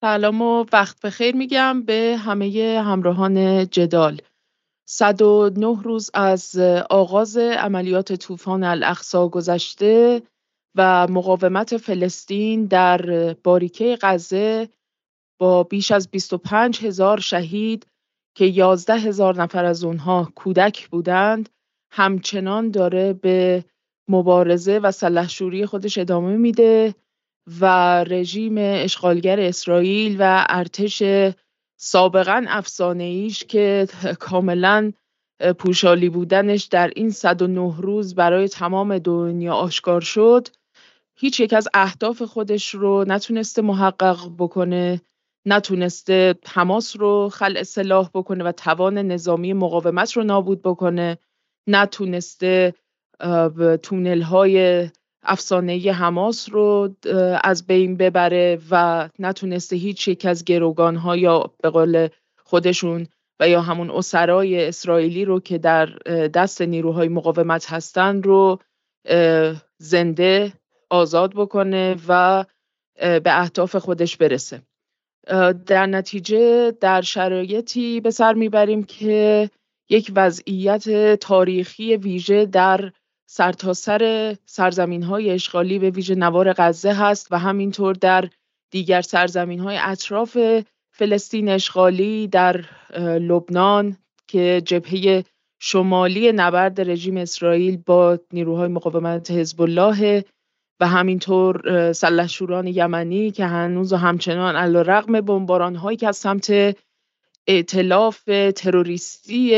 سلام و وقت بخیر میگم به همه همراهان جدال. 109 روز از آغاز عملیات طوفان الاقصا گذشته و مقاومت فلسطین در باریکه غزه با بیش از 25 هزار شهید که 11 هزار نفر از اونها کودک بودند همچنان داره به مبارزه و سلحشوری خودش ادامه میده. و رژیم اشغالگر اسرائیل و ارتش سابقا افسانه ایش که کاملا پوشالی بودنش در این 109 روز برای تمام دنیا آشکار شد. هیچ یک از اهداف خودش رو نتونسته محقق بکنه نتونسته حماس رو خلع سلاح بکنه و توان نظامی مقاومت رو نابود بکنه. نتونسته تونل های افسانه حماس رو از بین ببره و نتونسته هیچ یک از گروگان ها یا به قول خودشون و یا همون اسرای اسرائیلی رو که در دست نیروهای مقاومت هستن رو زنده آزاد بکنه و به اهداف خودش برسه. در نتیجه در شرایطی به سر می‌بریم که یک وضعیت تاریخی ویژه در سرتاسر سر سرزمین های اشغالی به ویژه نوار غزه هست و همینطور در دیگر سرزمین های اطراف فلسطین اشغالی در لبنان که جبهه شمالی نبرد رژیم اسرائیل با نیروهای مقاومت حزب الله و همینطور سلحشوران یمنی که هنوز و همچنان علا رقم بمباران هایی که از سمت ائتلاف تروریستی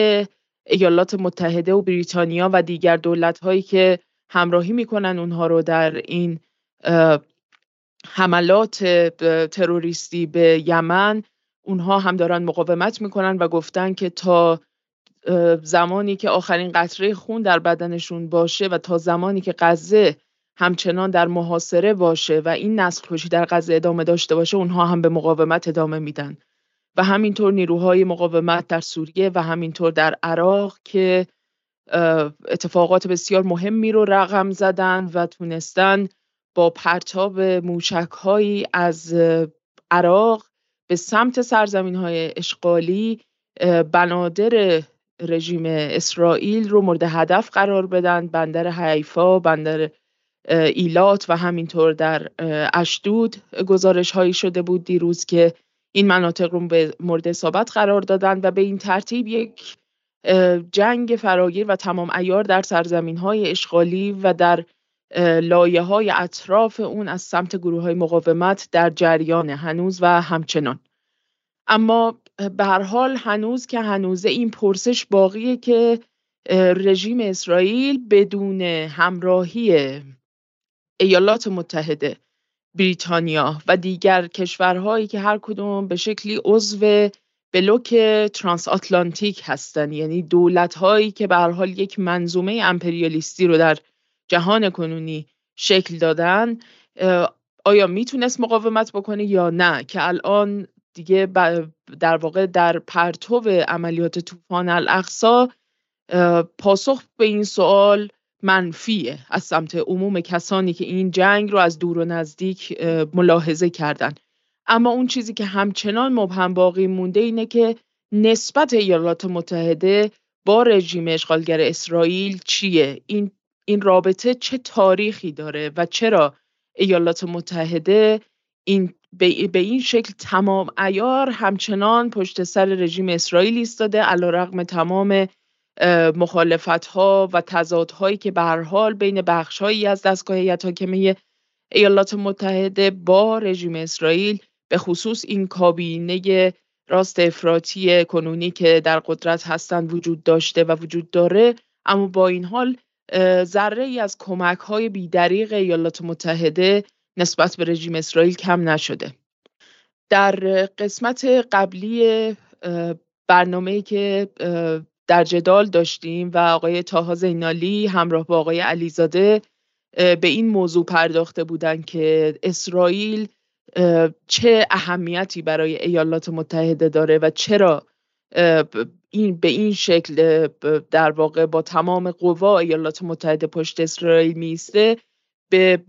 ایالات متحده و بریتانیا و دیگر دولت هایی که همراهی می‌کنن اونها رو در این حملات تروریستی به یمن اونها هم دارن مقاومت می‌کنن و گفتن که تا زمانی که آخرین قطره خون در بدنشون باشه و تا زمانی که غزه همچنان در محاصره باشه و این نسل کشی در غزه ادامه داشته باشه اونها هم به مقاومت ادامه میدن. و همینطور نیروهای مقاومت در سوریه و همینطور در عراق که اتفاقات بسیار مهمی رو رقم زدن و تونستن با پرتاب موشک هایی از عراق به سمت سرزمین های اشغالی بنادر رژیم اسرائیل رو مورد هدف قرار بدن بندر حیفا بندر ایلات و همینطور در اشدود گزارش هایی شده بود دیروز که این مناطق رو به مورد اصابت قرار دادن و به این ترتیب یک جنگ فراگیر و تمام ایار در سرزمین های اشغالی و در لایه های اطراف اون از سمت گروه های مقاومت در جریان هنوز و همچنان. اما به هر حال هنوز که هنوزه این پرسش باقیه که رژیم اسرائیل بدون همراهی ایالات متحده بریتانیا و دیگر کشورهایی که هر کدوم به شکلی عضو بلوک ترانس آتلانتیک هستند یعنی دولت هایی که به حال یک منظومه امپریالیستی رو در جهان کنونی شکل دادن آیا می‌تونست مقاومت بکنه یا نه؟ که الان دیگه در واقع در پرتو عملیات طوفان الاقصا پاسخ به این سوال منفیه از سمت عموم کسانی که این جنگ رو از دور و نزدیک ملاحظه کردن. اما اون چیزی که همچنان مبهم باقی مونده اینه که نسبت ایالات متحده با رژیم اشغالگر اسرائیل چیه؟ این این رابطه چه تاریخی داره و چرا ایالات متحده این به این شکل تمام ایار همچنان پشت سر رژیم اسرائیل ایستاده علیرغم تمام مخالفت ها و تضادهایی که به هر حال بین بخشهایی از دستگاه هیئت حاکمه ایالات متحده با رژیم اسرائیل به خصوص این کابینه راست افراطی کنونی که در قدرت هستند وجود داشته و وجود داره اما با این حال ذره ای از کمک های بیدریق ایالات متحده نسبت به رژیم اسرائیل کم نشده. در قسمت قبلی برنامه که در جدال داشتیم و آقای تاها زینالی همراه با آقای علیزاده به این موضوع پرداخته بودند که اسرائیل چه اهمیتی برای ایالات متحده داره و چرا این به این شکل در واقع با تمام قوا ایالات متحده پشت اسرائیل میسته به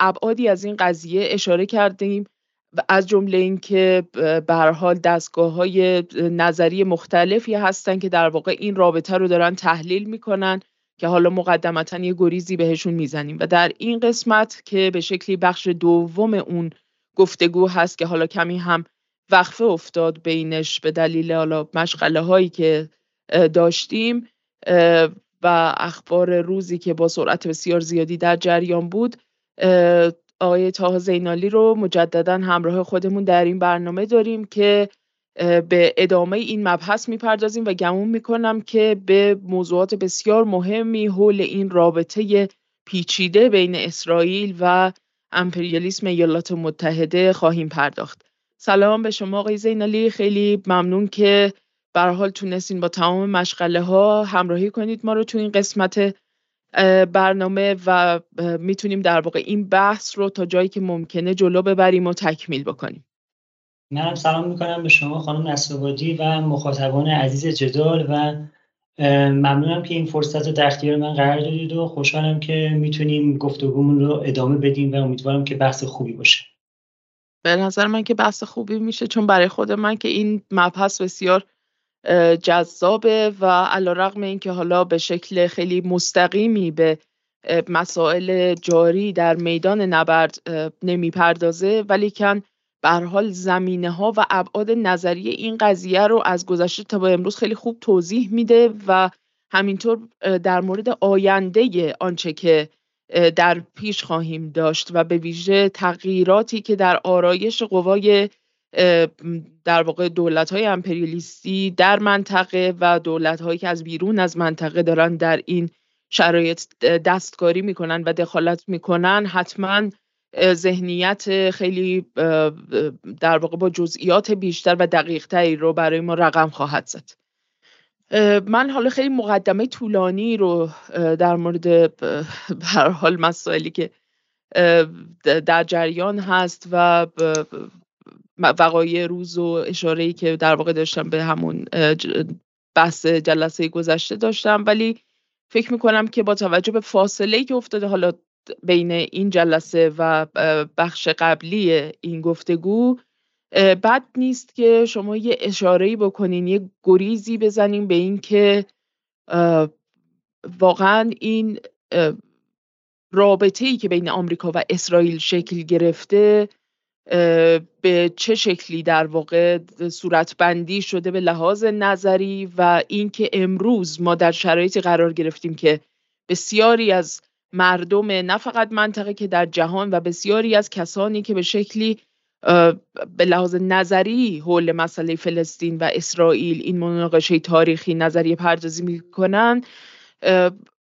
ابعادی از این قضیه اشاره کردیم. از جمله اینکه به هر حال دستگاه های نظری مختلفی هستن که در واقع این رابطه رو دارن تحلیل می‌کنن که حالا مقدمتا یه گریزی بهشون می‌زنیم. و در این قسمت که به شکلی بخش دوم اون گفتگو هست که حالا کمی هم وقفه افتاد بینش به دلیل حالا مشغله هایی که داشتیم و اخبار روزی که با سرعت بسیار زیادی در جریان بود آقای تاها زینالی رو مجددا همراه خودمون در این برنامه داریم که به ادامه این مبحث می‌پردازیم و گمون می‌کنم که به موضوعات بسیار مهمی حول این رابطه پیچیده بین اسرائیل و امپریالیسم ایالات متحده خواهیم پرداخت. سلام به شما آقای زینالی. خیلی ممنون که به حال تونستین با تمام مشغله ها همراهی کنید ما رو تو این قسمت برنامه و می‌تونیم در واقع این بحث رو تا جایی که ممکنه جلو ببریم و تکمیل بکنیم. منم سلام می‌کنم به شما خانم نصرآبادی و مخاطبان عزیز جدال و ممنونم که این فرصت رو در اختیار من قرار دادید و خوشحالم که می‌تونیم گفتگومون رو ادامه بدیم و امیدوارم که بحث خوبی باشه. به نظر من که بحث خوبی میشه چون برای خود من که این مبحث بسیار جذابه و علا رقم این که حالا به شکل خیلی مستقیمی به مسائل جاری در میدان نبرد نمی‌پردازه ولی کن به حال زمینه ها و ابعاد نظری این قضیه رو از گذشته تا به امروز خیلی خوب توضیح میده و همینطور در مورد آینده آنچه که در پیش خواهیم داشت و به ویژه تغییراتی که در آرایش قوای در واقع دولت های امپریالیستی در منطقه و دولت هایی که از بیرون از منطقه دارن در این شرایط دستکاری می‌کنن و دخالت می‌کنن حتما ذهنیت خیلی در واقع با جزئیات بیشتر و دقیق تری رو برای ما رقم خواهد زد. من حالا خیلی مقدمه طولانی رو در مورد هر حال مسائلی که در جریان هست و وقایع روز و اشاره که در واقع داشتم به همون بحث جلسه گذشته داشتم. ولی فکر می‌کنم که با توجه به فاصله که افتاده حالا بین این جلسه و بخش قبلی این گفتگو بد نیست که شما یه اشاره‌ای بکنین یه گریزی بزنین به این که واقعا این رابطه ای که بین آمریکا و اسرائیل شکل گرفته به چه شکلی در واقع صورتبندی شده به لحاظ نظری و اینکه امروز ما در شرایطی قرار گرفتیم که بسیاری از مردم نه فقط منطقه که در جهان و بسیاری از کسانی که به شکلی به لحاظ نظری حول مسئله فلسطین و اسرائیل این مناقشه تاریخی نظریه پردازی می‌کنن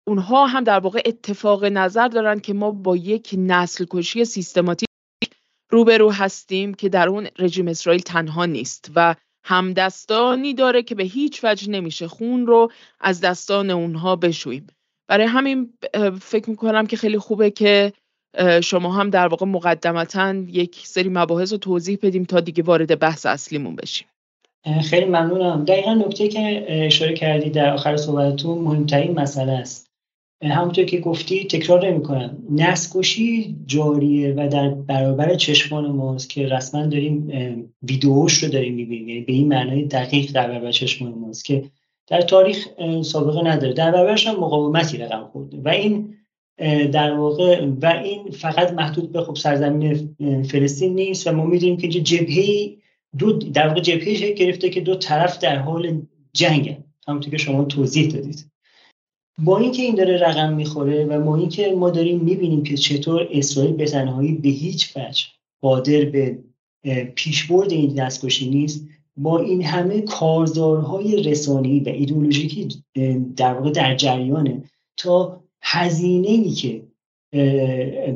اونها هم در واقع اتفاق نظر دارن که ما با یک نسل کشی سیستماتیک روبرو هستیم که در اون رژیم اسرائیل تنها نیست و همدستانی داره که به هیچ وجه نمیشه خون رو از دستان اونها بشوییم. برای همین فکر می‌کنم که خیلی خوبه که شما هم در واقع مقدمتا یک سری مباحث رو توضیح بدیم تا دیگه وارد بحث اصلیمون بشیم. خیلی ممنونم. دقیقا نکته که اشاره کردی در آخر صحبتتون مهمترین مسئله است. همونطور که گفتی تکرار نمی کنم نسکشی جاریه و در برابر چشمان ماست که رسما داریم ویدیوش رو داریم می‌بینیم. یعنی به این معنای دقیق در برابر چشمان ماست که در تاریخ سابقه نداره. در برابرش هم مقاومتی رقم خورده. و این در واقع و این فقط محدود به خب سرزمین فلسطین نیست و ما می‌دونیم که جبهه دو در واقع جبهه گرفته که دو طرف در حال جنگن همونطور که شما توضیح دادید. با اینکه این داره رقم می‌خوره و ما اینکه ما داریم می‌بینیم که چطور اسرائیل به تنهایی به هیچ وجه قادر به پیشبرد این دستکشی نیست با این همه کارزارهای رسانه‌ای و ایدئولوژیکی در واقع در جریانه تا هزینه ای که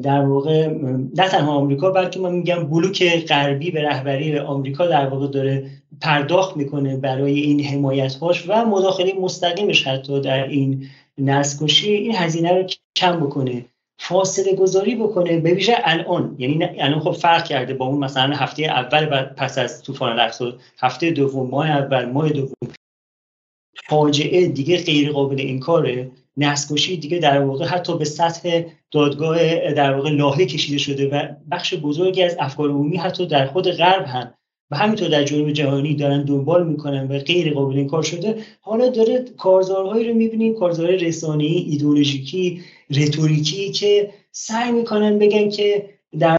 در واقع نه تنها آمریکا بلکه من میگم بلوک غربی به رهبری آمریکا در واقع داره پرداخت می‌کنه برای این حمایت هاش و مداخله مستقیمش حتی در این نسکشی این هزینه رو کم بکنه فاصله گذاری بکنه به ویژه الان. یعنی الان خب فرق کرده با اون مثلا هفته اول بعد پس از طوفان الاقصی هفته دوم ماه اول ماه دوم. فاجعه دیگه غیر قابل انکاره. نسکشی دیگه در واقع حتی به سطح دادگاه در واقع لاهه کشیده شده و بخش بزرگی از افکار عمومی حتی در خود غرب هم و همینطور در جنوب جهانی دارن دنبال می‌کنن و غیر قابل کار شده حالا داره کارزارهایی رو می‌بینیم کارزارهای رسانه‌ای ایدولوژیکی رتوریکی که سعی می‌کنن بگن که در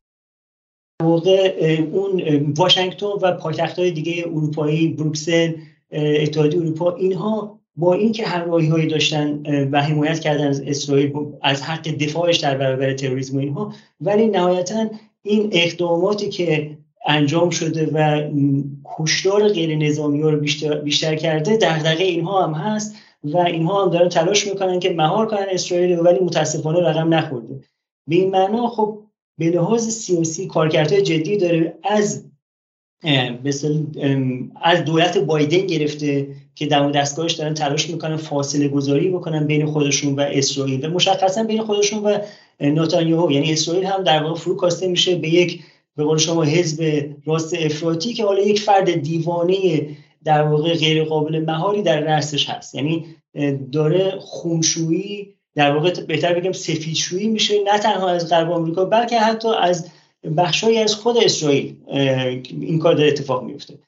واقع اون واشنگتن و پایتخت‌های دیگه اروپایی بروکسل اتحادیه اروپا اینها با اینکه همراهی هایی داشتن و حمایت کردن از اسرائیل از حق دفاعش در برابر تروریسم اینها ولی نهایتا این اقداماتی که انجام شده و کشتار غیر نظامی ها رو بیشتر, بیشتر کرده دغدغه اینها هم هست و اینها هم دارن تلاش می‌کنن که مهار کنن اسرائیل ولی متاسفانه رقم نخورده. به این معنا خب به لحاظ سیاسی کارکردهای جدی داره از از دولت بایدن گرفته که دم دستگاهش دارن تلاش می‌کنن فاصله گذاری بکنن بین خودشون و اسرائیل و مشخصا بین خودشون و نتانیاهو. یعنی اسرائیل هم در واقع فرو کاسته میشه به یک به قول شما حزب راست افراطی که حالا یک فرد دیوانه در واقع غیر قابل مهاری در رأسش هست. یعنی داره خونشویی در واقع بهتر بگم سفیدشویی میشه نه تنها از غرب آمریکا بلکه حتی از بخشهایی از خود اسرائیل این کار داره اتفاق میفته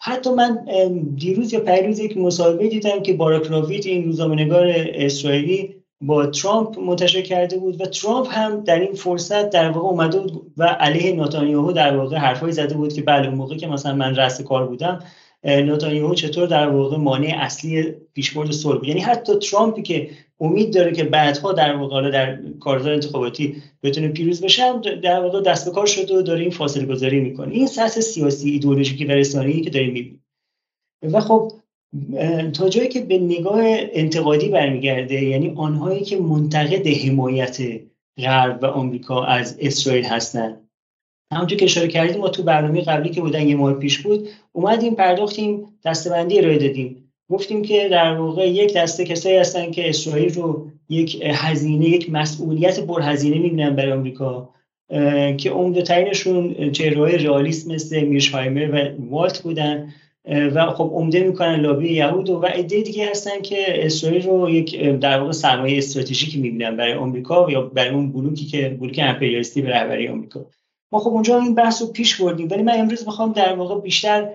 حتی من دیروز یا پیروز یک مصاحبه دیدم که باراک این روزنامه‌نگار اسرائیلی با ترامپ منتشر کرده بود و ترامپ هم در این فرصت در واقع اومده بود و علیه نتانیاهو در واقع حرفایی زده بود که بله اون موقع که مثلا من رأس کار بودم نتانیاهو چطور در واقع مانع اصلی پیشبرد صلح یعنی حتی ترامپی که امید داره که بعدها در واقع در کارزار انتخاباتی بتونه پیروز بشه در واقع دست به کار شده و داره این فاصله گذاری می‌کنه. این سطح سیاسی ایدئولوژیکی و رسانه‌ای که داریم می‌بینیم. و خب تا جایی که به نگاه انتقادی برمیگرده یعنی آنهایی که منتقد حمایت غرب و آمریکا از اسرائیل هستند. همونطور که اشاره کردیم ما تو برنامه قبلی که بودن یه ماه پیش بود اومدیم پرداختیم دستبندی ارائه دادیم. گفتیم که در واقع یک دسته کسایی هستن که اسرائیل رو یک هزینه یک مسئولیت پرهزینه می‌بینن برای آمریکا که عمده ترینشون چهرههای رئالیست مثل میرشهایمر و والت بودن. و خب عمده می‌کنن لابی یهود و عده دیگه هستن که اسرائیل رو یک در واقع سرمایه استراتژیکی می‌بینن برای آمریکا یا برای اون بلوکی که بلوک امپریالیستی به رهبری آمریکا. ما خب اونجا این بحث رو پیش بردیم ولی من امروز می‌خوام در واقع بیشتر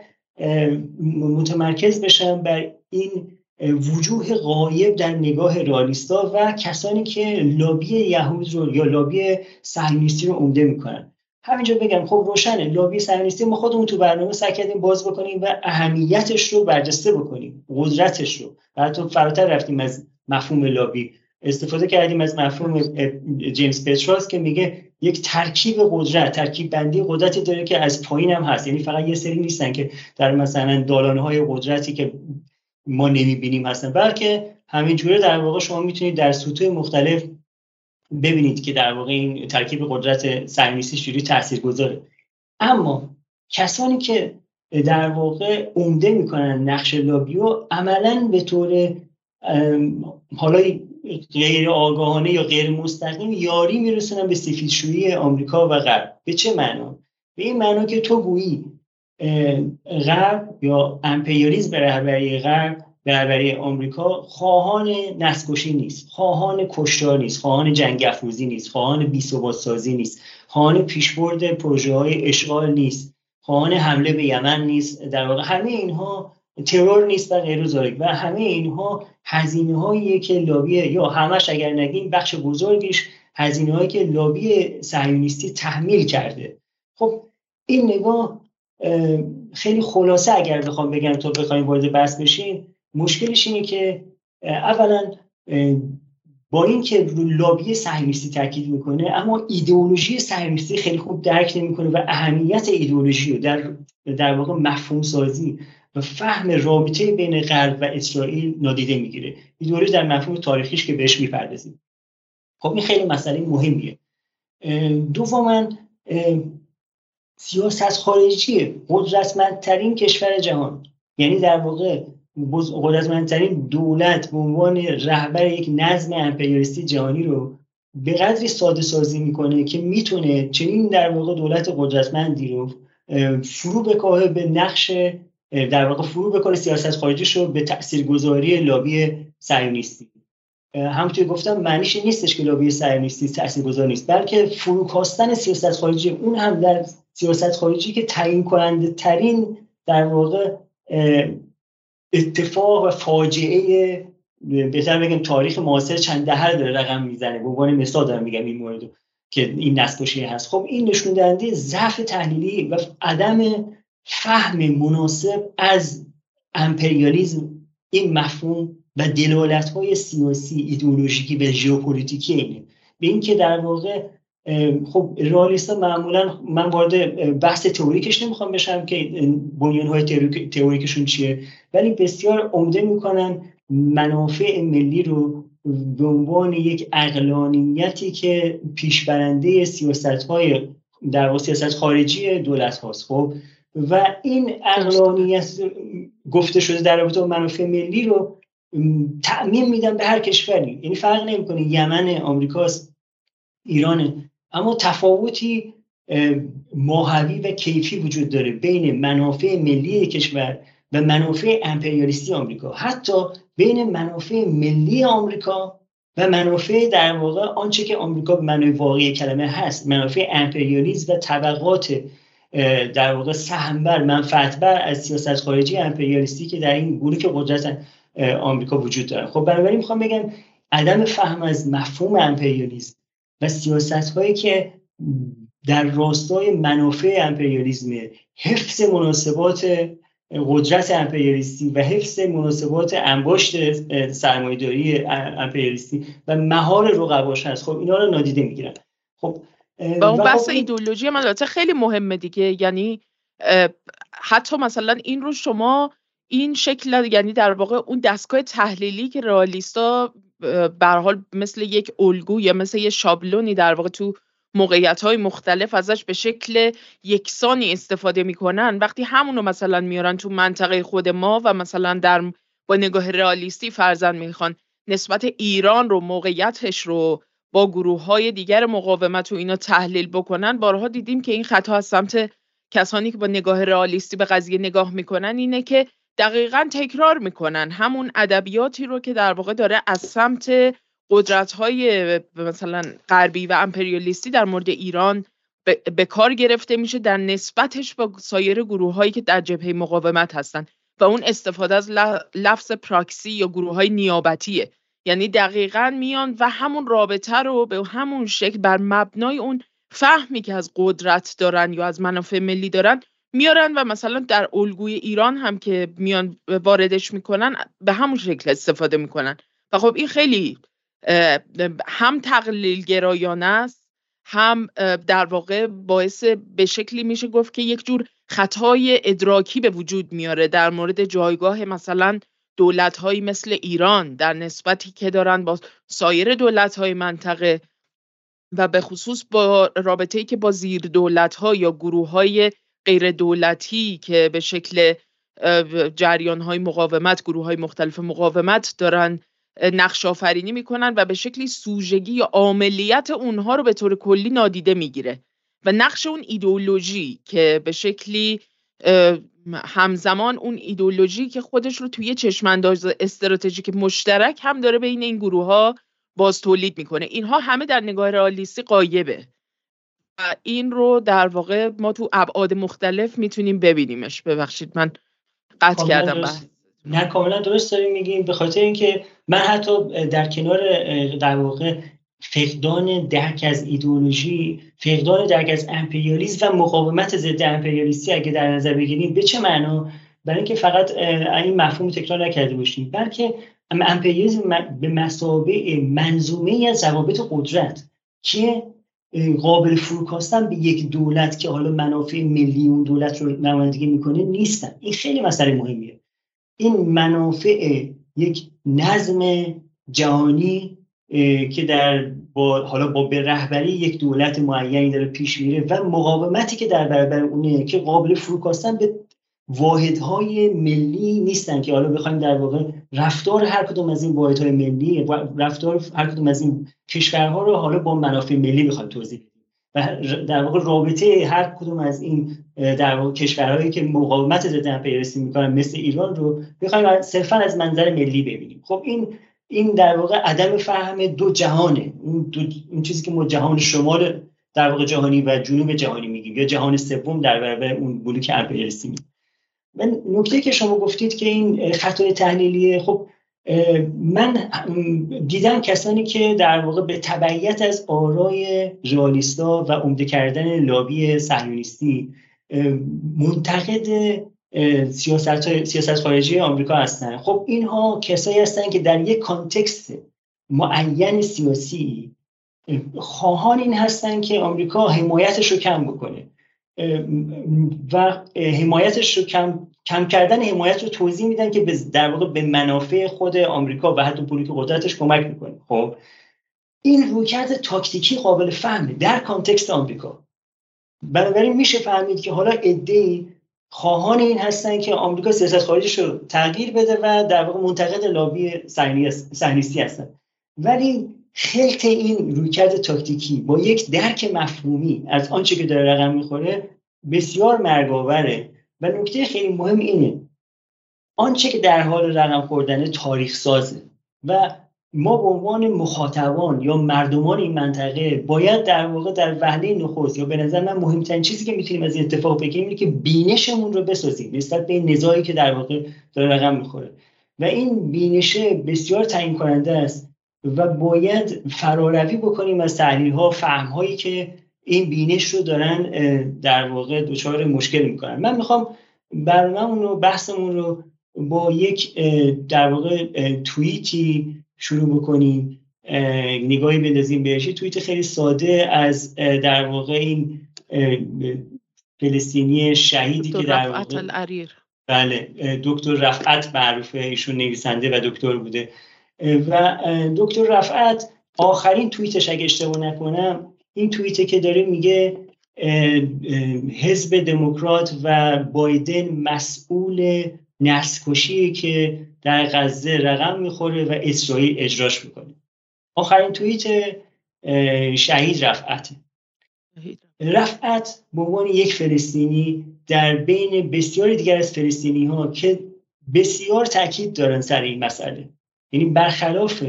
متمرکز بشم بر این وجوه غایب در نگاه رالیستا و کسانی که لابی یهود رو یا لابی صهیونیستی رو عمده می‌کنن. همینجا بگم خب روشنه. لابی صهیونیستی ما خودمون تو برنامه سعی کردیم باز بکنیم و اهمیتش رو برجسته بکنیم قدرتش رو. و حتی فراتر رفتیم از مفهوم لابی. استفاده کردیم از مفهوم جیمز پتراس که میگه یک ترکیب قدرت ترکیب بندی قدرتی داره که از پایین هم هست. یعنی فقط یه سری نیستن که در مثلا دالانه های قدرتی که ما نمی‌بینیم هستن بلکه همینجوره در واقع شما می‌تونید در سطوح مختلف ببینید که در واقع این ترکیب قدرت صهیونیستی چجوری تاثیرگذاره. اما کسانی که در واقع عمده می‌کنن نقش لابیو عملا به طور حالا غیر آگاهانه یا غیر مستقیم یاری میرسونن به سفیدشویی آمریکا و غرب. به چه معنا؟ به این معنا که تو گویی غرب یا امپریالیسم به رهبری غرب به رهبری آمریکا خواهان نسکشی نیست خواهان کشتار نیست خواهان جنگ افروزی نیست خواهان بی‌ثبات سازی نیست خواهان پیشبرد پروژه های اشغال نیست خواهان حمله به یمن نیست در واقع همه اینها ترور نیست و غیر و همه اینها هزینه هایی که لابی یا همش اگر نگیم بخش بزرگیش هزینه هایی که لابی صهیونیستی تحمیل کرده. خب این نگاه خیلی خلاصه اگر بخوام بگم تو بخوایم وارد بحث بشین مشکلش اینه که اولا با اینکه رو لابی صهیونیستی تاکید می‌کنه اما ایدئولوژی صهیونیستی خیلی خوب درک نمی‌کنه و اهمیت ایدئولوژی رو در در واقع مفهوم سازی و فهم رابطه بین غرب و اسرائیل نادیده می‌گیره. ایدئولوژی در مفهوم تاریخیش که بهش می‌پردازیم. خب این خیلی مسئله مهمیه. دوما سیاست خارجی قدرتمندترین کشور جهان. یعنی در واقع قدرتمندترین دولت به عنوان رهبر یک نظم امپریالیستی جهانی رو به قدری ساده سازی می‌کنه که می‌تونه چنین در واقع دولت قدرتمندی رو فرو بکاهه به نقش در واقع فرو بکنه سیاست خارجیش رو به تاثیرگذاری لابی صهیونیستی. همونطور گفتم معنیش نیستش که لابی نیستی تاثیرگذار نیست بلکه فروکاستن سیاست خارجی اون هم در سیاست خارجی که تعیین کننده ترین در واقع اتفاق و فاجعه بهتر بگم تاریخ معاصر چند دهه داره رقم می‌زنه. به عنوان مثال دارم میگم این مورد که این نسل هست خب این نشون دهنده ضعف تحلیلی و عدم فهم مناسب از امپریالیزم این مفهوم و دلالت های سیاسی ایدئولوژیکی و ژئوپلیتیکی اینه. به اینکه در واقع خب رئالیستا معمولا من وارد بحث تئوریکش نمی‌خوام بشم که بنیان های تئوریکشون چیه. ولی بسیار عمده می‌کنن منافع ملی رو به عنوان یک اقلانیتی که پیشبرنده سیاست های در سیاست خارجی دولت هاست خب. و این اقلانیت گفته شده در رابطه با منافع ملی رو تعمیم میدن به هر کشوری. یعنی فرق نمی‌کنه. یمن آمریکاست ایرانه. اما تفاوتی ماهوی و کیفی وجود داره بین منافع ملی کشور و منافع امپریالیستی آمریکا. حتی بین منافع ملی آمریکا و منافع در واقع آنچه که آمریکا به معنای واقعی کلمه هست منافع امپریالیسم و طبقات در واقع سهمبر منفعتبر از سیاست خارجی امپریالیستی که در این بلوک قدرت آمریکا وجود دارن خب بنابراین می‌خوام بگم عدم فهم از مفهوم امپریالیسم و سیاست هایی که در راستای منافع امپریالیسم حفظ مناسبات قدرت امپریالیستی و حفظ مناسبات انباشت سرمایه‌داری امپریالیستی و مهار رقباش هست خب اینا رو نادیده می‌گیرن. خب و اون بحث خب ایدولوژی من خیلی مهمه دیگه. یعنی حتی مثلا این رو شما این شکل یعنی در واقع اون دستگاه تحلیلی که رئالیستا به حال مثل یک الگو یا مثل یه شابلونی در واقع تو موقعیت های مختلف ازش به شکل یکسانی استفاده می‌کنن. وقتی همونو مثلا میارن تو منطقه خود ما و مثلا در با نگاه رئالیستی فرزن می‌خوان نسبت ایران رو موقعیتش رو با گروه های دیگر مقاومت و اینا تحلیل بکنن بارها دیدیم که این خطا از سمت کسانی که با نگاه رئالیستی به قضیه نگاه می‌کنن اینه که دقیقا تکرار می‌کنن همون ادبیاتی رو که در واقع داره از سمت قدرت های مثلا غربی و امپریالیستی در مورد ایران به کار گرفته میشه در نسبتش با سایر گروه هایی که در جبهه مقاومت هستن و اون استفاده از لفظ پراکسی یا گروه های نیابتیه. یعنی دقیقا میان و همون رابطه رو به همون شکل بر مبنای اون فهمی که از قدرت دارن یا از منافع ملی دارن میارن و مثلا در الگوی ایران هم که میان واردش می‌کنن به همون شکل استفاده می‌کنن. و خب این خیلی هم تقلیل گرایانه است هم در واقع باعث به شکلی میشه گفت که یک جور خطای ادراکی به وجود میاره در مورد جایگاه مثلا دولت مثل ایران در نسبتی که دارن با سایر دولت های منطقه و به خصوص با رابطه که با زیر دولت ها یا گروه های غیر دولتی که به شکل جریان های مقاومت گروه های مختلف مقاومت دارن نقش آفرینی می‌کنن و به شکلی سوژگی یا عاملیت اونها رو به طور کلی نادیده می‌گیره. و نقش اون ایدئولوژی که به شکلی همزمان اون ایدولوژی که خودش رو توی چشمانداز استراتژیک مشترک هم داره بین این گروه ها باز تولید می‌کنه. اینها همه در نگاه رئالیستی قایبه. این رو در واقع ما تو ابعاد مختلف می‌تونیم ببینیمش. ببخشید من قطع کردم بحث. نه کاملا درست داریم میگیم. به خاطر اینکه من حتی در کنار در واقع فقدان درک از ایدئولوژی فقدان درک از امپریالیسم و مقاومت ضد امپریالیستی اگه در نظر بگیریم به چه معنا؟ برای اینکه فقط این مفهوم تکرار نکرده باشیم. بلکه امپریالیسم به مسابه منظومه از ضوابط قدرت که قابل فروکاستن به یک دولت که حالا منافع ملی اون دولت رو نمایندگی می‌کنه نیستن. این خیلی مسئله مهمیه. این منافع یک نظم جهانی که در با حالا با به رهبری یک دولت معینی داره پیش میره و مقاومتی که در برابر اونه که قابل فروکاستن به واحدهای ملی نیستن که حالا بخوایم در واقع رفتار هر کدوم از این واحدهای ملی رفتار هر کدوم از این کشورها رو حالا با منافع ملی بخوایم توضیح بدیم. و در واقع رابطه هر کدوم از این در واقع کشورهایی که مقاومت ضد امپریالیسم می‌کنن مثل ایران رو بخوایم صرفا از منظر ملی ببینیم. خب این این در واقع عدم فهم دو جهانه. اون, دو، اون چیزی که ما جهان شمال در واقع جهانی و جنوب جهانی میگیم یا جهان سوم در برابر اون بلوک امپریالیستی میگیم و نکته که شما گفتید که این خطای تحلیلیه خب من دیدم کسانی که در واقع به تبعیت از آرای ژالیستا و عمده کردن لابی صهیونیستی منتقد سیاست, سیاست خارجی آمریکا هستن. خب اینها کسایی هستن که در یک کانتکست معین سیاسی خواهان این هستن که آمریکا حمایتش رو کم بکنه. و حمایتش رو کم, کم کردن حمایت رو توضیح میدن که در واقع به منافع خود آمریکا و حتی بلوک قدرتش کمک می‌کنه. خب این رویکرد تاکتیکی قابل فهمه در کانتکست آمریکا. بنابراین میشه فهمید که حالا ای خواهان این هستن که آمریکا سیاست خارجیش رو تغییر بده و در واقع منتقد لابی صهیونیستی هستن. ولی خلط این رویکرد تاکتیکی با یک درک مفهومی از آنچه که داره رقم می‌خوره بسیار مرگاوره و نکته خیلی مهم اینه آنچه که در حال رقم خوردن تاریخ سازه و ما به عنوان مخاطبان یا مردمان این منطقه باید در واقع در وهله نخست یا به نظر من مهمترین چیزی که می‌تونیم از این اتفاق بگیریم اینه که بینشمون رو بسازیم نسبت به نزاعی که در واقع داره رقم می‌خوره. و این بینشه بسیار تعیین کننده است و باید فراروی بکنیم از تحلیل ها فهم هایی که این بینش رو دارن در واقع دچار مشکل می‌کنن. من می‌خوام برنامه رو بحثمون رو با یک در واقع توییتی شروع بکنیم. نگاهی بندازیم بهش. توییت خیلی ساده از در واقع این فلسطینی شهیدی که در واقع بله دکتر رفعت معروفه. ایشون نویسنده و دکتر بوده. و دکتر رفعت آخرین توییتش اگه اشتباه نکنم این توییته که داره میگه حزب دموکرات و بایدن مسئول نسکشی که در غزه رقم می‌خوره و اسرائیل اجراش می‌کنه. آخرین توییت شهید رفعت. رفعت. به عنوان یک فلسطینی در بین بسیاری دیگر از فلسطینی ها که بسیار تاکید دارن سر این مسئله. یعنی برخلاف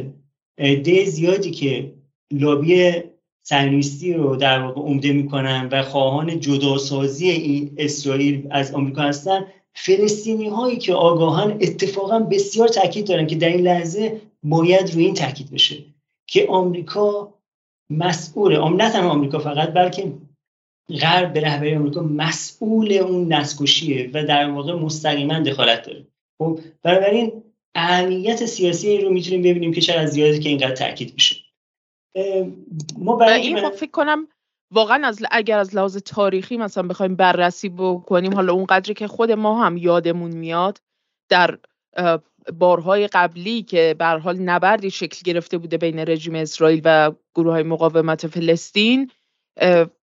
ده زیادی که لابی سنویستی رو در واقع عمده می‌کنن و خواهان جداسازی این اسرائیل از آمریکا هستن فلسطینی هایی که آگاهان اتفاقا بسیار تاکید دارن که در این لحظه باید روی این تاکید بشه که آمریکا مسئول نه تنها آمریکا فقط بلکه غرب به رهبری آمریکا مسئول اون نسکشیه و در واقع مستقیما دخالت داره. خب بنابراین اهمیت سیاسی رو می‌تونیم ببینیم که چرا از زیادی که اینقدر تاکید میشه. ما برای این خب فکر کنم واقعا از اگر از لحاظ تاریخی مثلا بخوایم بررسی بکنیم حالا اون قدری که خود ما هم یادمون میاد در بارهای قبلی که به حال نبردی شکل گرفته بوده بین رژیم اسرائیل و گروه های مقاومت فلسطین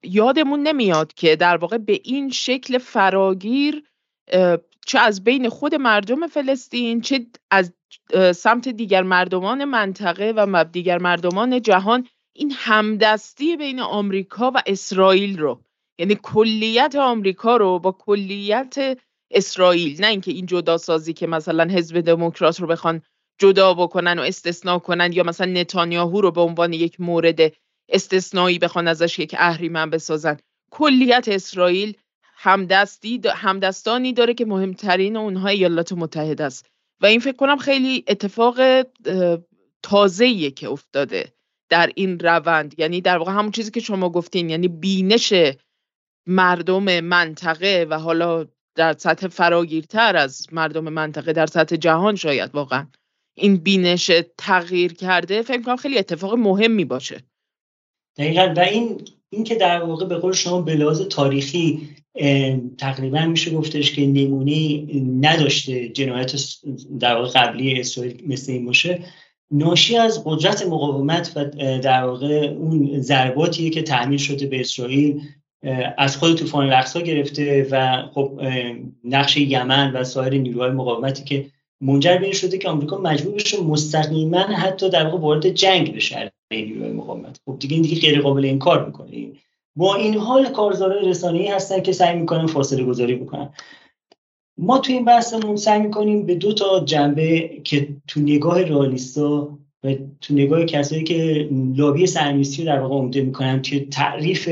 یادمون نمیاد که در واقع به این شکل فراگیر چه از بین خود مردم فلسطین چه از سمت دیگر مردمان منطقه و دیگر مردمان جهان این همدستی بین آمریکا و اسرائیل رو. یعنی کلیت آمریکا رو با کلیت اسرائیل نه اینکه این جدا سازی که مثلا حزب دموکرات رو بخوان جدا بکنن و استثنا کنن یا مثلا نتانیاهو رو به عنوان یک مورد استثنایی بخوان ازش یک اهریمن بسازن. کلیت اسرائیل همدستی همدستانی داره که مهمترین اونها ایالات متحده است. و این فکر کنم خیلی اتفاق تازه‌ایه که افتاده در این روند. یعنی در واقع همون چیزی که شما گفتین یعنی بینش مردم منطقه و حالا در سطح فراگیرتر از مردم منطقه در سطح جهان شاید واقعا این بینش تغییر کرده فکر کنم خیلی اتفاق مهمی باشه. دقیقا. و این این که در واقع به قول شما به لحاظ تاریخی تقریبا میشه گفتش که نمونه نداشته جنایت در واقع قبلی اسرائیل مثل این باشه. ناشی از قدرت مقاومت و در واقع اون ضرباتیه که تحمیل شده به اسرائیل از خود طوفان الاقصا گرفته و خب نقش یمن و سایر نیروهای مقاومتی که منجر به این شده که آمریکا مجبور بشه مستقیما حتی در واقع وارد جنگ بشه نیروهای مقاومت. خب دیگه این دیگه غیر قابل انکار می‌کنه. با این حال کارزارای رسانه‌ای هستن که سعی می‌کنن فاصله گذاری بکنن. ما تو این بحثمون سعی می‌کنیم به دو تا جنبه که تو نگاه رئالیستا و تو نگاه کسایی که لابی سرنویسی رو در واقع عمده می‌کنن توی تعریف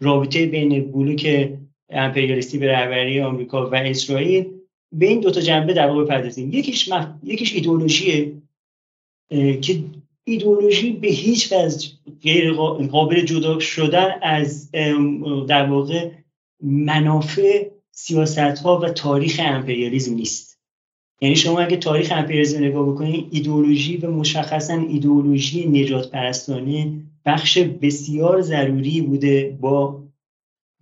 رابطه بین بلوک امپریالیستی به رهبری آمریکا و اسرائیل به این دو تا جنبه در واقع بپردازیم. یکیش مف... یکیش ایدئولوژیه که ایدئولوژی به هیچ وجه غیر قابل جدا شدن از در واقع منافع سیاست ها و تاریخ امپریالیزم نیست. یعنی شما اگه تاریخ امپریالیسم نگاه بکنید ایدئولوژی و مشخصا ایدئولوژی نجات پرستانه بخش بسیار ضروری بوده با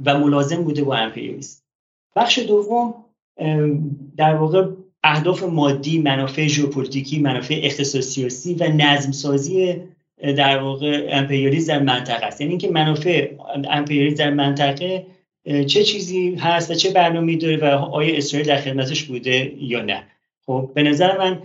و ملازم بوده با امپریالیسم بخش دوم در واقع اهداف مادی منافع ژئوپلیتیکی منافع اختصاصی و نظم سازی در واقع امپریالیسم در منطقه است. یعنی اینکه منافع امپریالیسم در منطقه چه چیزی هست و چه برنامه‌ای داره و آیا اسرائیل در خدمتش بوده یا نه. خب به نظر من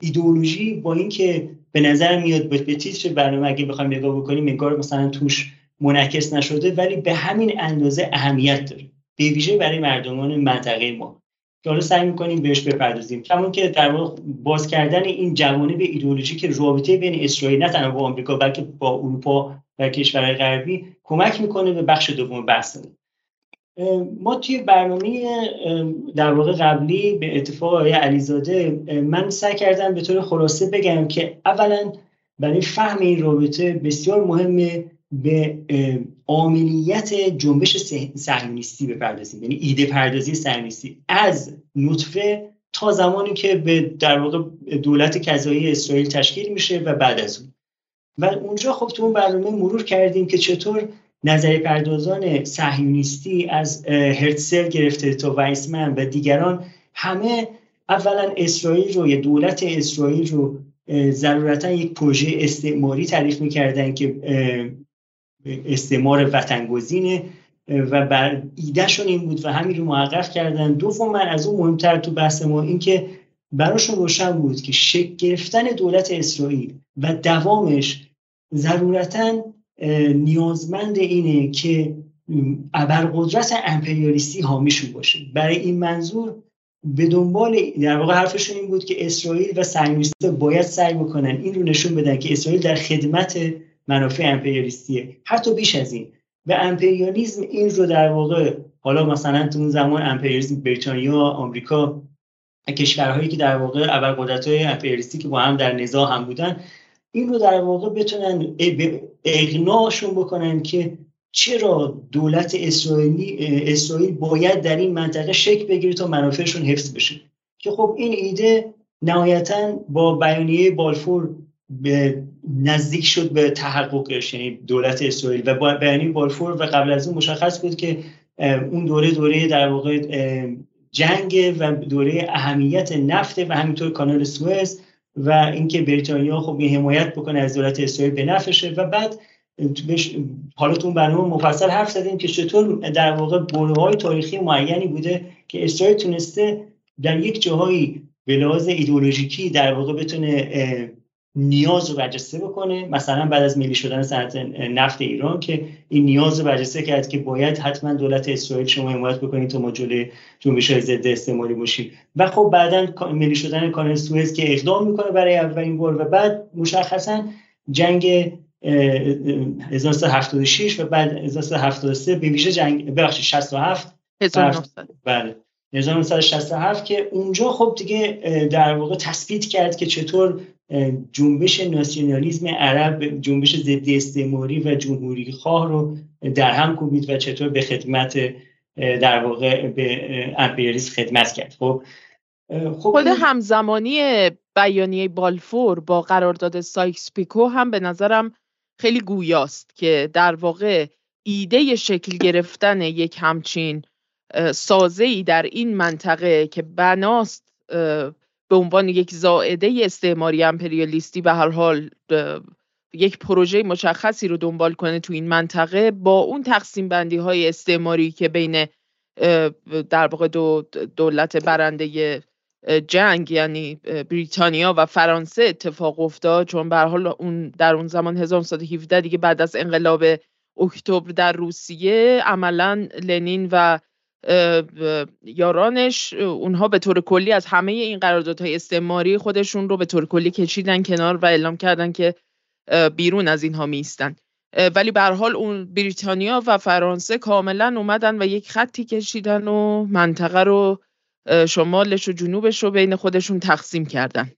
ایدئولوژی با اینکه به نظر میاد به تیتر برنامه اگه بخوایم نگاه بکنیم انگار مثلا توش منعکس نشده ولی به همین اندازه اهمیت داره. به ویژه برای مردمان منطقه ما. که حالا سعی می‌کنیم بهش بپردازیم. کمون که در واقع باز کردن این جوانب ایدئولوژی که رابطه بین اسرائیل نه تنها با آمریکا بلکه با اروپا و کشورهای غربی کمک می‌کنه به بخش دوم بحث ما توی برنامه در واقع قبلی به اتفاق آقای علیزاده من سعی کردم به طور خلاصه بگم که اولا برای فهم این رابطه بسیار مهمه به عاملیت جنبش صهیونیستی بپردازیم. یعنی ایده پردازی صهیونیستی از نطفه تا زمانی که به در واقع دولت کذایی اسرائیل تشکیل میشه و بعد از اون. و اونجا خب تو اون برنامه مرور کردیم که چطور نظری پردازان صهیونیستی از هرتسل گرفته تا وایسمن و دیگران همه اولا اسرائیل رو یا دولت اسرائیل رو ضرورتا یک پروژه استعماری تعریف می‌کردن که استعمار وطنگزینه و بر ایدهشون این بود و همین رو محقق کردن. دوم من از اون مهمتر تو بحث ما این که براشون روشن بود که شکل گرفتن دولت اسرائیل و دوامش ضرورتا نیازمند اینه که ابرقدرت امپریالیستی حامیشون باشه. برای این منظور به دنبال در واقع حرفشون این بود که اسرائیل و صهیونیست‌ها باید سعی بکنن این رو نشون بدن که اسرائیل در خدمت منافع امپریالیستیه. حتی بیش از این و امپریالیزم این رو در واقع حالا مثلا تو اون زمان امپریالیسم بریتانیا آمریکا کشورهایی که در واقع ابرقدرت‌های امپریالیستی که با هم در نزاع هم بودن این رو در واقع بتونن اقناعشون بکنن که چرا دولت اسرائیلی اسرائیل باید در این منطقه شکل بگیره تا منافعشون حفظ بشه. که خب این ایده نهایتا با بیانیه بالفور به نزدیک شد به تحققش یعنی دولت اسرائیل. و بیانیه بالفور و قبل از اون مشخص بود که اون دوره دوره در واقع جنگ و دوره اهمیت نفت و همینطور کانال سوئز و اینکه بریتانیا خب حمایت بکنه از دولت اسرائیل به نفشه و بعد حالا تو برنامه مفصل حرف زدیم که چطور در واقع بره های تاریخی معینی بوده که اسرائیل تونسته در یک جاهایی به لحاظ ایدئولوژیکی در واقع بتونه نیاز رو برجسته بکنه. مثلا بعد از ملی شدن صنعت نفت ایران که این نیاز رو برجسته کرد که باید حتما دولت اسرائیل شما حمایت بکنید تا ما جلوی جنبش های ضد استعماری باشیم. و خب بعدا ملی شدن کانال سوئز که اقدام می‌کنه برای اولین بار و بعد مشخصا جنگ 1976 و بعد 1973 به ویژه جنگ ببخشید 67 بله. 1967 که اونجا خب دیگه در واقع تثبیت کرد که چطور جنبش ناسیونالیسم عرب جنبش ضد استعماری و جمهوری خواه رو در هم کوبید و چطور به خدمت در واقع به امپریالیسم خدمت کرد. خب خب خود همزمانی بیانیه بالفور با قرارداد سایکس پیکو هم به نظرم خیلی گویاست که در واقع ایده شکل گرفتن یک همچین سازه ای در این منطقه که بناست به عنوان یک زائده استعماری امپریالیستی به هر حال یک پروژه مشخصی رو دنبال کنه تو این منطقه با اون تقسیم بندی های استعماری که بین در واقع دو دولت برنده جنگ یعنی بریتانیا و فرانسه اتفاق افتاد. چون به حال اون در اون زمان 1917 دیگه بعد از انقلاب اکتبر در روسیه عملا لنین و یارانش اونها به طور کلی از همه این قراردادهای استعماری خودشون رو به طور کلی کشیدن کنار و اعلام کردن که بیرون از اینها نیستن ولی به هر حال اون بریتانیا و فرانسه کاملا اومدن و یک خطی کشیدن و منطقه رو شمالش و جنوبش رو بین خودشون تقسیم کردن.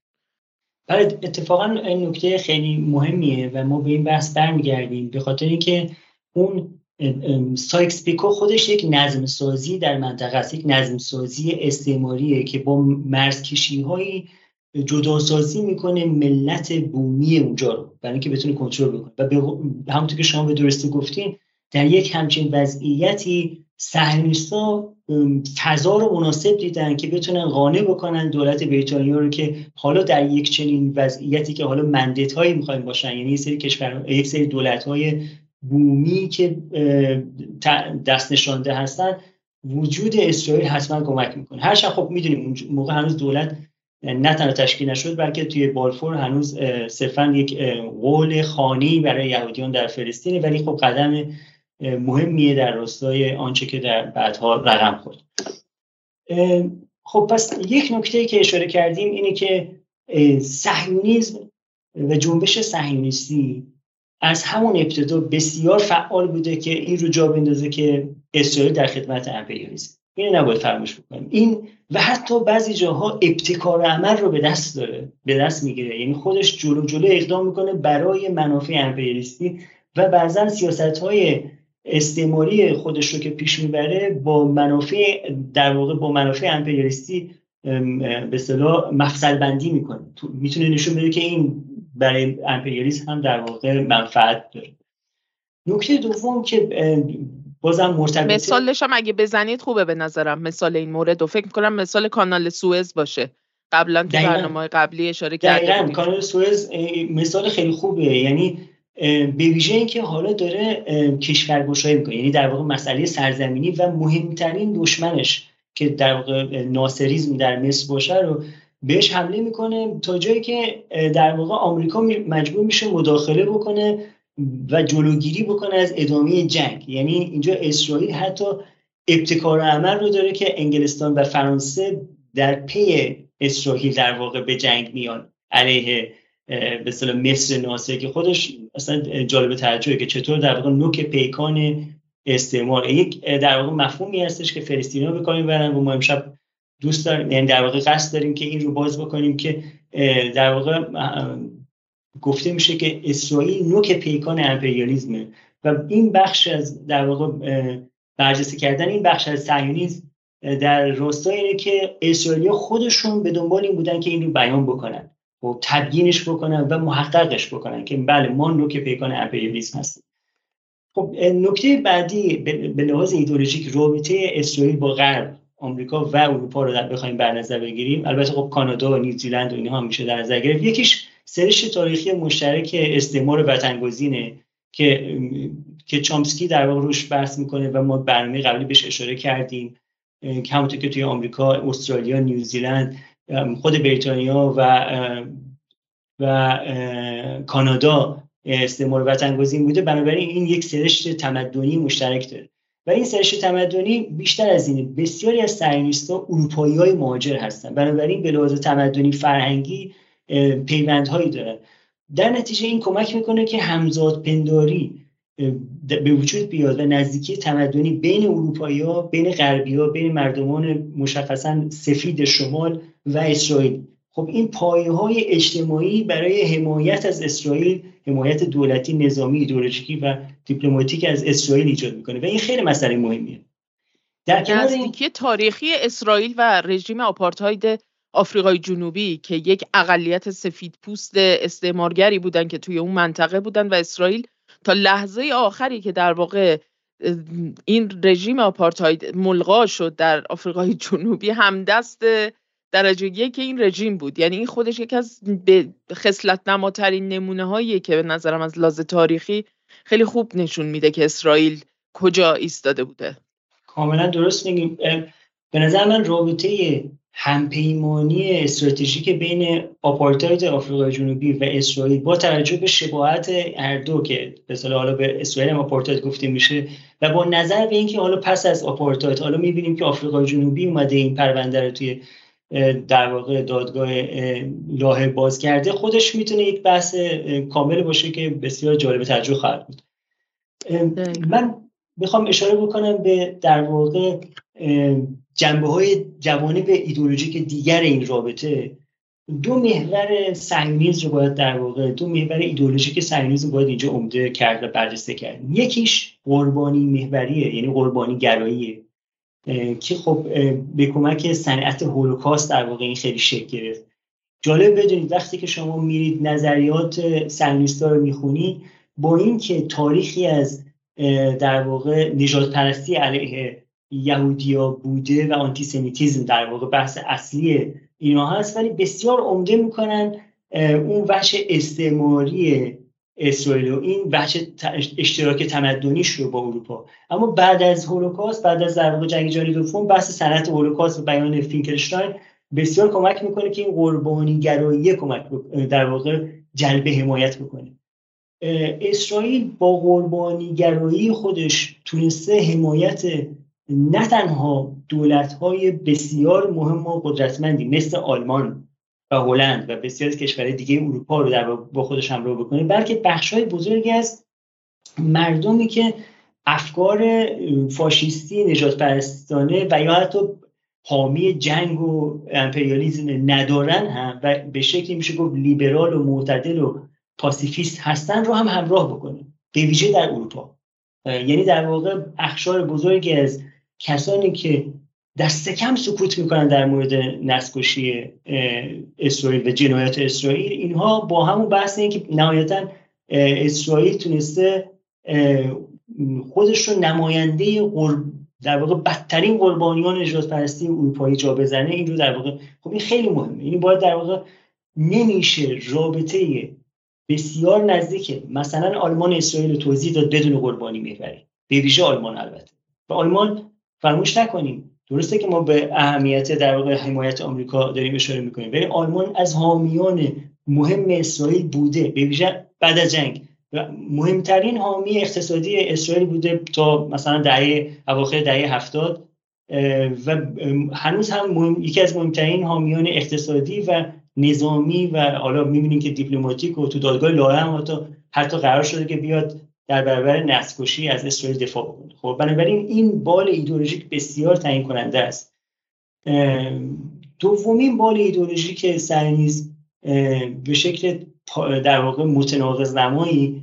بله اتفاقا نکته خیلی مهمیه و ما به این بحث برمیگردیم به خاطر اینکه اون سایکس پیکو خودش یک نظم سازی در منطقه است. یک نظم سازی استعماریه که با مرزکشی هایی جداسازی می‌کنه ملت بومی اونجا رو برای اینکه بتونه کنترل بکنه. و به همونطور که شما به درستی گفتین در یک همچین وضعیتی صهیونیست‌ها فضا رو مناسب دیدن که بتونن قانع بکنن دولت بریتانیا رو که حالا در یک چنین وضعیتی که حالا مندت هایی می‌خوایم باشن یعنی یک سری کشور یک سری دولت های بومی که دست نشانده هستن وجود اسرائیل حتما کمک می‌کنه. هرچند خب می‌دونیم اون موقع هنوز دولت نه تنها تشکیل نشد بلکه توی بالفور هنوز صرفا یک قول خانی برای یهودیان در فلسطینه ولی خب قدم مهمیه در راستای آنچه که در بعدها رقم خورد. خب پس یک نکته که اشاره کردیم اینه که صهیونیسم و جنبش صهیونیستی از همون ابتدا بسیار فعال بوده که این رو جا بندازه که اسرائیل در خدمت امپریالیسم اینو نباید فراموش بکنیم. این و حتی بعضی جاها ابتکار عمل رو به دست داره به دست می‌گیره. یعنی خودش جلو جلو اقدام می‌کنه برای منافع امپریالیستی و بعضا سیاست های استعماری خودش رو که پیش می‌بره با منافع در واقع با منافع امپریالیستی به اصطلاح مفصل بندی می‌کنه می‌تونه نشون بده که این برای امپریالیسم هم در واقع منفعت داره. نکته دوم که بازم مرتبطه مثالش هم اگه بزنید خوبه به نظرم مثال این مورد و فکر می‌کنم مثال کانال سوئز باشه. قبلا تو برنامه قبلی اشاره کردیم کانال سوئز مثال خیلی خوبه. یعنی به ویژه اینکه حالا داره کشورگشایی می‌کنه. یعنی در واقع مسئله سرزمینی و مهمترین دشمنش که در واقع ناصریزم در مصر باشه رو بهش حمله می‌کنه تا جایی که در واقع آمریکا مجبور میشه مداخله بکنه و جلوگیری بکنه از ادامه جنگ. یعنی اینجا اسرائیل حتی ابتکار عمل رو داره که انگلستان و فرانسه در پی اسرائیل در واقع به جنگ میان. علیه به اصطلاح مصر ناصر که خودش اصلا جالب توجهه که چطور در واقع نوک پیکان استعمار یک در واقع مفهومی هستش که فلسطینیا به کار می‌برن و ما امشب دوست داریم. یعنی در واقع قصد داریم که این رو باز بکنیم که در واقع گفته میشه که اسرائیل نوک پیکان امپریالیزمه و این بخش از در واقع برجسته کردن این بخش از صهیونیسم در راستای اینه که اسرائیلی خودشون به دنبال این بودن که این رو بیان بکنن و تبیینش بکنن و محققش بکنن که بله ما نوک پیکان امپریالیسم هستیم. خب نکته بعدی به لحاظ ایدئولوژیک رابطه اسرائیل با غرب. آمریکا و اروپا رو در بخوایم بر نظر بگیریم. البته خب کانادا و نیوزیلند و اینها هم میشه در نظر گرفت. یکیش سرشت تاریخی مشترک استعمار وطنگزینه که که چامسکی در واقع روش بحث می‌کنه و ما برنامه قبلی بهش اشاره کردیم همونطور که توی آمریکا، استرالیا، نیوزیلند، خود بریتانیا و و کانادا استعمار وطنگزین بوده. بنابراین این یک سرشت تمدنی مشترک داره. و این سرشت تمدنی بیشتر از اینه بسیاری از ها اروپایی های مهاجر هستن. بنابراین به لحاظ تمدنی فرهنگی پیوندهایی دارن. در نتیجه این کمک می‌کنه که همزاد پنداری به وجود بیاد و نزدیکی تمدنی بین اروپایی ها بین غربی ها بین مردمان مشخصا سفید شمال و اسرائیل. خب این پایه های اجتماعی برای حمایت از اسرائیل حمایت دولتی نظامی ایدئولوژیکی و دیپلماتیک از اسرائیل ایجاد می‌کنه و این خیلی مسئله مهمیه. در کنار این... تاریخی اسرائیل و رژیم آپارتاید آفریقای جنوبی که یک اقلیت سفید پوست استعمارگری بودن که توی اون منطقه بودن و اسرائیل تا لحظه آخری که در واقع این رژیم آپارتاید ملغا شد در آفریقای جنوبی همدست درجه یک این رژیم بود. یعنی این خودش یکی از خصلت نماترین نمونه هایی که به نظرم از لحاظ تاریخی خیلی خوب نشون میده که اسرائیل کجا ایستاده بوده. کاملا درست میگیم به نظر من رابطه همپیمانی استراتژیک بین آپارتاید آفریقای جنوبی و اسرائیل با توجه به شباهت هر دو که مثلا حالا به اسرائیل هم آپارتاید گفته میشه و با نظر به اینکه حالا پس از آپارتاید حالا می‌بینیم که آفریقای جنوبی اومده این پرونده رو توی در واقع دادگاه لاه باز کرده خودش می‌تونه یک بحث کامل باشه که بسیار جالب توجه خواهد بود. من می‌خوام اشاره بکنم به در واقع جنبه های جوانب ایدولوژیک دیگر این رابطه. دو محور سنگینیز رو باید در واقع دو محور ایدولوژیک سنگینیز رو باید اینجا عمده کرد و برجسته کرد. یکیش قربانی محوریه یعنی قربانی گراییه. که خب به کمک صنعت هولوکاست در واقع این خیلی شکل گرفت. جالب بدونید وقتی که شما میرید نظریات سنگینیستا رو می‌خونید با اینکه تاریخی از در واقع نجات پرستی علیه یهودیا بوده و آنتیسمیتیزم در واقع بحث اصلی اینا هست ولی بسیار عمده می‌کنن اون وحش استعماری اسرائیل و این وحش اشتراک تمدنیش رو با اروپا. اما بعد از هولوکاست بعد از در جنگ جهانی دوم بحث صنعت هولوکاست و بیان فینکلشتاین بسیار کمک می‌کنه که این قربانی گرایی کمک در واقع جلب حمایت بکنه. اسرائیل با قربانی گرایی خودش تونسته حمایت نه تنها دولت های بسیار مهم و قدرتمندی مثل آلمان و هلند و بسیار از کشورهای دیگه اروپا رو در با خودش همراه بکنه بلکه بخش های بزرگی از مردمی که افکار فاشیستی نجات پرستانه و یا حتی حامی جنگ و امپریالیزم ندارن هم و به شکلی میشه گفت لیبرال و معتدل و پاسیفیست هستن رو هم همراه بکنه به ویژه در اروپا. یعنی در واقع اخشار بزرگی از کسانی که دست کم سکوت می‌کنن در مورد نسکشی اسرائیل و جنایات اسرائیل. اینها با همون بحث این که نهایتا اسرائیل تونسته خودش رو نماینده قرب در واقع بدترین قربانیان نجات پرستی اروپایی جا بزنه. این رو در واقع خب این خیلی مهمه. این باید در واقع نمیشه رابطه بسیار نزدیکه مثلا آلمان اسرائیل توضیح داد بدون قربانی محوری به ویژه آلمان البته. و آلمان فراموش نکنیم درسته که ما به اهمیت در واقع حمایت آمریکا داریم اشاره می‌کنیم. ولی آلمان از حامیان مهم اسرائیل بوده به ویژه بعد از جنگ. مهمترین حامی اقتصادی اسرائیل بوده تا مثلا دهه اواخر دهه هفتاد. و هنوز هم مهم، یکی از مهمترین حامیان اقتصادی و نظامی و حالا می‌بینیم که دیپلماتیک و تو دادگاه لاهه هم حتی حتی قرار شده که بیاد در برابر نسکشی از اسرائیل دفاع بکنه خب بنابراین این بال ایدولوژیک بسیار تعیین کننده است. دومین بال ایدولوژیک سرنیز به شکل در واقع متناقض نمایی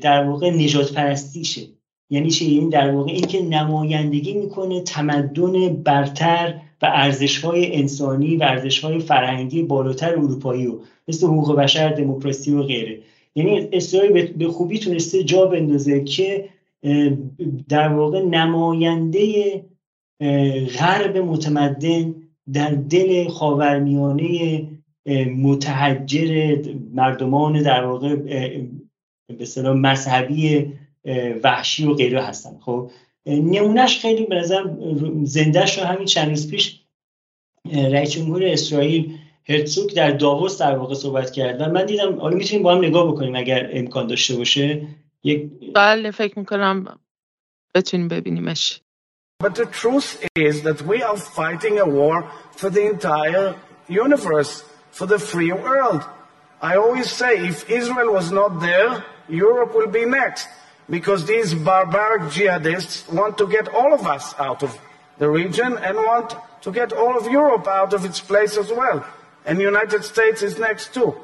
در واقع نجات پرستیشه یعنی چه یعنی در واقع اینکه نمایندگی می‌کنه تمدن برتر و ارزش های انسانی و ارزش های فرهنگی بالاتر اروپایی و مثل حقوق بشر دموکراسی و غیره. یعنی اسرائیل به خوبی تونسته جا بندازه که در واقع نماینده غرب متمدن در دل خاورمیانه متحجر مردمان در واقع به مذهبی وحشی و غیره هستن. خب نمونهش خیلی به نظر زندهش رو همین چند روز پیش رئیس جمهور اسرائیل هرتسوک در داووس در واقع صحبت کرد و من دیدم حالا می‌تونیم با هم نگاه بکنیم اگر امکان داشته باشه یک بله فکر می‌کنم بتونیم ببینیمش But the truth is that we are fighting a war for the entire universe, for the free world. I always say if Israel was not there, Europe will be next. Because these barbaric jihadists want to get all of us out of the region and want to get all of Europe out of its place as well. And the United States is next too.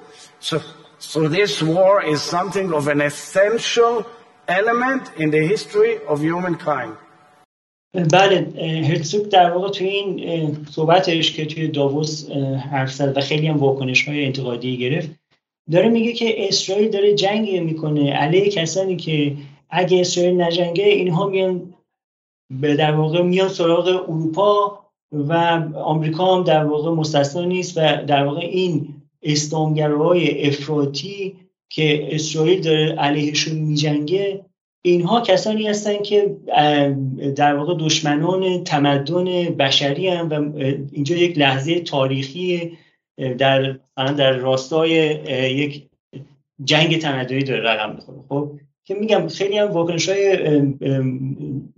So, so this war is something of an essential element in the history of humankind. بله هرتزوک در واقع توی این صحبتش که توی داووس حرف زد و خیلی هم واکنش های انتقادی گرفت داره میگه که اسرائیل داره جنگ می‌کنه علیه کسانی که اگه اسرائیل نجنگه اینها میان به در واقع میان سراغ اروپا و آمریکا هم در واقع مستثنا نیست و در واقع این اسلامگراهای افراطی که اسرائیل داره علیهشون میجنگه اینها کسانی هستند که در واقع دشمنان تمدن بشری هم و اینجا یک لحظه تاریخی در در راستای یک جنگ تمدنی داره رقم می‌خوره. خب که میگم خیلی هم واکنش های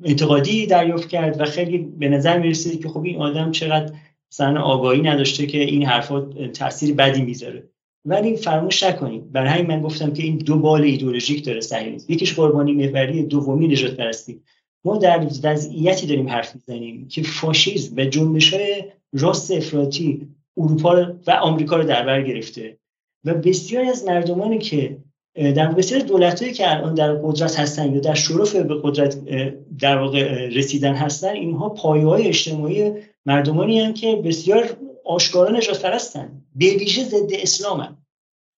انتقادی دریافت کرد و خیلی به نظر می‌رسید که خب این آدم چقدر مثلا آگاهی نداشته که این حرفا تاثیر بدی می‌ذاره. ولی فراموش نکنید برای همین من گفتم که این دو بال ایدئولوژیک داره صهیونیسم یکیش قربانی محوری دومی نجات پرستی. ما در وضعیتی داریم حرف می‌زنیم که فاشیسم و جنبش های راست افراطی اروپا و آمریکا رو در بر گرفته. و بسیاری از مردمانی که در بسیار دولتهایی که الان در قدرت هستن یا در شرف به قدرت در واقع رسیدن هستن اینها پایه های اجتماعی مردمانی هم که بسیار آشکارا نجات پرستن. به ویژه ضد اسلام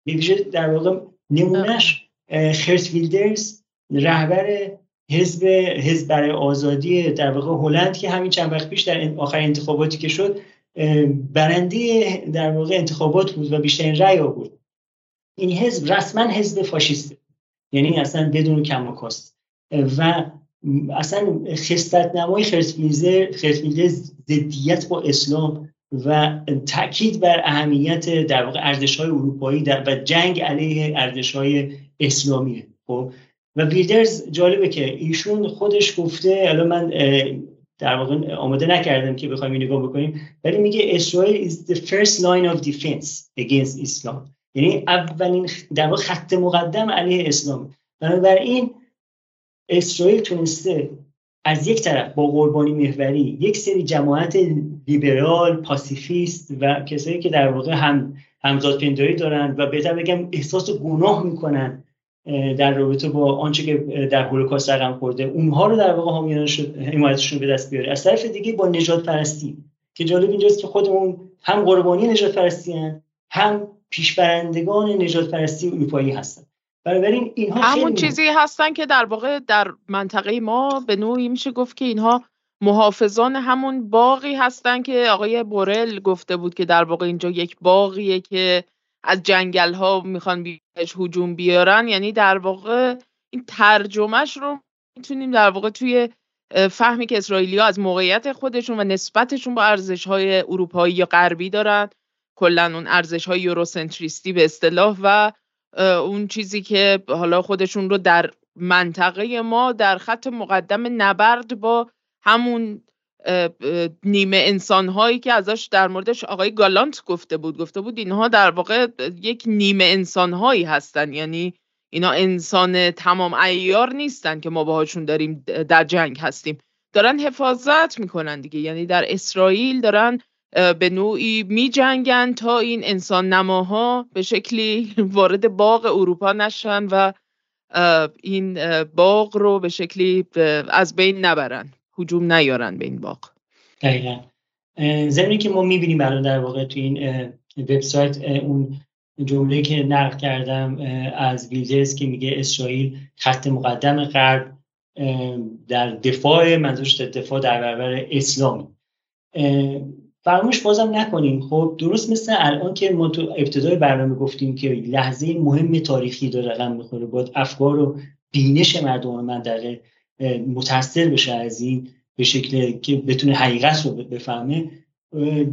به ویژه در واقع نمونهش خرت ویلدرز رهبر حزب حزب برای آزادی در واقع هلند که همین چند وقت پیش در آخر انتخاباتی که شد برنده در واقع انتخابات بود و بیشترین رأی آورد. این حزب رسما حزب فاشیسته. یعنی اصلا بدون کم و و اصلا خستت نمای خرسفیلده ضدیت با اسلام و تاکید بر اهمیت در واقع ارزش های اروپایی در و جنگ علیه ارزش های اسلامیه. خب؟ و ویلدرز جالبه که ایشون خودش گفته الان من در واقع آماده نکردم که بخوایم این نگاه بکنیم ولی میگه اسرائیل is the first line of defense against Islam. یعنی اولین در خط مقدم علیه اسلام. بنابراین اسرائیل تونسته از یک طرف با قربانی محوری یک سری جماعت لیبرال پاسیفیست و کسایی که در واقع هم همزاد پنداری دارن و بهتر بگم احساس گناه می‌کنن در رابطه با آنچه که در هولوکاست رقم خورده. اونها رو در واقع حمایتشون به دست بیاره. از طرف دیگه با نجات پرستی که جالب اینجاست که خودمون هم قربانی نجات پرستی هم پیشبرندگان نجات پرستی اروپایی هستن. بنابراین اینها همون چیزی هستن که در واقع در منطقه ما به نوعی میشه گفت که اینها محافظان همون باقی هستن که آقای بورل گفته بود که در واقع اینجا یک باقیه که از جنگل ها می‌خوان بهش هجوم بیارن. یعنی در واقع این ترجمهش رو می‌تونیم در واقع توی فهمی که اسرائیلی ها از موقعیت خودشون و نسبتشون با ارزش های اروپایی یا غربی دارن کلا اون ارزش های یوروسنتریستی به اصطلاح و اون چیزی که حالا خودشون رو در منطقه ما در خط مقدم نبرد با همون نیمه انسان هایی که ازش در موردش آقای گالانت گفته بود. گفته بود اینها در واقع یک نیمه انسان هایی هستن. یعنی اینا انسان تمام ایار نیستن که ما باهاشون داریم در جنگ هستیم. دارن حفاظت می‌کنن دیگه. یعنی در اسرائیل دارن به نوعی می جنگن تا این انسان نماها به شکلی وارد باغ اروپا نشن و این باغ رو به شکلی از بین نبرن هجوم نیارن به این باغ. دقیقا. زمینی که ما می‌بینیم الان در واقع تو این وبسایت اون جمله که نقل کردم از ویلدرز که میگه اسرائیل خط مقدم غرب در دفاع منظورش دفاع در برابر اسلام فراموش بازم نکنیم. خب درست مثل الان که ما تو ابتدای برنامه گفتیم که لحظه مهم تاریخی داره رقم می‌خوره. باید افکار و بینش مردم منطقه متاثر بشه از این به شکل که بتونه حقیقت رو بفهمه.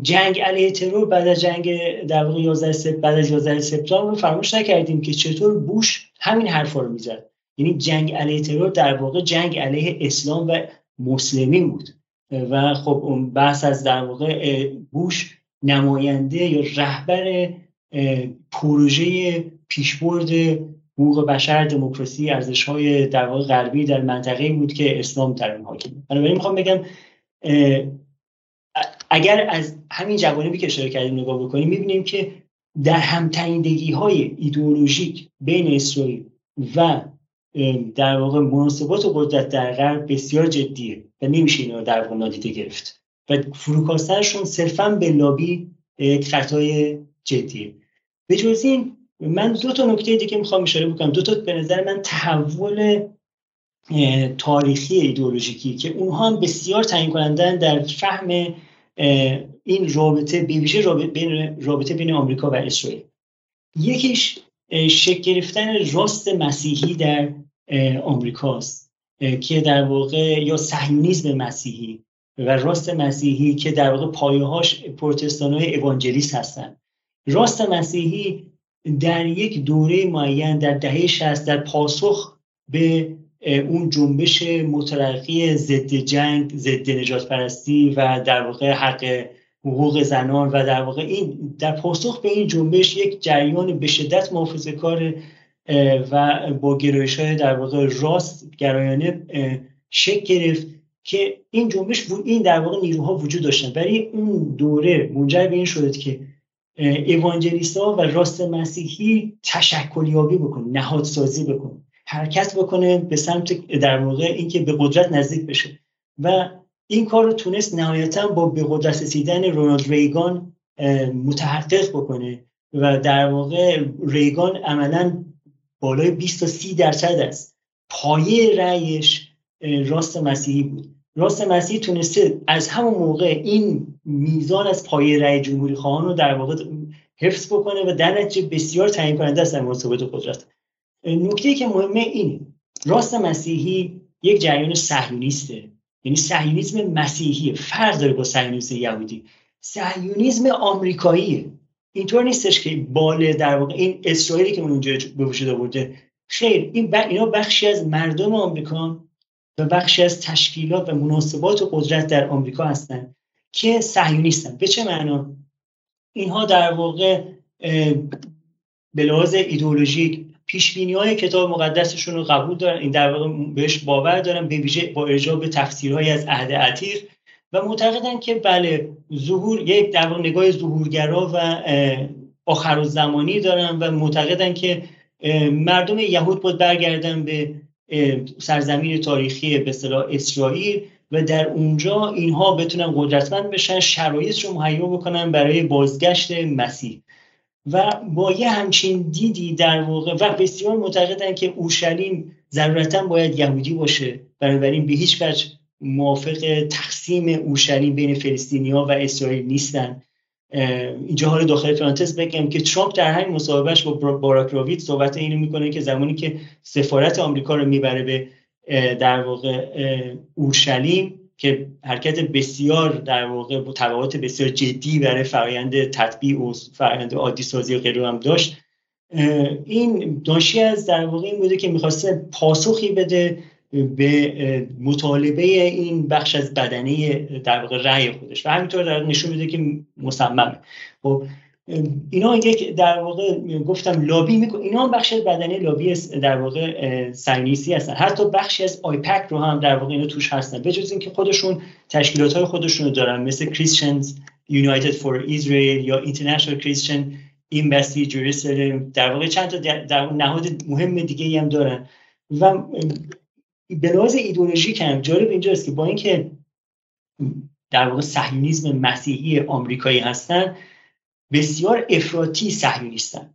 جنگ علیه ترور بعد از جنگ در واقع 11 بعد از 11 سپتامبر رو فراموش نکردیم که چطور بوش همین حرفا رو می‌زد. یعنی جنگ علیه ترور در واقع جنگ علیه اسلام و مسلمین بود. و خب اون بحث از در واقع بوش نماینده یا رهبر پروژه پیشبرد حقوق بشر دموکراسی ارزش های در واقع غربی در منطقه بود که اسلام در اون حاکم بنابراین می‌خوام بگم اگر از همین جوانبی که اشاره کردیم نگاه بکنیم می‌بینیم که در همتنیدگی های ایدئولوژیک بین اسرائیل و در واقع مناسبات قدرت در غرب بسیار جدیه و نمیشه اینا در واقع نادیده گرفت. و فروکاستنشون صرفا به لابی یک خطای جدیه. به جز این من دو تا نکته دیگه می‌خوام اشاره بکنم. دو تا به نظر من تحول تاریخی ایدئولوژیکی که اونها هم بسیار تعیین کنندن در فهم این رابطه بین رابطه بین آمریکا و اسرائیل. یکیش شکل گرفتن راست مسیحی در آمریکاست. که در واقع یا صهیونیسم مسیحی و راست مسیحی که در واقع پایه‌هاش پروتستان های اوانجلیس هستن. راست مسیحی در یک دوره معین در دهه 60 در پاسخ به اون جنبش مترقی ضد جنگ ضد نجات پرستی و در واقع حق حقوق زنان و در واقع این در پاسخ به این جنبش یک جریان به شدت محافظه کار و با گرایش های در واقع راست گرایانه شکل گرفت که این جنبش این در واقع نیروها وجود داشتن. برای اون دوره منجر به این شد که ایوانجلیستا و راست مسیحی تشکلیابی بکنه نهادسازی بکنه حرکت بکنه به سمت در واقع اینکه به قدرت نزدیک بشه. و این کار رو تونست نهایتا با به قدرت رسیدن رونالد ریگان متحقق بکنه و در واقع ریگان عملا بالای 20 تا 30 درصد است. پایه رأیش راست مسیحی بود. راست مسیحی تونسته از همون موقع این میزان از پایه رأی جمهوری خواهان رو در واقع حفظ بکنه و در نتیجه بسیار تعیین کننده است در مناسبات قدرت. نکته که مهمه اینه. راست مسیحی یک جریان صهیونیسته. یعنی صهیونیسم مسیحی فرق داره با صهیونیسم یهودی. صهیونیسم آمریکاییه. اینطور نیستش که بال در واقع این اسرائیلی که اون اونجا به وجود آورده. خیر این اینا بخشی از مردم آمریکا و بخشی از تشکیلات و مناسبات قدرت در آمریکا هستند که صهیونیستن. به چه معنا؟ اینها در واقع به لحاظ ایدئولوژیک پیش های کتاب مقدسشون رو قبول دارن. این در واقع بهش باور دارن به ویژه با ارجاع به تفسیرهایی از عهد عتیق. و معتقدن که بله ظهور یک در نگاه ظهورگرا و آخر زمانی دارن و معتقدن که مردم یهود باید برگردن به سرزمین تاریخی به اصطلاح اسرائیل و در اونجا اینها بتونن قدرتمند بشن شرایط رو مهیا بکنن برای بازگشت مسیح. و با یه همچین دیدی در واقع و بسیار معتقدن که اورشلیم ضرورتا باید یهودی باشه بنابراین به هیچ وجه موافق تقسیم اورشلیم بین فلسطینیا و اسرائیل نیستن. اینجا حال داخل پرانتز بگم که ترامپ در همین مصاحبهش با باراک راویت صحبت اینو می‌کنه که زمانی که سفارت آمریکا رو می‌بره به در واقع اورشلیم که حرکت بسیار در واقع تبعات بسیار جدی برای فرایند تطبیع و فرایند عادی سازی و غیره هم داشت. این داشی از در واقع این بوده که می‌خواسته پاسخی بده به مطالبه این بخش از بدنه در واقع رأی خودش. و همینطور در نشون میده که مصممه. خب اینا یک در واقع گفتم لابی میکن اینا هم بخش بدنه لابی در واقع سینیسی هستن. حتی بخشی از آیپک رو هم در واقع اینا توش هستن. به جز اینکه خودشون تشکیلات های خودشون رو دارن. مثل کریسچنز United for Israel یا International Christian Embassy Jerusalem. در واقع چند تا در نهاد مهم دیگه هم دارن. و به لحاظ ایدئولوژیک هم جالب اینجاست که با اینکه در واقع صهیونیسم مسیحی آمریکایی هستن بسیار افراطی صهیونیستن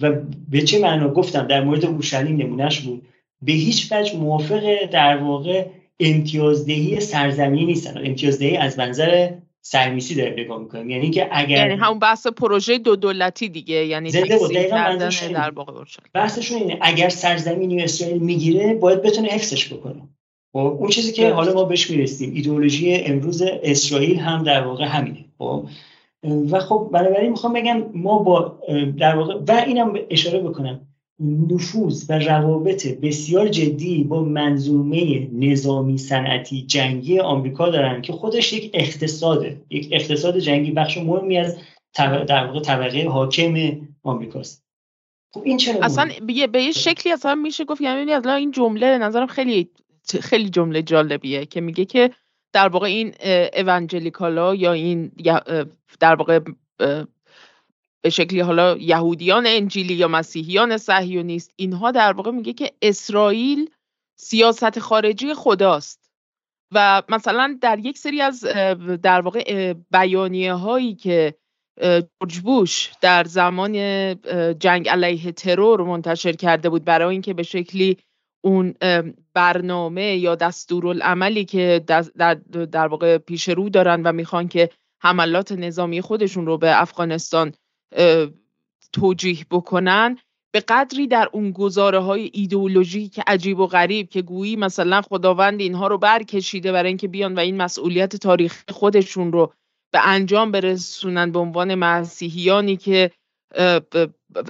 و به چه معنا گفتم در مورد اورشلیم نمونهش بود. به هیچ وجه موافق در واقع امتیازدهی سرزمینی نیستن. امتیازدهی از منظر سرمیسی داره نگاه می‌کنیم یعنی که اگر یعنی همون بحث پروژه دو دولتی دیگه یعنی در واقع بحثشون اینه. اگر سرزمینی اسرائیل می‌گیره باید بتونه حفظش بکنه. خب اون چیزی که حالا ما بهش می‌رسیم. ایدئولوژی امروز اسرائیل هم در واقع همینه. خب و خب بنابراین می‌خوام بگم ما با در واقع و اینم اشاره بکنم. نفوذ و روابط بسیار جدی با منظومه نظامی صنعتی جنگی آمریکا دارن که خودش یک اقتصاده. یک اقتصاد جنگی بخش مهمی از در واقع طبقه حاکم آمریکاست. خب این چرا اصلا به یه شکلی اصلا میشه گفت یعنی اصلا این جمله نظرم خیلی خیلی جمله جالبیه که میگه که در واقع این اونجلیکالا یا این در واقع به شکلی حالا یهودیان انجیلی یا مسیحیان صهیونیست اینها در واقع میگه که اسرائیل سیاست خارجی خداست. و مثلا در یک سری از در واقع بیانیه هایی که جورج بوش در زمان جنگ علیه ترور منتشر کرده بود برای اینکه به شکلی اون برنامه یا دستورالعملی که در, در واقع پیش رو دارن و می‌خوان که حملات نظامی خودشون رو به افغانستان توجیه بکنن. به قدری در اون گزاره های ایدئولوژی که عجیب و غریب که گویی مثلا خداوند اینها رو برکشیده برای اینکه بیان و این مسئولیت تاریخ خودشون رو به انجام برسونن به عنوان مسیحیانی که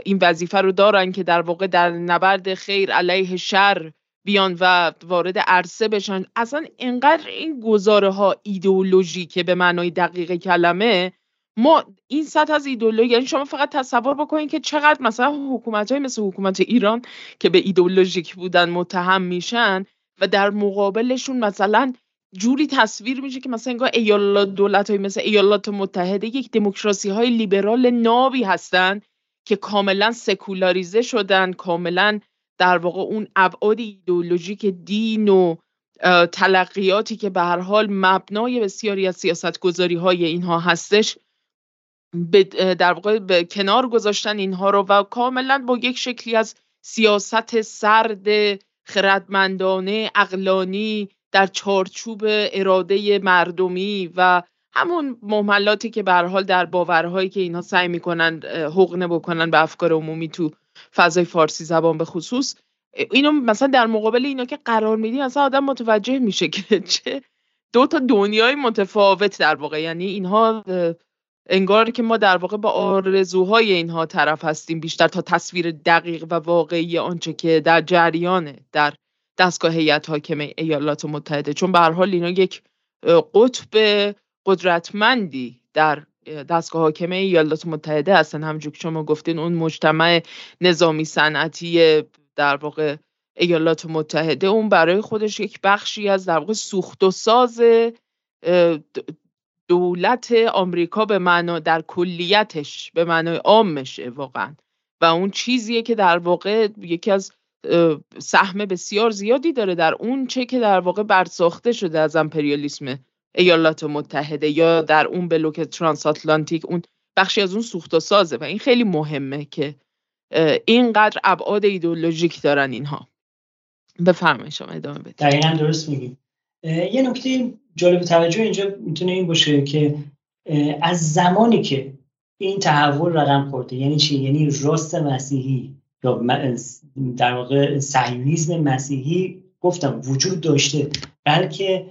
این وظیفه رو دارن که در واقع در نبرد خیر علیه شر بیان و وارد عرصه بشن. اصلا اینقدر این گزاره ها ایدئولوژی که به معنای دقیق کلمه ما این سطح از ایدئولوژی یعنی شما فقط تصور بکنید که چقدر مثلا حکومت های مثل حکومت ایران که به ایدئولوژیک بودن متهم میشن و در مقابلشون مثلا جوری تصویر میشه که مثلا انگار ایالات دولت های مثل ایالات متحده یک دموکراسی های لیبرال نابی هستن که کاملا سکولاریزه شدن کاملا در واقع اون ابعاد ایدئولوژیک دین و تلقیاتی که به هر حال مبنای بسیاری از سیاست گذاری های اینها هستش در واقع به کنار گذاشتن اینها رو و کاملا با یک شکلی از سیاست سرد خردمندانه اقلانی در چارچوب اراده مردمی و همون مهملاتی که به حال در باورهایی که اینها سعی می‌کنن حقنه بکنن به افکار عمومی تو فضای فارسی زبان به خصوص اینو مثلا در مقابل اینا که قرار میدی اصلا آدم متوجه میشه که چه دو تا دنیای متفاوت در واقع. یعنی اینها انگار که ما در واقع با آرزوهای اینها طرف هستیم بیشتر تا تصویر دقیق و واقعی آنچه که در جریانه در دستگاه هیئت حاکمه ایالات متحده. چون به هر حال اینا یک قطب قدرتمندی در دستگاه حاکمه ایالات متحده هستن. همونجور که شما گفتین اون مجتمع نظامی صنعتی در واقع ایالات متحده اون برای خودش یک بخشی از در واقع سوخت و ساز دولت آمریکا به معنا در کلیتش به معنای عامشه واقعا. و اون چیزیه که در واقع یکی از سهم بسیار زیادی داره در اون چه که در واقع برساخته شده از امپریالیسم ایالات متحده یا در اون بلوک ترانس آتلانتیک اون بخشی از اون سوخت و سازه. و این خیلی مهمه که اینقدر ابعاد ایدولوژیک دارن اینها. بفرمایید شما ادامه بدید. دقیقا درست میگیم یه نکته جالب توجه اینجا می‌تونه این باشه که از زمانی که این تحول رقم خورده یعنی چی؟ یعنی راست مسیحی یا در واقع صهیونیسم مسیحی گفتم وجود داشته بلکه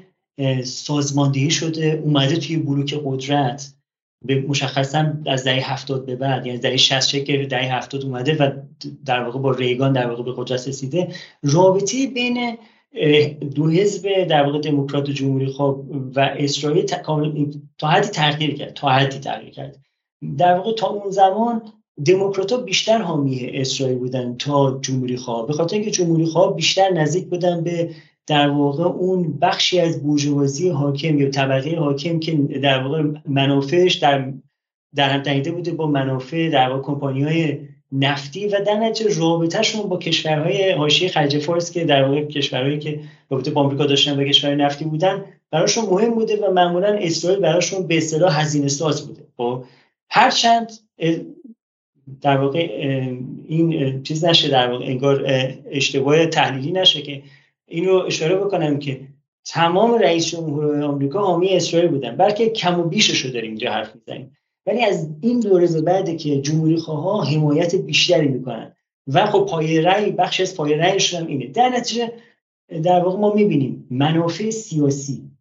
سازماندهی شده اومده توی بلوک قدرت به مشخصا از دهه هفتاد به بعد یعنی دهه 60 شکل دهه هفتاد اومده و در واقع با ریگان در واقع به قدرت رسیده. رابطه بین دو حزب در واقع دموکرات و جمهوری خواب و اسرائیل تا حدی تغییر کرد تا حدی تغییر کرد. در واقع تا اون زمان دموکرات بیشتر حامی اسرائیل بودن تا جمهوری خواه به خاطر اینکه جمهوری خواه بیشتر نزدیک بودن به در واقع اون بخشی از بورژوازی حاکم یا طبقه حاکم که در واقع منافعش در در هم تنیده بوده با منافع در واقع کمپانی های نفتی و در نتیجه رابطهشون با کشورهای حاشیه خلیج فارس که در واقع کشورهایی که رابطه با آمریکا داشتن و کشورهای نفتی بودن براشون مهم بوده و معمولا اسرائیل براشون به اصطلاح هزینه ساز بوده. خب هرچند در واقع این چیز نشه در واقع انگار اشتباه تحلیلی نشه که اینو اشاره بکنم که تمام رئیس جمهور آمریکا حامی اسرائیل بودن بلکه کم و بیشش رو داریم اینجا حرف می‌زنیم. ولی از این دوره بعد که جمهوری خواه حمایت بیشتری می‌کنن. و خب پای رأی بخش از پای رأیشون هم اینه. در نتیجه در واقع ما می‌بینیم منافع سیاسی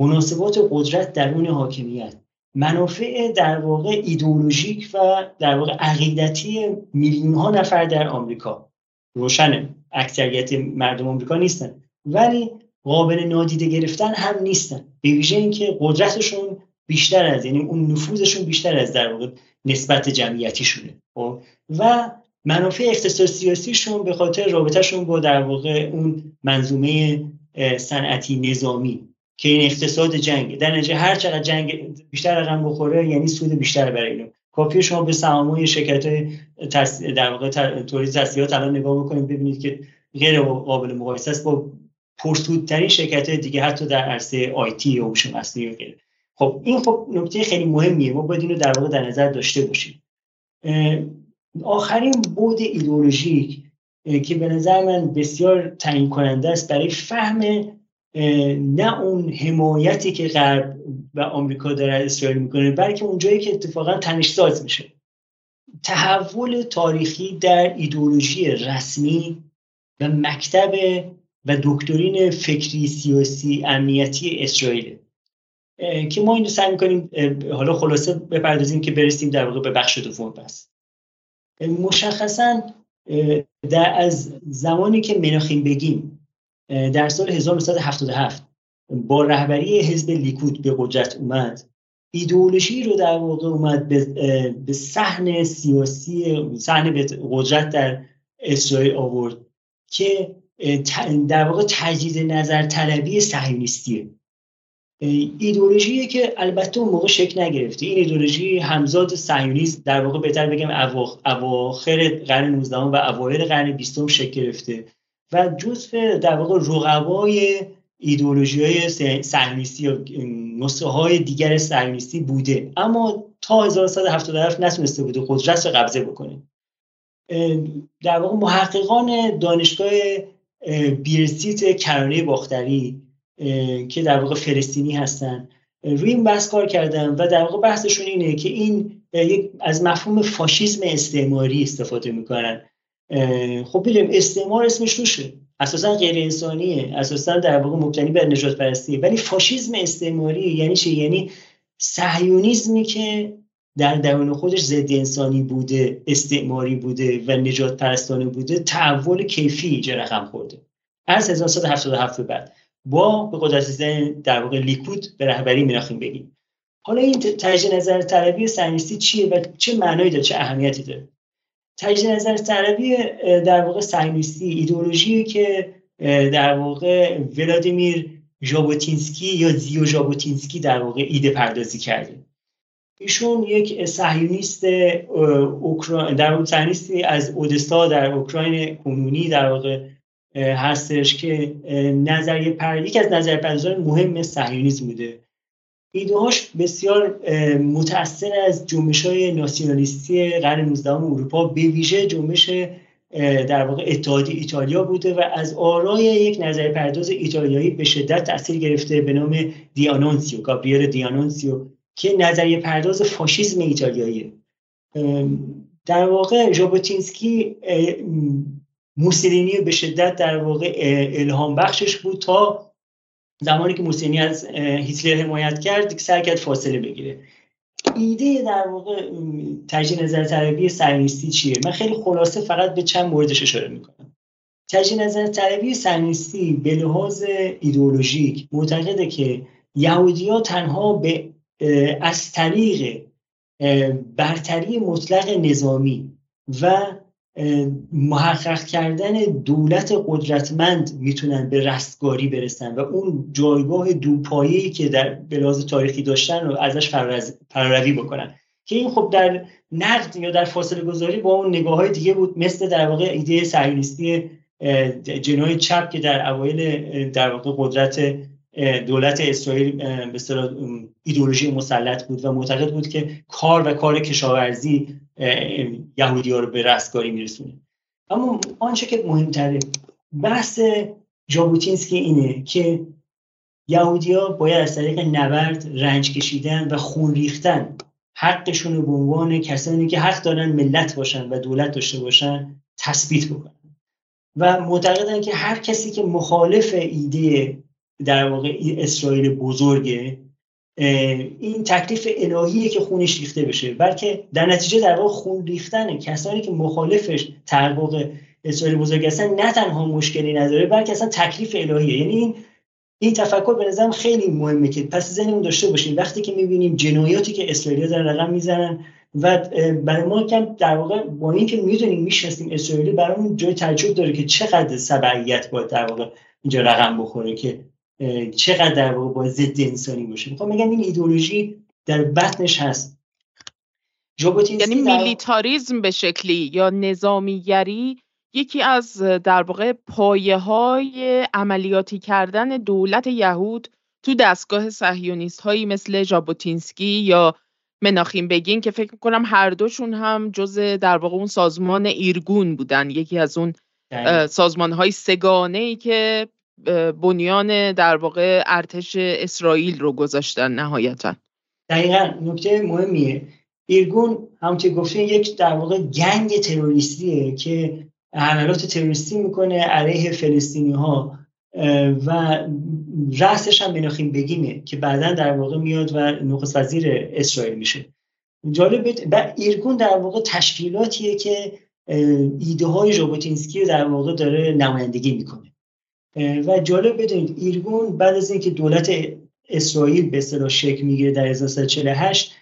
مناسبات قدرت درون حاکمیت منافع در واقع ایدئولوژیک و در واقع عقیدتی میلیون ها نفر در آمریکا. روشنه. اکثریت مردم آمریکا نیستن. ولی قابل نادیده گرفتن هم نیستن. به ویژه اینکه قدرتشون بیشتر از یعنی اون نفوذشون بیشتر از در واقع نسبت جمعیتیشونه. خب؟ و منافع اقتصاد سیاسیشون به خاطر رابطهشون با در واقع اون منظومه صنعتی نظامی که این اقتصاد جنگ در نتیجه هر چقدر جنگ بیشتر رقم بخوره یعنی سود بیشتر برای اینو کافی شما به سهامای شرکت تس... در واقع تولید تسلیحات الان نگاه بکنید ببینید که غیر قابل مقایسه است با پرسودترین شرکت دیگه حتی در عرصه آیتی و هوش مصنوعی و غیره. خب این خب نکته خیلی مهمیه. ما باید اینو در واقع در نظر داشته باشیم. آخرین بود ایدئولوژیک که به نظر من بسیار تعیین کننده است برای فهم نه اون حمایتی که غرب و آمریکا داره اسرائیل می‌کنه بلکه اونجایی که اتفاقا تنش ساز میشه. تحول تاریخی در ایدولوژی رسمی و مکتب و دکترین فکری سیاسی امنیتی اسرائیل که ما این رو سعی می‌کنیم حالا خلاصه بپردازیم که برسیم در واقع به بخش دوم بس. مشخصا در از زمانی که مناخیم بگیم در سال 1977 با رهبری حزب لیکود به قدرت اومد ایدئولوژی رو در واقع اومد به صحن سیاسی صحن قدرت در اسرائیل آورد که در واقع تجدید نظر طلبی صهیونیستیه. ایدولوژی که البته اون موقع شکل نگرفته این ایدولوژی همزاد صهیونیسم در واقع بهتر بگم اواخر قرن 19 و اوایل قرن 20 شکل گرفته و جزء در واقع رقبای ایدولوژی های صهیونیستی یا نسخه های دیگر صهیونیستی بوده. اما تا 1177 نتونسته بوده قدرت قبضه بکنه. در واقع محققان دانشگاه بیرسیت کرانه باختری که در واقع فلسطینی هستن. روی این بحث کار کردن و در واقع بحثشون اینه که این از مفهوم فاشیزم استعماری استفاده می‌کنن. خب ببینیم استعمار اسمش روشه اساسا غیر انسانیه اساسا در واقع مبتنی بر نجات پرستیه. ولی فاشیزم استعماری یعنی چه یعنی صهیونیزمی که در درون خودش ضد انسانی بوده استعماری بوده و نژادپرستانه بوده تحول کیفی رقم خورده. از 1977 بعد. با به قدرت در واقع لیکود به رهبری مناخیم بگین. حالا این تجدید نظر طلبی صهیونیستی چیه و چه معنایی داره چه اهمیتی داره؟ تجدید نظر طلبی در واقع صهیونیستی ایدئولوژی که در واقع ولادیمیر ژابوتینسکی یا زیو ژابوتینسکی در واقع ایده پردازی کرده. ایشون یک صهیونیست اوکراین در واقع از اودستا در اوکراین کنونی در واقع هستش که نظریه پر... یکی از نظریه پردازان مهم صهیونیسم بوده. ایدهاش بسیار متأثر از جنبش های ناسیونالیستی قرن 19 اروپا به ویژه جنبش در واقع اتحادی ایتالیا بوده و از آرای یک نظریه پرداز ایتالیایی به شدت تاثیر گرفته به نام دیانونسیو گابریل دیانونسیو که نظریه پرداز فاشیزم ایتالیاییه. در واقع ژابوتینسکی موسولینی به شدت در واقع الهام بخشش بود تا زمانی که موسولینی از هیتلر حمایت کرد سعی کرد فاصله بگیره. ایده در واقع تجدید نظر طلبی سرنیستی چیه؟ من خیلی خلاصه فقط به چند موردش اشاره می‌کنم. تجدید نظر طلبی سرنیستی به لحاظ ایدئولوژیک معتقده که یهودی تنها به از طریق برتری مطلق نظامی و محقق کردن دولت قدرتمند می‌تونن به رستگاری برسن و اون جایگاه دوپایه‌ای که در بلاز تاریخی داشتن رو ازش فراری بکنن. که این خب در نقد یا در فاصله گذاری با اون نگاه های دیگه بود مثل در واقع ایده سهیونیستی جنای چپ که در اوایل در واقع قدرت دولت اسرائیل به ایدولوژی مسلط بود و معتقد بود که کار و کار کشاورزی یهودی ها رو به رستگاری میرسونه. اما آنچه که مهمتره بحث جابوتینسکی اینه که یهودی ها باید از طریق نبرد رنج کشیدن و خون ریختن. حقشون رو به عنوان کسانی که حق دارن ملت باشن و دولت داشته باشن تثبیت بکنن. و معتقدن که هر کسی که مخالف ایده در واقع اسرائیل بزرگه این تکلیف الهیه که خونش ریخته بشه بلکه در نتیجه در واقع خون ریختن کسانی که مخالفش تحقق اسرائیل بزرگ هستن نه تنها مشکلی نداره بلکه اصلا تکلیف الهیه. یعنی این این تفکر به نظرم خیلی مهمه که پس ذهنمون داشته باشیم. وقتی که می‌بینیم جنایاتی که اسرائیل دارن رقم می‌زنن و برای ما کم در واقع با اینکه می‌دونیم می‌شناسیم اسرائیلی برامون جای تعجب داره که چقدر سبعیت باید در واقع اینجا رقم بخوره که چقدر در واقع با ضد انسانی باشه. می‌خوام بگم این ایدولوژی در بطنش هست. یعنی میلیتاریزم به شکلی یا نظامیگری یکی از در واقع پایه های عملیاتی کردن دولت یهود تو دستگاه سهیونیست هایی مثل جابوتینسکی یا مناخیم بگین که فکر می‌کنم هر دوشون هم جز در واقع اون سازمان ایرگون بودن. یکی از اون سازمان های سگانه ای که بنیان در واقع ارتش اسرائیل رو گذاشتن نهایتا. دقیقا نکته مهمیه. ایرگون همونطور گفتین یک در واقع گنگ تروریستیه که حملات تروریستی می‌کنه علیه فلسطینی ها و رأسش هم مناخیم بگینه که بعدا در واقع میاد و نخست وزیر اسرائیل میشه. جالب و ایرگون در واقع تشکیلاتیه که ایده های جابوتینسکی در واقع داره نمایندگی می‌کنه. و جالب بدونید ایرگون بعد از اینکه دولت اسرائیل به اصطلاح شکل می‌گیره در 1948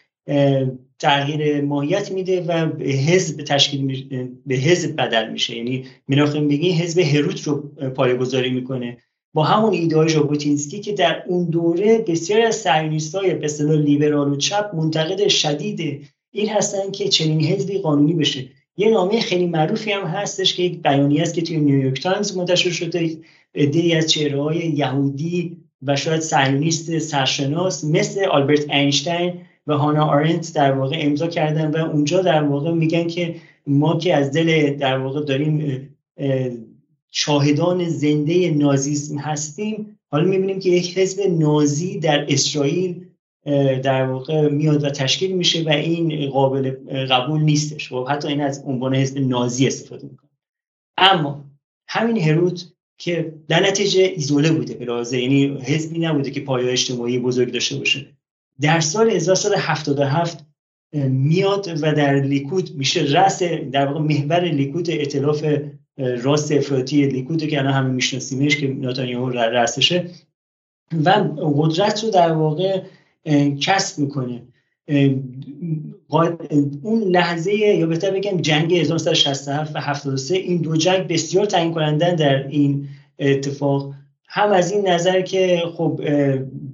تغییر ماهیت میده و به حزب تشکیل به حزب بدل میشه. یعنی مناخیم بگین حزب هروت رو پایه‌گذاری می‌کنه. با همون ایده های ژابوتینسکی که در اون دوره بسیاری از های به اصطلاح لیبرال و چپ منتقد شدید این هستن که چنین حزبی قانونی بشه. یه نامه خیلی معروفی هم هستش که یک بیانیه است که توی نیویورک تایمز منتشر شده عده‌ای از چهره های یهودی و شاید صهیونیست سرشناس مثل آلبرت اینشتین و هانا آرنت در واقع امضا کردن و اونجا در واقع میگن که ما که از دل در واقع داریم شاهدان زنده نازیسم هستیم حالا می‌بینیم که یک حزب نازی در اسرائیل در واقع میاد و تشکیل میشه و این قابل قبول نیستش. و حتی این از عنوان حزب نازی استفاده می‌کنه. اما همین هروت که در نتیجه ایزوله بوده به یعنی حزبی نبوده که پایه اجتماعی بزرگ داشته باشه. در سال 1977 میاد و در لیکود میشه رأس در واقع محور لیکود اطلاف راست افراطی لیکود که الان همه میشناسیمش که نتانیاهو رأسشه. و قدرت رو در واقع کسب می‌کنه. اون لحظه یا بهتر بگم جنگ 1967 و 73 این دو جنگ بسیار تعیین کنندن در این اتفاق. هم از این نظر که خب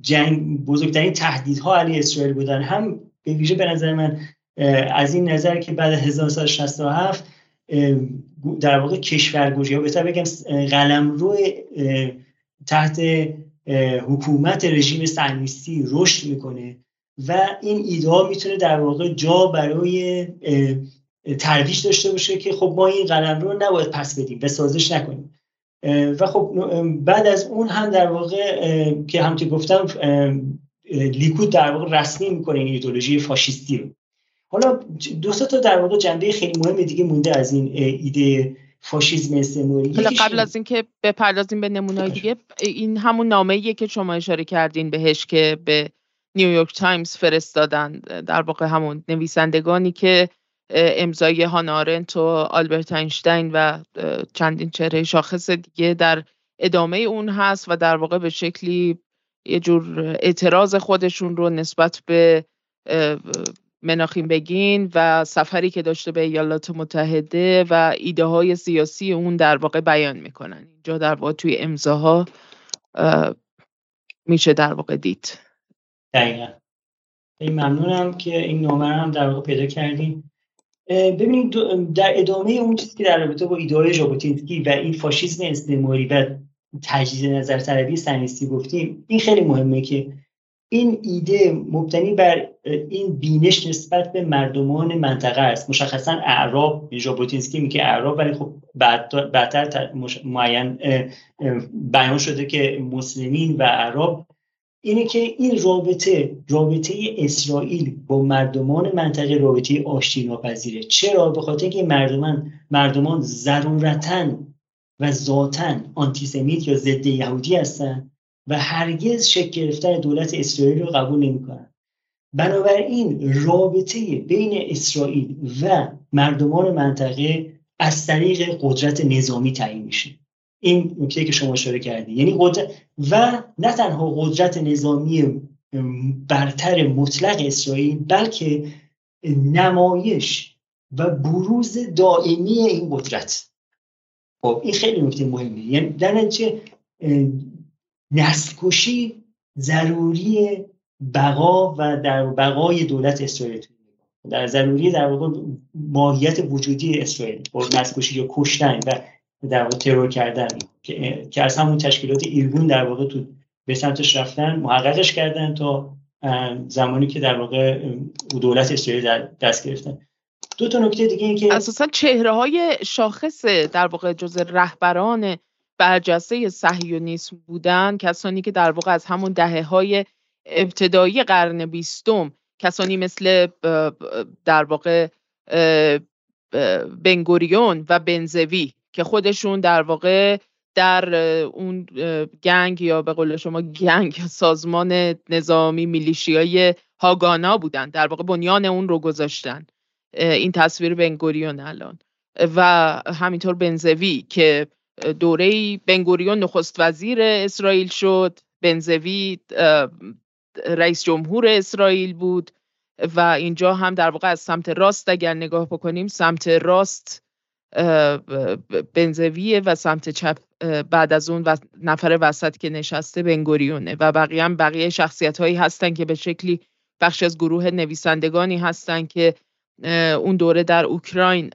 جنگ بزرگترین تهدیدها علی اسرائیل بودن هم به ویژه به نظر من از این نظر که بعد 1967 در واقع کشورگوشی یا بهتر بگم قلمرو تحت حکومت رژیم صهیونیستی رشد می‌کنه و این ایده ها می‌تونه در واقع جا برای ترویج داشته باشه که خب ما این قلم رو نباید پس بدیم و سازش نکنیم. و خب بعد از اون هم در واقع که هم که گفتم لیکود در واقع رسمی می‌کنه این ایدولوژی فاشیستی رو. حالا دو تا در واقع جنبه خیلی مهم دیگه مونده از این ایده فاشیسم استعماری قبل از اینکه بپردازیم به نمونه‌های دیگه این همون نامه‌ایه که شما اشاره کردین بهش که به نیویورک تایمز فرستادن در واقع همون نویسندگانی که امضای هانارنت و آلبرت اینشتین و چندین چهره شاخص دیگه در ادامه اون هست و در واقع به شکلی یه جور اعتراض خودشون رو نسبت به مناخیم بگین و سفری که داشته به ایالات متحده و ایده های سیاسی اون در واقع بیان می‌کنن. اینجا در واقع توی امضاها میشه در واقع دید. دقیقا. ممنونم که این نامه هم در واقع پیدا کردیم ببینید در ادامه اون چیزی که در رابطه با ایده های و این فاشیسم استعماری و تجدید نظر طلبی سنیستی گفتیم این خیلی مهمه که این ایده مبتنی بر این بینش نسبت به مردمان منطقه است. مشخصا اعراب ژابوتینسکی میگه اعراب ولی خب بعد بعدتر معین بیان شده که مسلمین و اعراب. اینه که این رابطه رابطه اسرائیل با مردمان منطقه رابطه آشتی ناپذیره چرا؟ به خاطر اینکه مردمان مردمان ضرورتا و ذاتا آنتیسمیت یا ضد یهودی هستن. و هرگز شکل گرفتن دولت اسرائیل رو قبول نمی‌کنن. بنابراین رابطه بین اسرائیل و مردمان منطقه از طریق قدرت نظامی تعیین میشه. این نکته که شما اشاره کردی یعنی قدرت و نه تنها قدرت نظامی برتر مطلق اسرائیل بلکه نمایش و بروز دائمی این قدرت. خب این خیلی نکته مهمه یعنی در نسلکشی ضروری بقا و در بقای دولت اسرائیل در ضروری در واقع ماهیت وجودی اسرائیل نسلکشی یا کشتن و در واقع ترور کردن که, که از همون تشکیلات ایرگون در واقع تو به سمتش رفتن محققش کردن تا زمانی که در واقع دولت اسرائیل در دست گرفتن. دو تا نکته دیگه این که اساسا چهره های شاخص در واقع جز رهبران برجسته صهیونیسم بودن کسانی که در واقع از همون دهه های ابتدایی قرن بیستم کسانی مثل در واقع بنگوریون و بنزوی که خودشون در واقع در اون گنگ یا به قول شما گنگ سازمان نظامی میلیشیای هاگانا بودن. در واقع بنیان اون رو گذاشتن. این تصویر بنگوریون الان. و همینطور بنزوی که دوره بنگوریون نخست وزیر اسرائیل شد. بنزوی رئیس جمهور اسرائیل بود و اینجا هم در واقع از سمت راست اگر نگاه بکنیم سمت راست بنزویه و سمت چپ بعد از اون و نفر وسط که نشسته بنگوریونه و بقیه هم بقیه شخصیت هایی هستن که به شکلی بخش از گروه نویسندگانی هستن که اون دوره در اوکراین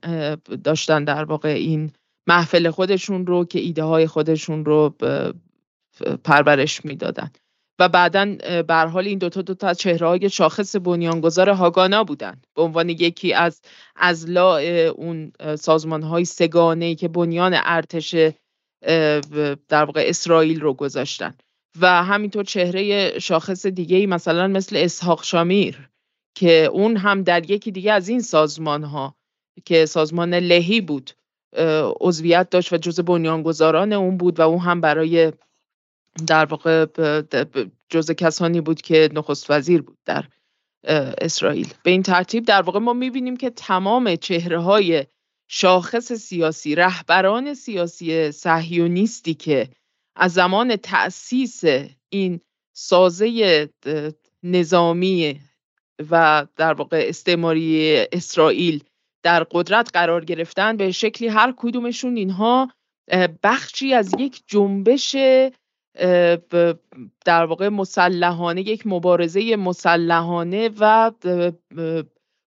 داشتن در واقع این محفل خودشون رو که ایده های خودشون رو پرورش می‌دادن. و بعدا به حال این دوتا دوتا از چهره های شاخص بنیانگذار هاگانا بودن. به عنوان یکی از ازلاع اون سازمان های سگانه که بنیان ارتش در واقع اسرائیل رو گذاشتن. و همینطور چهره شاخص دیگه ای مثلا مثل اسحاق شامیر که اون هم در یکی دیگه از این سازمان ها که سازمان لهی بود. عضویت داشت و جز بنیانگذاران اون بود و اون هم برای در واقع جز کسانی بود که نخست وزیر بود در اسرائیل. به این ترتیب در واقع ما می‌بینیم که تمام چهره های شاخص سیاسی رهبران سیاسی صهیونیستی که از زمان تأسیس این سازه نظامی و در واقع استعماری اسرائیل در قدرت قرار گرفتن به شکلی هر کدومشون اینها بخشی از یک جنبش در واقع مسلحانه یک مبارزه مسلحانه و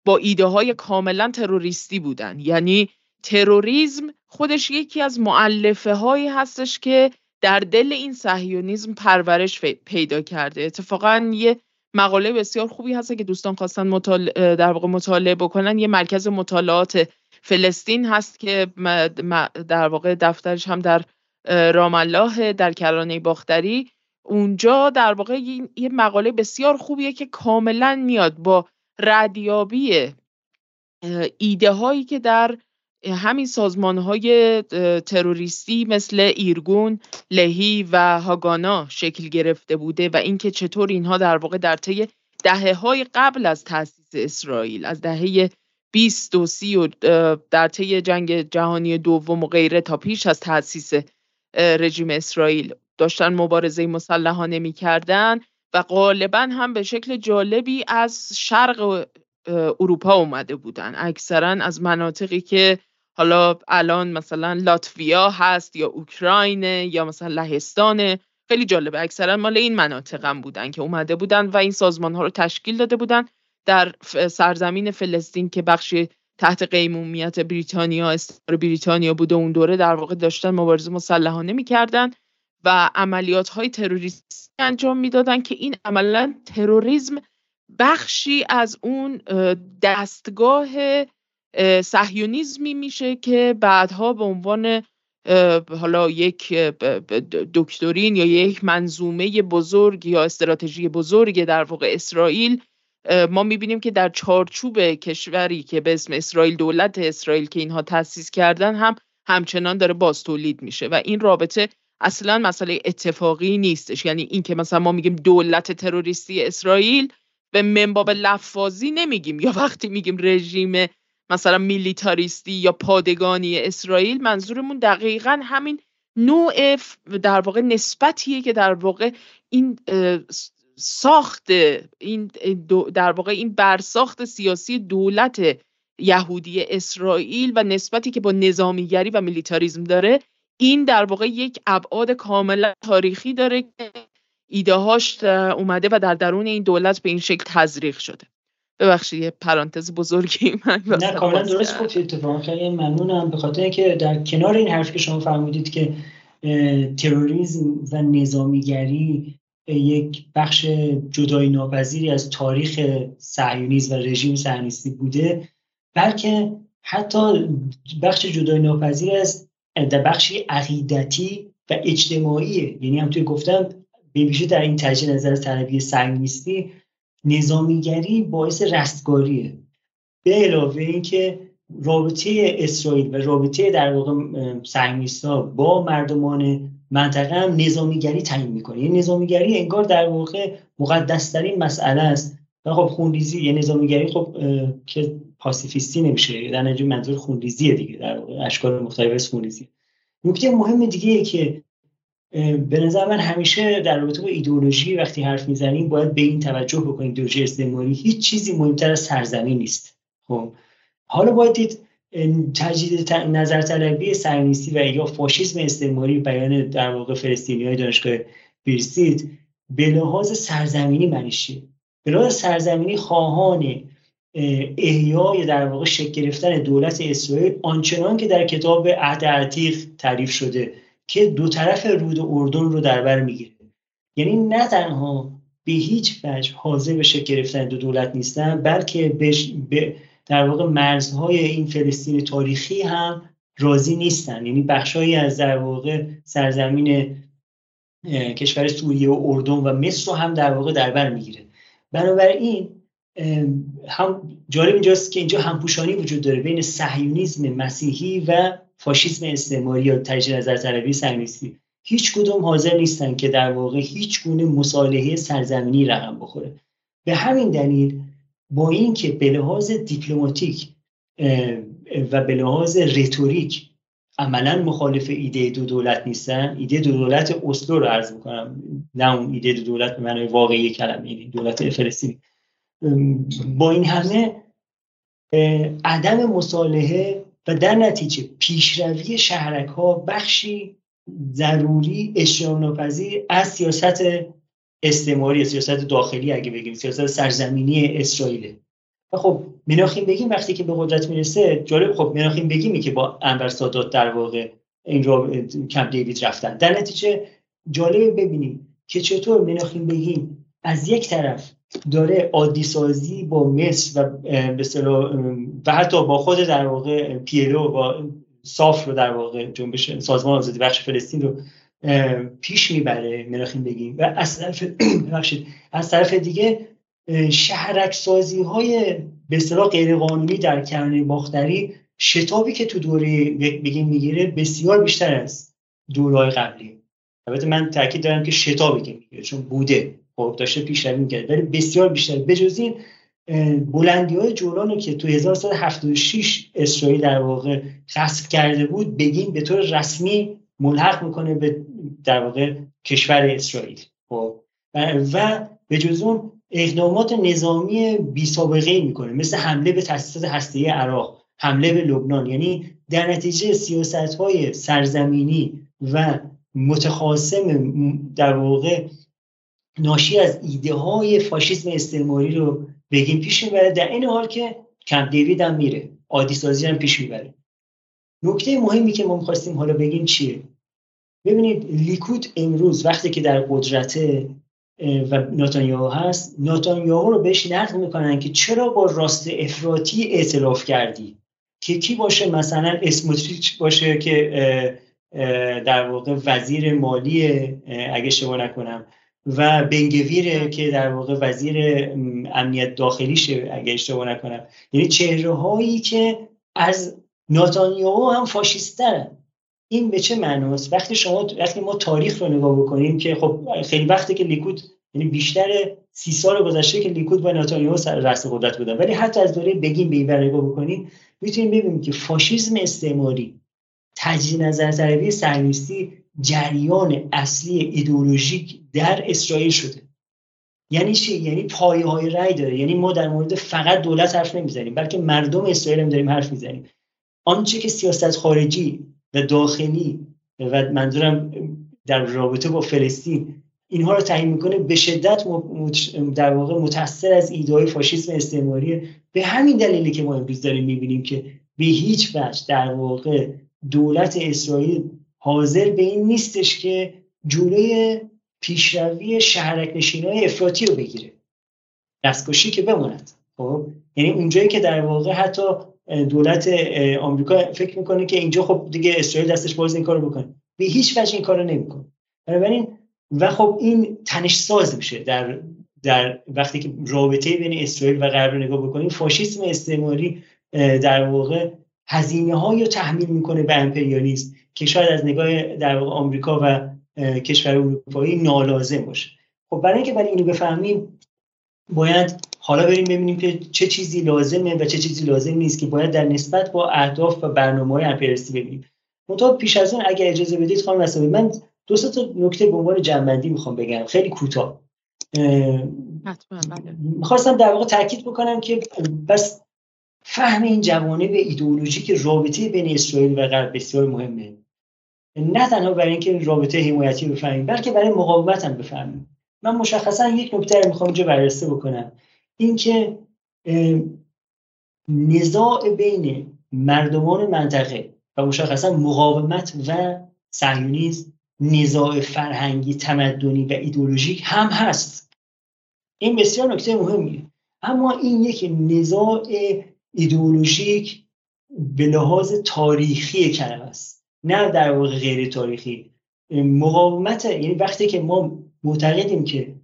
با ایده های کاملا تروریستی بودن. یعنی تروریسم خودش یکی از معلفه هایی هستش که در دل این صهیونیسم پرورش پیدا کرده. اتفاقا یه مقاله بسیار خوبی هست که دوستان خواستن در واقع مطالعه بکنن. یه مرکز مطالعات فلسطین هست که در واقع دفترش هم در رام الله در کرانه باختری. اونجا در واقع یه مقاله بسیار خوبیه که کاملا میاد با ردیابی ایده هایی که در همین سازمان های تروریستی مثل ایرگون، لهی و هاگانا شکل گرفته بوده و اینکه چطور اینها در واقع در طی دهه های قبل از تاسیس اسرائیل از دهه 20 و 30 و در طی جنگ جهانی دوم و غیره تا پیش از تاسیس رژیم اسرائیل داشتن مبارزه مسلحانه می‌کردن و غالبا هم به شکل جالبی از شرق اروپا اومده بودن. اکثرا از مناطقی که حالا الان مثلا لاتویا هست یا اوکراین یا مثلا لهستان خیلی جالبه اکثرا مال این مناطق هم بودن که اومده بودن و این سازمان ها رو تشکیل داده بودن در سرزمین فلسطین که بخشی تحت قیمومیت بریتانیا استعمار بریتانیا بوده اون دوره در واقع داشتن مبارزه مسلحانه می‌کردن و عملیات های تروریستی انجام می‌دادن که این عملا تروریسم بخشی از اون دستگاه صهیونیزمی میشه که بعدها به عنوان حالا یک دکترین یا یک منظومه بزرگ یا استراتژی بزرگ در واقع اسرائیل ما می‌بینیم که در چارچوب کشوری که به اسم اسرائیل دولت اسرائیل که اینها تأسیس کردن هم همچنان داره باز تولید میشه و این رابطه اصلا مسئله اتفاقی نیستش. یعنی این که مثلا ما میگیم دولت تروریستی اسرائیل به منباب لفاظی نمیگیم. یا وقتی میگیم رژیم مثلا میلیتاریستی یا پادگانی اسرائیل منظورمون دقیقا همین نوع در واقع نسبتیه که در واقع این ساخت این در واقع این برساخت سیاسی دولت یهودی اسرائیل و نسبتی که با نظامیگری و میلیتاریزم داره این در واقع یک ابعاد کاملا تاریخی داره که ایدههاش اومده و در درون این دولت به این شکل تزریق شده. ببخشید یه پرانتز بزرگی من نه کاملا درست بود اتفاقا خیلی ممنونم. به خاطر اینکه در کنار این حرفی که شما فرمودید که تروریسم و نظامیگری یک بخش جدایی ناپذیری از تاریخ صهیونیسم و رژیم صهیونیستی بوده بلکه حتی بخش جدایی ناپذیر از در بخشی عقیدتی و اجتماعی یعنی هم توی گفتم به در این تجه نظر طلبی صهیونیستی نظامیگری باعث رستگاریه. به علاوه اینکه رابطه اسرائیل و رابطه در واقع سهمیستا با مردمان منطقه هم نظامیگری تعیین می‌کنه. یه نظامیگری انگار در واقع مقدسترین مسئله است. و خب خونریزی یه نظامیگری خب که پاسیفیستی نمیشه. در نتیجه منظور خونریزیه دیگه در واقع اشکال مختلف خونریزی نکته مهم دیگه که به نظر من همیشه در رابطه با ایدئولوژی وقتی حرف می‌زنیم باید به این توجه بکنیم ایدئولوژی استعماری هیچ چیزی مهمتر از سرزمین نیست. خب. حالا باید دید تجدید نظر طلبی سرنیستی و یا فاشیسم استعماری بیان در واقع فلسطینی های دانشگاه بیرسید به لحاظ سرزمینی معنیش به لحاظ سرزمینی خواهان احیای در واقع شکل گرفتن دولت اسرائیل آنچنان که در کتاب عهد عتیق تعریف شده. که دو طرف رود اردن رو در بر می‌گیره. یعنی نه تنها به هیچ وجه حاضر به شکل گرفتن دو دولت نیستن بلکه به در واقع مرزهای این فلسطین تاریخی هم راضی نیستن. یعنی بخشهایی از در واقع سرزمین کشور سوریه و اردن و مصر رو هم در واقع در بر می‌گیره. بنابراین هم جالب اینجاست که اینجا همپوشانی وجود داره بین صهیونیسم مسیحی و فاشیسم استعماری یا تجدید نظر طلبی صهیونیستی هیچ کدوم حاضر نیستن که در واقع هیچ گونه مصالحه سرزمینی رقم بخوره. به همین دلیل با اینکه به لحاظ دیپلماتیک و به لحاظ رتوریک عملا مخالف ایده دو دولت نیستن ایده دو دولت اسلو رو عرض می‌کنم. نه اون ایده دو دولت به معنای واقعی کلمه یعنی دولت فلسطینی. با این همه عدم مصالحه و در نتیجه پیشروی شهرک ها بخشی ضروری اشتراک ناپذیر از سیاست استعماری سیاست داخلی اگه بگیم سیاست سرزمینی اسرائیل. و خب مناخیم بگیم وقتی که به قدرت می‌رسه جالب خب مناخیم بگیمی که با انور سادات در واقع این رو کمپ دیوید رفتن. در نتیجه جالب ببینیم که چطور مناخیم بگیم از یک طرف داره عادی سازی با مصر و و حتی با خود در واقع پیلو با صاف رو در واقع جنبش سازمان آزادی بخش فلسطین رو پیش می‌بره مراخیم بگیم. و از طرف از طرف دیگه شهرک سازی های به اصطلاح غیرقانونی در کرانه باختری شتابی که تو دوره بگیم می‌گیره بسیار بیشتر از دورهای قبلی. البته من تاکید دارم که شتابی که می‌گیره چون بوده. خب داشته پیشروی می‌کرد. ولی بسیار بیشتر. بجز این بلندی های جولان که تو 1976 اسرائیل در واقع خصف کرده بود بگیم به طور رسمی ملحق می‌کنه به در واقع کشور اسرائیل. خب. و به جز اون اقدامات نظامی بی سابقه می‌کنه. مثل حمله به تاسیسات هسته عراق حمله به لبنان. یعنی در نتیجه سیاست های سرزمینی و متخاصم در واقع ناشی از ایده های فاشیسم استعماری رو بگیم پیش می‌بره. در این حال که کمپ دیوید هم میره. عادی سازی هم پیش می‌بره. نکته مهمی که ما می‌خواستیم حالا بگیم چیه؟ ببینید لیکود امروز وقتی که در قدرت و ناتانیاهو هست ناتانیاهو رو بهش نقد می‌کنن که چرا با راست افراطی اعتراف کردی؟ که کی باشه؟ مثلا اسموتریچ باشه که در واقع وزیر مالی اگه اشتباه نکنم. و بنگویر که در واقع وزیر امنیت داخلیشه اگه اشتباه نکنم. یعنی چهره هایی که از ناتانیاهو هم فاشیسترن این به چه معناست؟ وقتی شما وقتی ما تاریخ رو نگاه بکنیم که خب خیلی وقتی که لیکود یعنی بیشتر سی سال گذشته که لیکود و نتانیاهو سر رأس قدرت بودن. ولی حتی از دوره بگیم به این نگاه بکنیم می‌تونیم ببینیم که فاشیسم استعماری تجدید نظر طلبی صهیونیستی جریان اصلی ایدئولوژیک در اسرائیل شده. یعنی چی؟ یعنی پایه های رأی داره. یعنی ما در مورد فقط دولت حرف نمی‌زنیم بلکه مردم اسرائیل هم داریم حرف می‌زنیم. آنچه که سیاست خارجی و داخلی و منظورم در رابطه با فلسطین اینها رو تعیین می‌کنه به شدت در واقع متاثر از ایده فاشیسم استعماری به همین دلیلی که ما امروز داریم می‌بینیم که به هیچ وجه در واقع دولت اسرائیل حاضر به این نیستش که جلوی پیشروی شهرک نشینای افراطی رو بگیره. دستکشی که بماند. خب؟ یعنی اونجایی که در واقع حتی دولت آمریکا فکر می‌کنه که اینجا خب دیگه اسرائیل دستش باز این کارو بکنه. به هیچ وجه این کارو نمی‌کنه. بنابراین و خب این تنش ساز میشه در در وقتی که رابطه بین اسرائیل و غرب نگاه بکنیم فاشیسم استعماری در واقع هزینه های رو تحمیل می‌کنه به امپریالیسم که شاید از نگاه در واقع آمریکا و کشور اروپایی نالازم باشه. خب برای اینکه برای اینو بفهمیم باید حالا بریم ببینیم که چه چیزی لازمه و چه چیزی لازم نیست که باید در نسبت با اهداف و برنامه های امپریالیستی ببینیم. منتها پیش از اون اگر اجازه بدید خانم وسامی من دو تا نکته به عنوان جنبندی می‌خوام بگم. خیلی کوتاه. بله. می‌خواستم در واقع تاکید بکنم که بس فهم این جوانب ایدئولوژیک رابطه بین اسرائیل و غرب بسیار مهمه. نه تنها برای اینکه رابطه حمایتی بفهمیم بلکه برای مقاومت هم بفهمیم. من مشخصا یک نکته می‌خوام اینجا بررسی بکنم. اینکه نزاع بین مردمان منطقه و مشخصا مقاومت و صهیونیسم نزاع فرهنگی تمدنی و ایدولوژیک هم هست. این بسیار نکته مهمیه. اما این یک نزاع ایدولوژیک به لحاظ تاریخی کلمه است. نه در واقع غیر تاریخی. مقاومت یعنی وقتی که ما معتقدیم که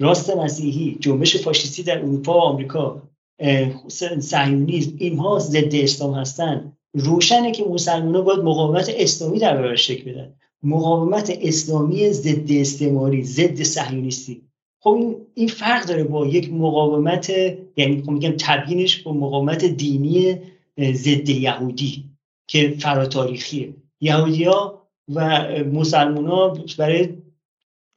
راست مسیحی جنبش فاشیستی در اروپا و آمریکا صهیونیسم اینها ضد اسلام هستن روشنه که مسلمان باید مقاومت اسلامی در برابر شکل بدن. مقاومت اسلامی ضد استعماری ضد صهیونیستی. خب این این فرق داره با یک مقاومت یعنی خب میگم تبیینش با مقاومت دینی ضد یهودی که فراتاریخیه. یهودی ها و مسلمان ها برای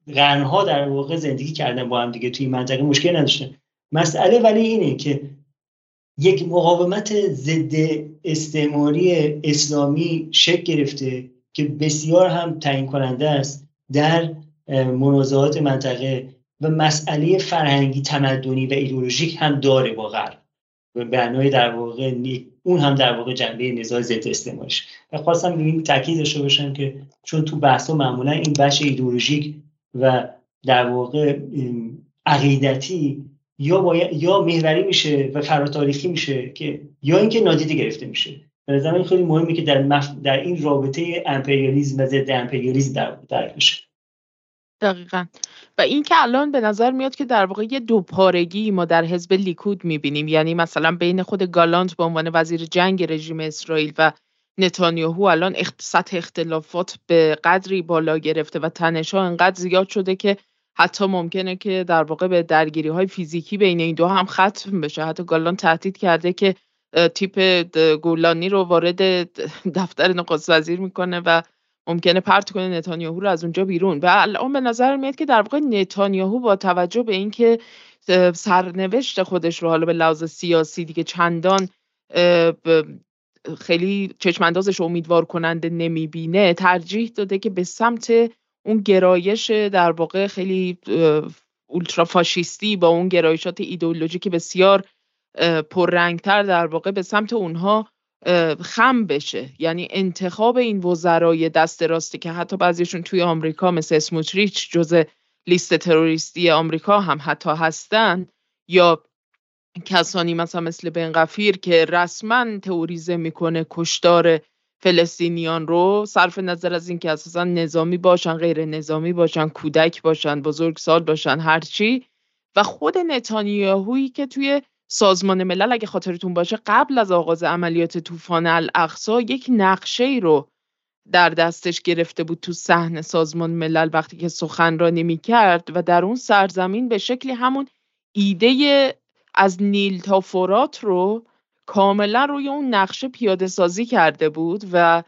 قرنها در واقع زندگی کردن با هم دیگه توی منطقه مشکل نداشتن. مسئله ولی اینه که یک مقاومت ضد استعماری اسلامی شکل گرفته که بسیار هم تعیین کننده است در منازعات منطقه و مسئله فرهنگی تمدنی و ایدولوژیک هم داره با غرب. به معنای در واقع اون هم در واقع جنبه نزاع ضد استعمارش و خواستم این تاکید داشته باشم که چون تو بحث معمولا این بخش ایدولوژیک و در واقع عقیدتی یا باید یا محوری میشه و فراتاریخی میشه که یا اینکه نادیده گرفته میشه. به نظر خیلی مهمه که در مف... در این رابطه امپریالیسم و ضد امپریالیسم در درک بشه. دقیقا. و این که الان به نظر میاد که در واقع یه دوپارگی ما در حزب لیکود می‌بینیم. یعنی مثلا بین خود گالانت به عنوان وزیر جنگ رژیم اسرائیل و نتانیاهو الان سطح اختلافات به قدری بالا گرفته و تنش ها انقدر زیاد شده که حتی ممکنه که در واقع به درگیری های فیزیکی بین این دو هم ختم بشه. حتی گالان تهدید کرده که تیپ گولانی رو وارد دفتر نخست وزیر می‌کنه و ممکنه پرت کنه نتانیاهو رو از اونجا بیرون. و الان به نظر میاد که در واقع نتانیاهو با توجه به اینکه سرنوشت خودش رو حالا به لحاظ سیاسی دیگه چندان خیلی چشماندازش امیدوار کننده نمی‌بینه ترجیح داده که به سمت اون گرایش در واقع خیلی اولترافاشیستی با اون گرایشات ایدئولوژیک بسیار پررنگتر در واقع به سمت اونها خم بشه. یعنی انتخاب این وزرای دست راستی که حتی بعضیشون توی آمریکا مثل اسموتریچ جز لیست تروریستی آمریکا هم حتی هستن یا کسانی مثلا مثل بنغفیر که رسما تئوریزه می‌کنه کشتار فلسطینیان رو صرف نظر از اینکه اساسا نظامی باشن غیر نظامی باشن کودک باشن بزرگسال باشن هرچی. و خود نتانیاهویی که توی سازمان ملل اگه خاطرتون باشه قبل از آغاز عملیات طوفان الاقصا یک نقشه ای رو در دستش گرفته بود تو صحن سازمان ملل وقتی که سخنرانی می‌کرد و در اون سرزمین به شکلی همون ایده از نیل تا فرات رو کاملا روی اون نقشه پیاده سازی کرده بود و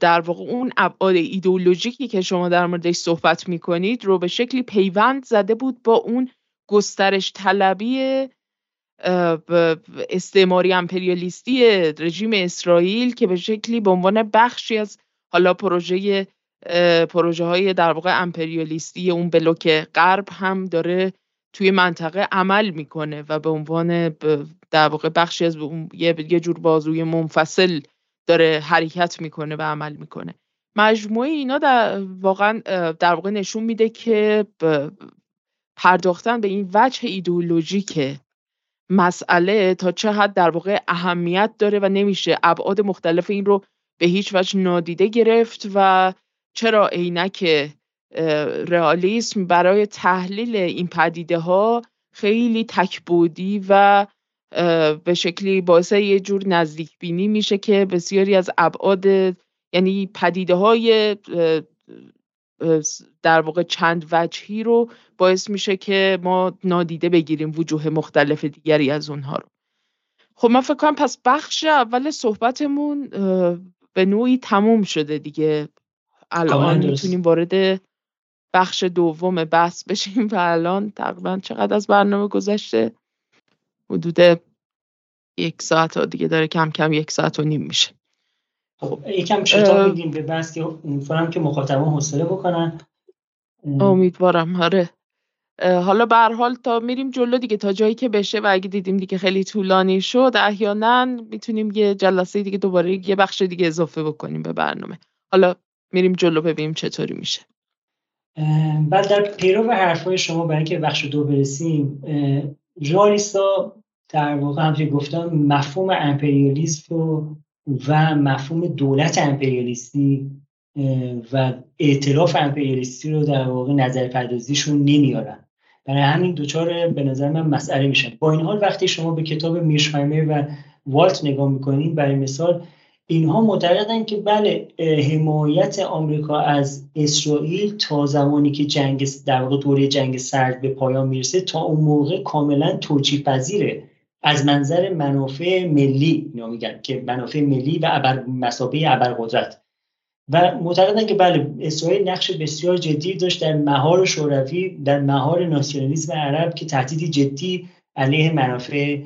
در واقع اون ابعاد ایدئولوژیکی که شما در موردش صحبت می‌کنید رو به شکلی پیوند زده بود با اون گسترش طلبی استعماری امپریالیستی رژیم اسرائیل که به شکلی به عنوان بخشی از حالا پروژه پروژه های در واقع امپریالیستی اون بلوک غرب هم داره توی منطقه عمل می‌کنه و به عنوان در واقع بخشی از یه جور بازوی منفصل داره حرکت می‌کنه و عمل می‌کنه. مجموعه اینا در واقعا در واقع نشون میده که پرداختن به این وجه ایدئولوژیک مسئله تا چه حد در واقع اهمیت داره و نمیشه ابعاد مختلف این رو به هیچ وجه نادیده گرفت و چرا عینک رئالیسم برای تحلیل این پدیده ها خیلی تکبودی و به شکلی باعث یه جور نزدیک بینی میشه که بسیاری از ابعاد یعنی پدیده های در واقع چند وجهی رو باعث میشه که ما نادیده بگیریم وجوه مختلف دیگری از اونها رو. خب من فکر کنم پس بخش اول صحبتمون به نوعی تموم شده دیگه. الان می‌تونیم وارد بخش دوم بحث بشیم و الان تقریبا چقدر از برنامه گذشته؟ حدود یک ساعت ها دیگه داره کم کم یک ساعت و نیم میشه. خب یکم شتاب میدیم به که امیدوارم که مخاطبان حوصله بکنن. امیدوارم آره. حالا به حال تا میریم جلو دیگه تا جایی که بشه و اگه دیدیم دیگه خیلی طولانی شد احیانا می‌تونیم یه جلسه دیگه دوباره یه بخش دیگه اضافه بکنیم به برنامه. حالا میریم جلو ببینیم چطوری میشه. بعد در پیرو حرفای شما برای اینکه بخش دو برسیم ژالیستا در واقع همطوری گفتم مفهوم امپریالیسم رو و مفهوم دولت امپریالیستی و اعتراف امپریالیستی رو در واقع نظر پردازیشون نمیارن. برای همین دوچار به نظر من مسئله میشن. با این حال وقتی شما به کتاب میرشهایمر و والت نگاه می‌کنید برای مثال اینها معتقدن که بله حمایت آمریکا از اسرائیل تا زمانی که جنگ در واقع دوره جنگ سرد به پایان می‌رسه تا اون موقع کاملا توجیه پذیره از منظر منافع ملی اینا میگن که منافع ملی و ابر مسابقه ابرقدرت. و معتقدن که بله اسرائیل نقش بسیار جدی داشت در مهار شوروی در مهار ناسیونالیسم عرب که تهدیدی جدی علیه منافع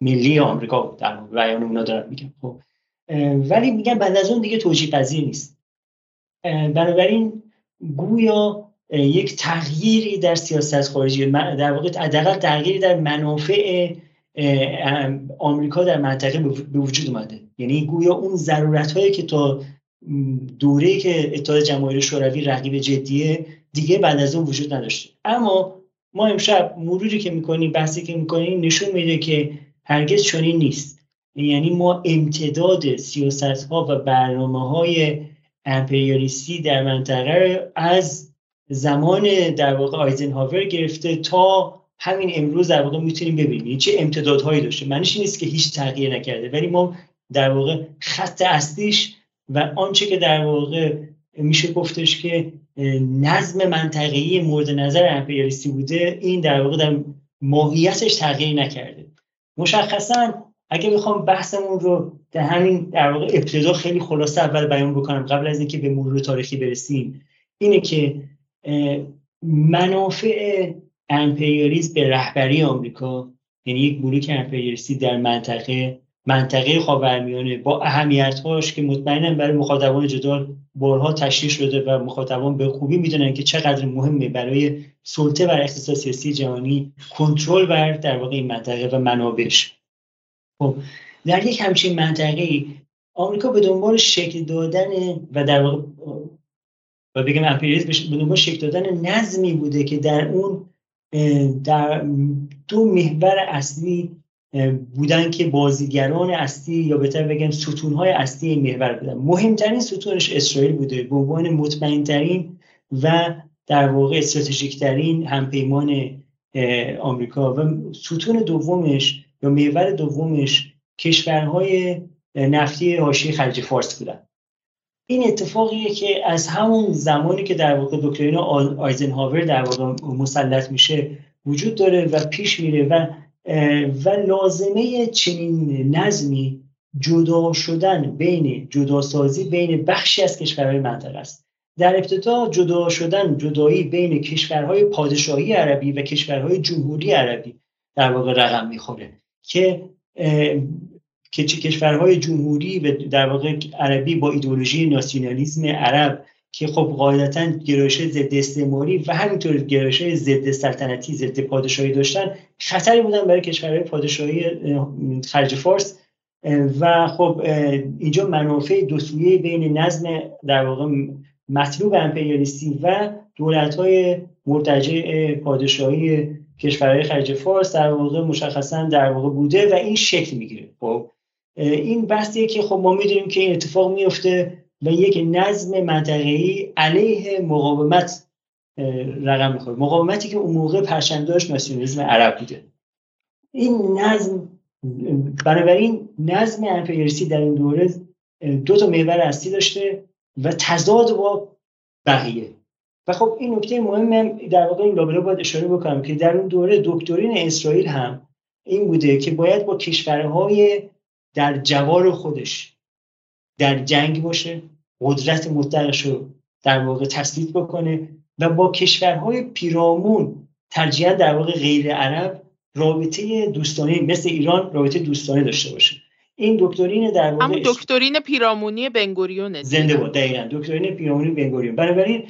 ملی آمریکا بود. در بیان اونا دارن میگن. خب ولی میگن بعد از اون دیگه توجیه پذیر نیست. بنابراین گویا یک تغییری در سیاست خارجی در واقع حداقل تغییری در منافع آمریکا در منطقه به وجود اومده. یعنی گویا اون ضرورت هایی که تا دوره که اتحاد جماهیر شوروی رقیب جدیه دیگه بعد از اون وجود نداشته. اما ما امشب مروری که می‌کنیم بحثی که می‌کنیم نشون میده که هرگز چنین نیست. یعنی ما امتداد سیاست ها و برنامه های امپریالیستی در منطقه از زمان در واقع آیزنهاور گرفته تا همین امروز در واقع می‌تونیم ببینیم. چه امتدادهایی داشته. معنیش نیست که هیچ تغییر نکرده ولی ما در واقع خط اصلیش و آنچه که در واقع میشه گفتش که نظم منطقه‌ای مورد نظر امپریالیستی بوده این در واقع در ماهیتش تغییر نکرده. مشخصا اگه بخوام بحثمون رو در همین در واقع ابتدا خیلی خلاصه اول بیان بکنم قبل از اینکه به مرور تاریخی برسیم اینه که منافع امپریالیسم به رهبری آمریکا یعنی یک بلوک امپریالیستی در منطقه منطقه خاورمیانه با اهمیتهاش که مطمئنا برای مخاطبان جدال بارها تشریح شده و مخاطبان به خوبی می‌دونن که چقدر مهمه برای سلطه بر اقتصاد سیاسی جهانی کنترل بر در واقع این منطقه و منابعش. خب در یک همچین منطقه آمریکا به دنبال شکل دادن و در واقع و بگم امپریالیسم به شکل دادن نظمی بوده که در اون در دو محور اصلی بودن که بازیگران اصلی یا بهتر بگم ستونهای اصلی این محور بودن. مهمترین ستونش اسرائیل بوده به عنوان مطمئنترین و در واقع استراتژیکترین همپیمان آمریکا. و ستون دومش یا محور دومش کشورهای نفتی حاشیه خلیج فارس بودن. این اتفاقیه که از همون زمانی که در واقع دکترین آیزنهاور در واقع مسلط میشه وجود داره و پیش میره و و لازمه چنین نظمی جدا شدن بین جداسازی بین بخشی از کشورهای منطقه است. در ابتدا جدا شدن جدایی بین کشورهای پادشاهی عربی و کشورهای جمهوری عربی در واقع رقم می‌خوره که که کشورهای جمهوری و در واقع عربی با ایدولوژی ناسیونالیسم عرب که خب قاعدتا گرایش ضد استعماری و همینطور گرایش ضد سلطنتی ضد پادشاهی داشتن خطری بودن برای کشورهای پادشاهی خرج فارس. و خب اینجا منافع دو بین نظم در واقع مطلوب امپریالیستی و دولت‌های مرتجع پادشاهی کشورهای خلیج فارس در واقع مشخصا در واقع بوده و این شکل می‌گیره. خب این بحثیه که خب ما می‌دونیم که این اتفاق میفته و یک نظم منطقه‌ای علیه مقاومت رقم می‌خوره. مقاومتی که اون موقع پرچمدارش ناسیونالیسم عرب بوده. این نظم بنابراین نظم امپریالیستی در این دوره دو تا محور اصلی داشته و تضاد با بقیه. و خب این نکته مهم در واقع این لابلا باید اشاره بکنم که در اون دوره دکترین اسرائیل هم این بوده که باید با کشورهای در جوار خودش در جنگ باشه قدرت مطلقش رو در واقع تثبیت بکنه و با کشورهای پیرامون ترجیحا در واقع غیر عرب رابطه دوستانه مثل ایران رابطه دوستانه داشته باشه. این دکترین در واقع همون دکترین پیرامونی بنگوریون زنده بود دقیقا. دکترین پیرامونی بنگوریون. بنابراین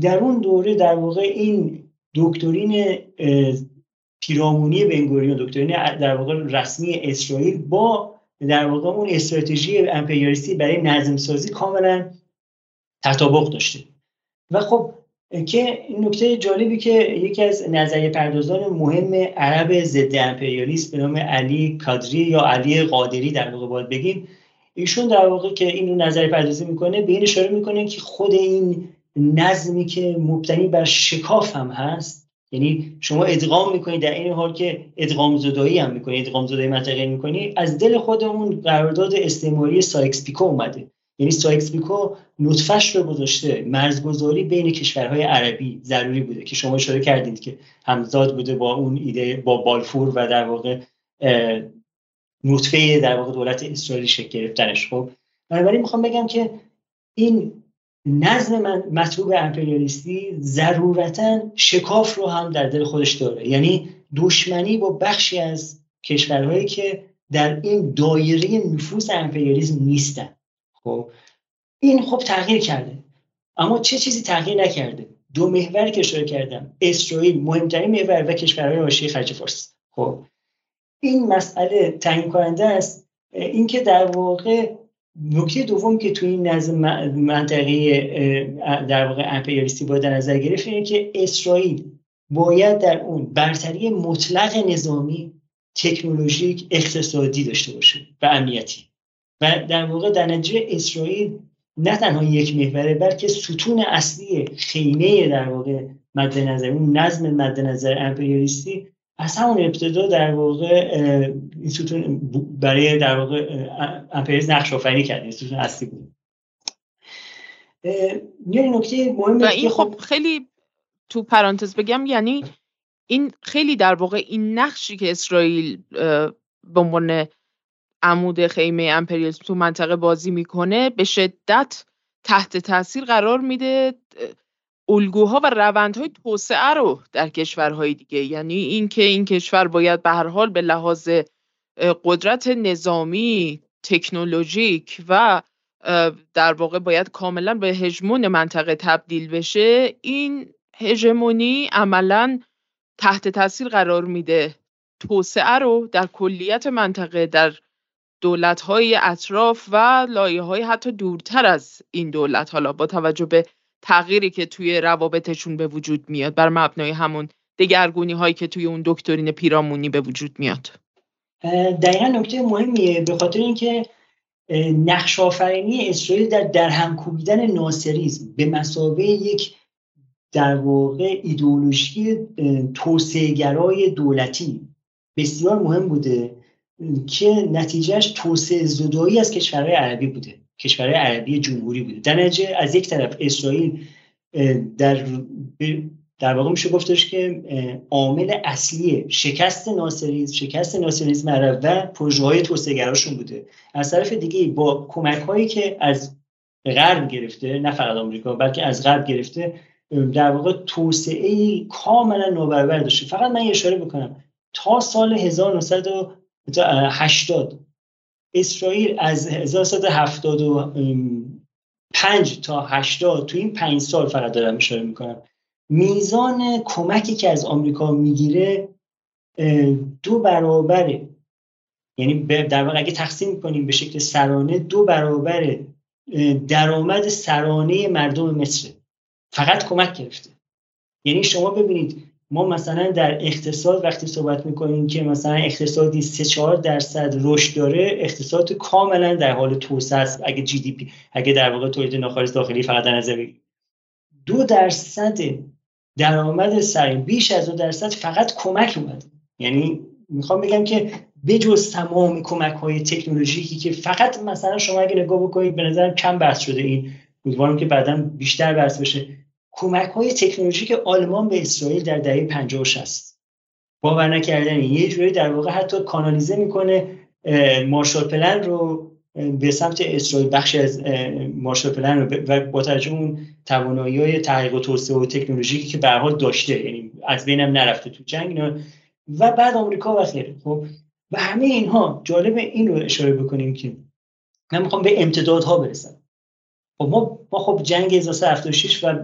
در اون دوره در واقع این دکترین پیرامونی بنگوریون دکترین در واقع رسمی اسرائیل با در واقع اون استراتژی امپریالیستی برای نظم سازی کاملا تطابق داشته. و خب که نکته جالبی که یکی از نظریه پردازان مهم عرب ضد امپریالیست به نام علی کادری یا علی قادری در واقع باید بگیم ایشون در واقع که این رو نظریه پردازی می‌کنه به این اشاره می‌کنه که خود این نظمی که مبتنی بر شکاف هم هست یعنی شما ادغام می‌کنید در این حال که ادغام زدایی هم می‌کنید ادغام زدایی منطقه می‌کنی از دل خودمون قرارداد استعماری سایکس پیکو اومده. یعنی سایکس پیکو نطفش رو گذاشته. مرزگذاری بین کشورهای عربی ضروری بوده که شما اشاره کردید که همزاد بوده با اون ایده با بالفور و در واقع نطفه در واقع دولت اسرائیلی شکل گرفتنش. خب بنابراین می‌خوام بگم که این نظم من مطلوب امپریالیستی ضرورتا شکاف رو هم در دل خودش داره. یعنی دشمنی با بخشی از کشورهایی که در این دایره نفوذ امپریالیسم نیستن. خب این خب تغییر کرده. اما چه چیزی تغییر نکرده؟ دو محوری که اشاره کردم. اسرائیل مهمترین محور و کشورهای حاشیه خلیج فارس. خب این مسئله تعیین کننده است. اینکه در واقع نکته دوم که توی این نظم منطقه در واقع امپریالیستی باید در نظر گرفت اینه که اسرائیل باید در اون برتری مطلق نظامی تکنولوژیک اقتصادی داشته باشه و امنیتی. و در واقع در نتیجه اسرائیل نه تنها یک محوره بلکه ستون اصلی خیمه در واقع مد نظر اون نظم مد نظر امپریالیستی از همون ابتدا در واقع این برای در واقع امپریالیسم نقش آفرینی کرد این ستون اصلی بود. نکته مهمه و این خب خیلی تو پرانتز بگم یعنی این خیلی در واقع این نقشی که اسرائیل به عنوان عمود خیمه امپریالیسم تو منطقه بازی می‌کنه به شدت تحت تاثیر قرار میده الگوها و روندهای توسعه رو در کشورهای دیگه یعنی اینکه این کشور باید به هر حال به لحاظ قدرت نظامی تکنولوژیک و در واقع باید کاملا به هژمون منطقه تبدیل بشه این هژمونی عملا تحت تاثیر قرار میده. توسعه رو در کلیت منطقه در دولت‌های اطراف و لایه های حتی دورتر از این دولت حالا با توجه به تغییری که توی روابطشون به وجود میاد بر مبنای همون دگرگونی هایی که توی اون دکترین پیرامونی به وجود میاد. دقیقا نکته مهمیه به خاطر اینکه نقش آفرینی اسرائیل در درهم کوبیدن ناصریزم به مسابه یک در واقع ایدئولوژی توسعه دولتی بسیار مهم بوده که نتیجهش توسعه زدایی از کشورهای عربی بوده. کشورهای عربی جمهوری بوده. در نتیجه از یک طرف اسرائیل در در واقع میشه گفتش که عامل اصلی شکست ناصریز شکست ناصریزم عرب و پروژه های توسعه بوده. از طرف دیگه با کمک هایی که از غرب گرفته نه فقط آمریکا بلکه از غرب گرفته در واقع توسعه کاملا نوبرابر داشته. فقط من اشاره بکنم. تا سال 1980 اسرائیل از 1975 تا 80 تو این پنج سال فقط دارم اشاره می‌کنم میزان کمکی که از آمریکا می‌گیره دو برابره یعنی در واقع اگه تقسیم کنیم به شکل سرانه دو برابر درآمد سرانه مردم مصر. فقط کمک گرفته. یعنی شما ببینید ما مثلا در اقتصاد وقتی صحبت می‌کنیم که مثلا اقتصادی 3 4 درصد رشد داره اقتصاد کاملا در حال توسعه است. اگه جی دی پی اگه در واقع تولید ناخالص داخلی فقط در نظر بگیریم. دو درصد درآمد سریم بیش از دو درصد فقط کمک اومد یعنی می‌خوام بگم که بجز تمام کمک های تکنولوژیکی که فقط مثلا شما اگه نگاه بکنید به نظرم کم بحث شده این. امیدوارم که بعدا بیشتر بحث بشه. کمک های تکنولوژیک آلمان به اسرائیل در دهه 50 و 60 باور نکردن. یه جوری در واقع حتی کانالیزه می‌کنه مارشال پلن رو به سمت اسرائیل بخش از مارشال پلن رو و با توجه اون توانایی های تحقیق و توسعه و تکنولوژیکی که به داشته یعنی از بینم نرفته تو جنگ و بعد آمریکا و خیره خب. و همه اینها جالب این رو اشاره بکنیم که من می‌خوام به امتدادها برسم. خب ما ما خب جنگ 1376 و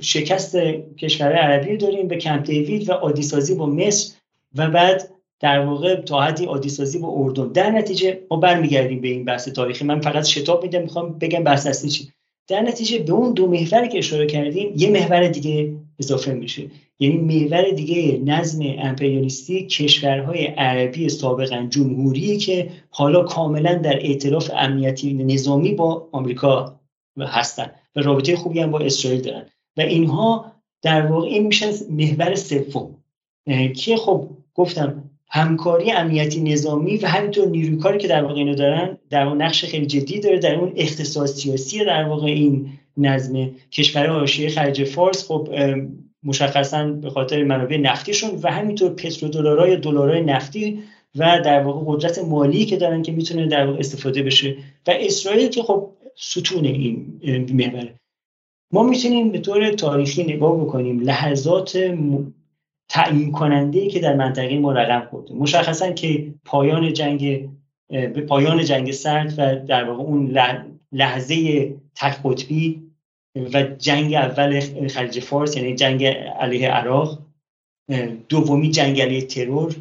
شکست کشورهای عربی داریم به کمپ دیوید و عادی با مصر و بعد در واقع تا حدی عادی سازی با اردن. در نتیجه ما برمیگردیم به این بحث تاریخی. من فقط شتاب میدم می‌خوام بگم بحث اصلی چی. در نتیجه به اون دو محوری که اشاره کردیم یه محور دیگه اضافه میشه. یعنی محور دیگه نظم امپریالیستی کشورهای عربی سابقا جمهوری که حالا کاملا در ائتلاف امنیتی نظامی با آمریکا هستن و رابطه خوبی هم با اسرائیل دارن. و اینها در واقع این میشن محور سوم. که خب گفتم همکاری امنیتی نظامی و همینطور نیروی کاری که در واقع اینو دارن در اون نقش خیلی جدی داره در اون اقتصاد سیاسی در واقع این نظم. کشور حاشیه خلیج فارس خب مشخصا به خاطر منابع نفتیشون و همینطور پترودلارای دلارای نفتی و در واقع قدرت مالی که دارن که می‌تونه در واقع استفاده بشه. و اسرائیل که خب ستون این محوره ما می‌تونیم به طور تاریخی نگاه بکنیم لحظات تعیین کننده که در منطقه ما رقم خورده. مشخصا که پایان جنگ به پایان جنگ سرد و در واقع اون لحظه تک قطبی و جنگ اول خلیج فارس یعنی جنگ علیه عراق دومی جنگ علیه ترور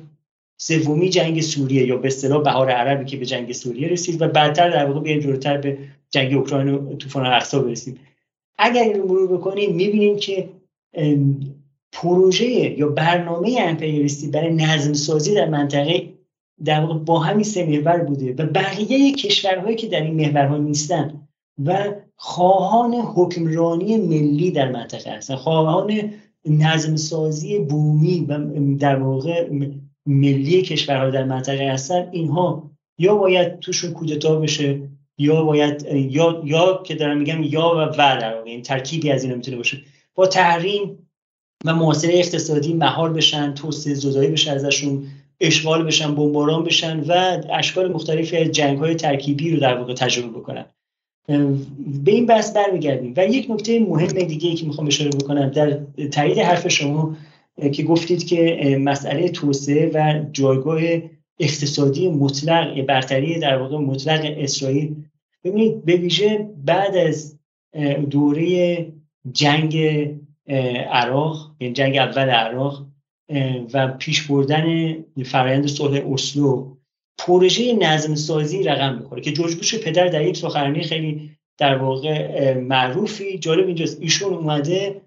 سومی جنگ سوریه یا به اصطلاح بهار عربی که به جنگ سوریه رسید و بعدتر در واقع بیایم جلوتر به جنگ اوکراین و طوفان الاقصا برسیم. اگر این رو مرور بکنیم می‌بینیم که پروژه یا برنامه امپریالیستی برای نظم سازی در منطقه در واقع با همین سه محور بوده و بقیه کشورهایی که در این محورها نیستن و خواهان حکمرانی ملی در منطقه هستن. خواهان نظم سازی بومی و در واقع ملی کشورها در منطقه هستن. اینها یا باید توشون کودتا بشه یا باید یا یا که دارم میگم یا و و در واقع این ترکیبی از اینا می‌تونه باشه. با تحریم و محاصره اقتصادی مهار بشن توسعه زدایی بشه ازشون اشغال بشن بمباران بشن و اشکال مختلفی از جنگ های ترکیبی رو در واقع تجربه بکنن. به این بحث برمیگردیم. و یک نکته مهم دیگه ای که می‌خوام اشاره بکنم در تایید حرف شما که گفتید که مسئله توسعه و جایگاه اقتصادی مطلق برتری در واقع مطلق اسرائیل. ببینید به ویژه بعد از دوره جنگ عراق یعنی جنگ اول عراق و پیش بردن فرایند صلح اسلو پروژه نظم سازی رقم می‌خوره که جورج بوش پدر در یک سخنرانی خیلی در واقع معروفی جالب اینجاست ایشون اومده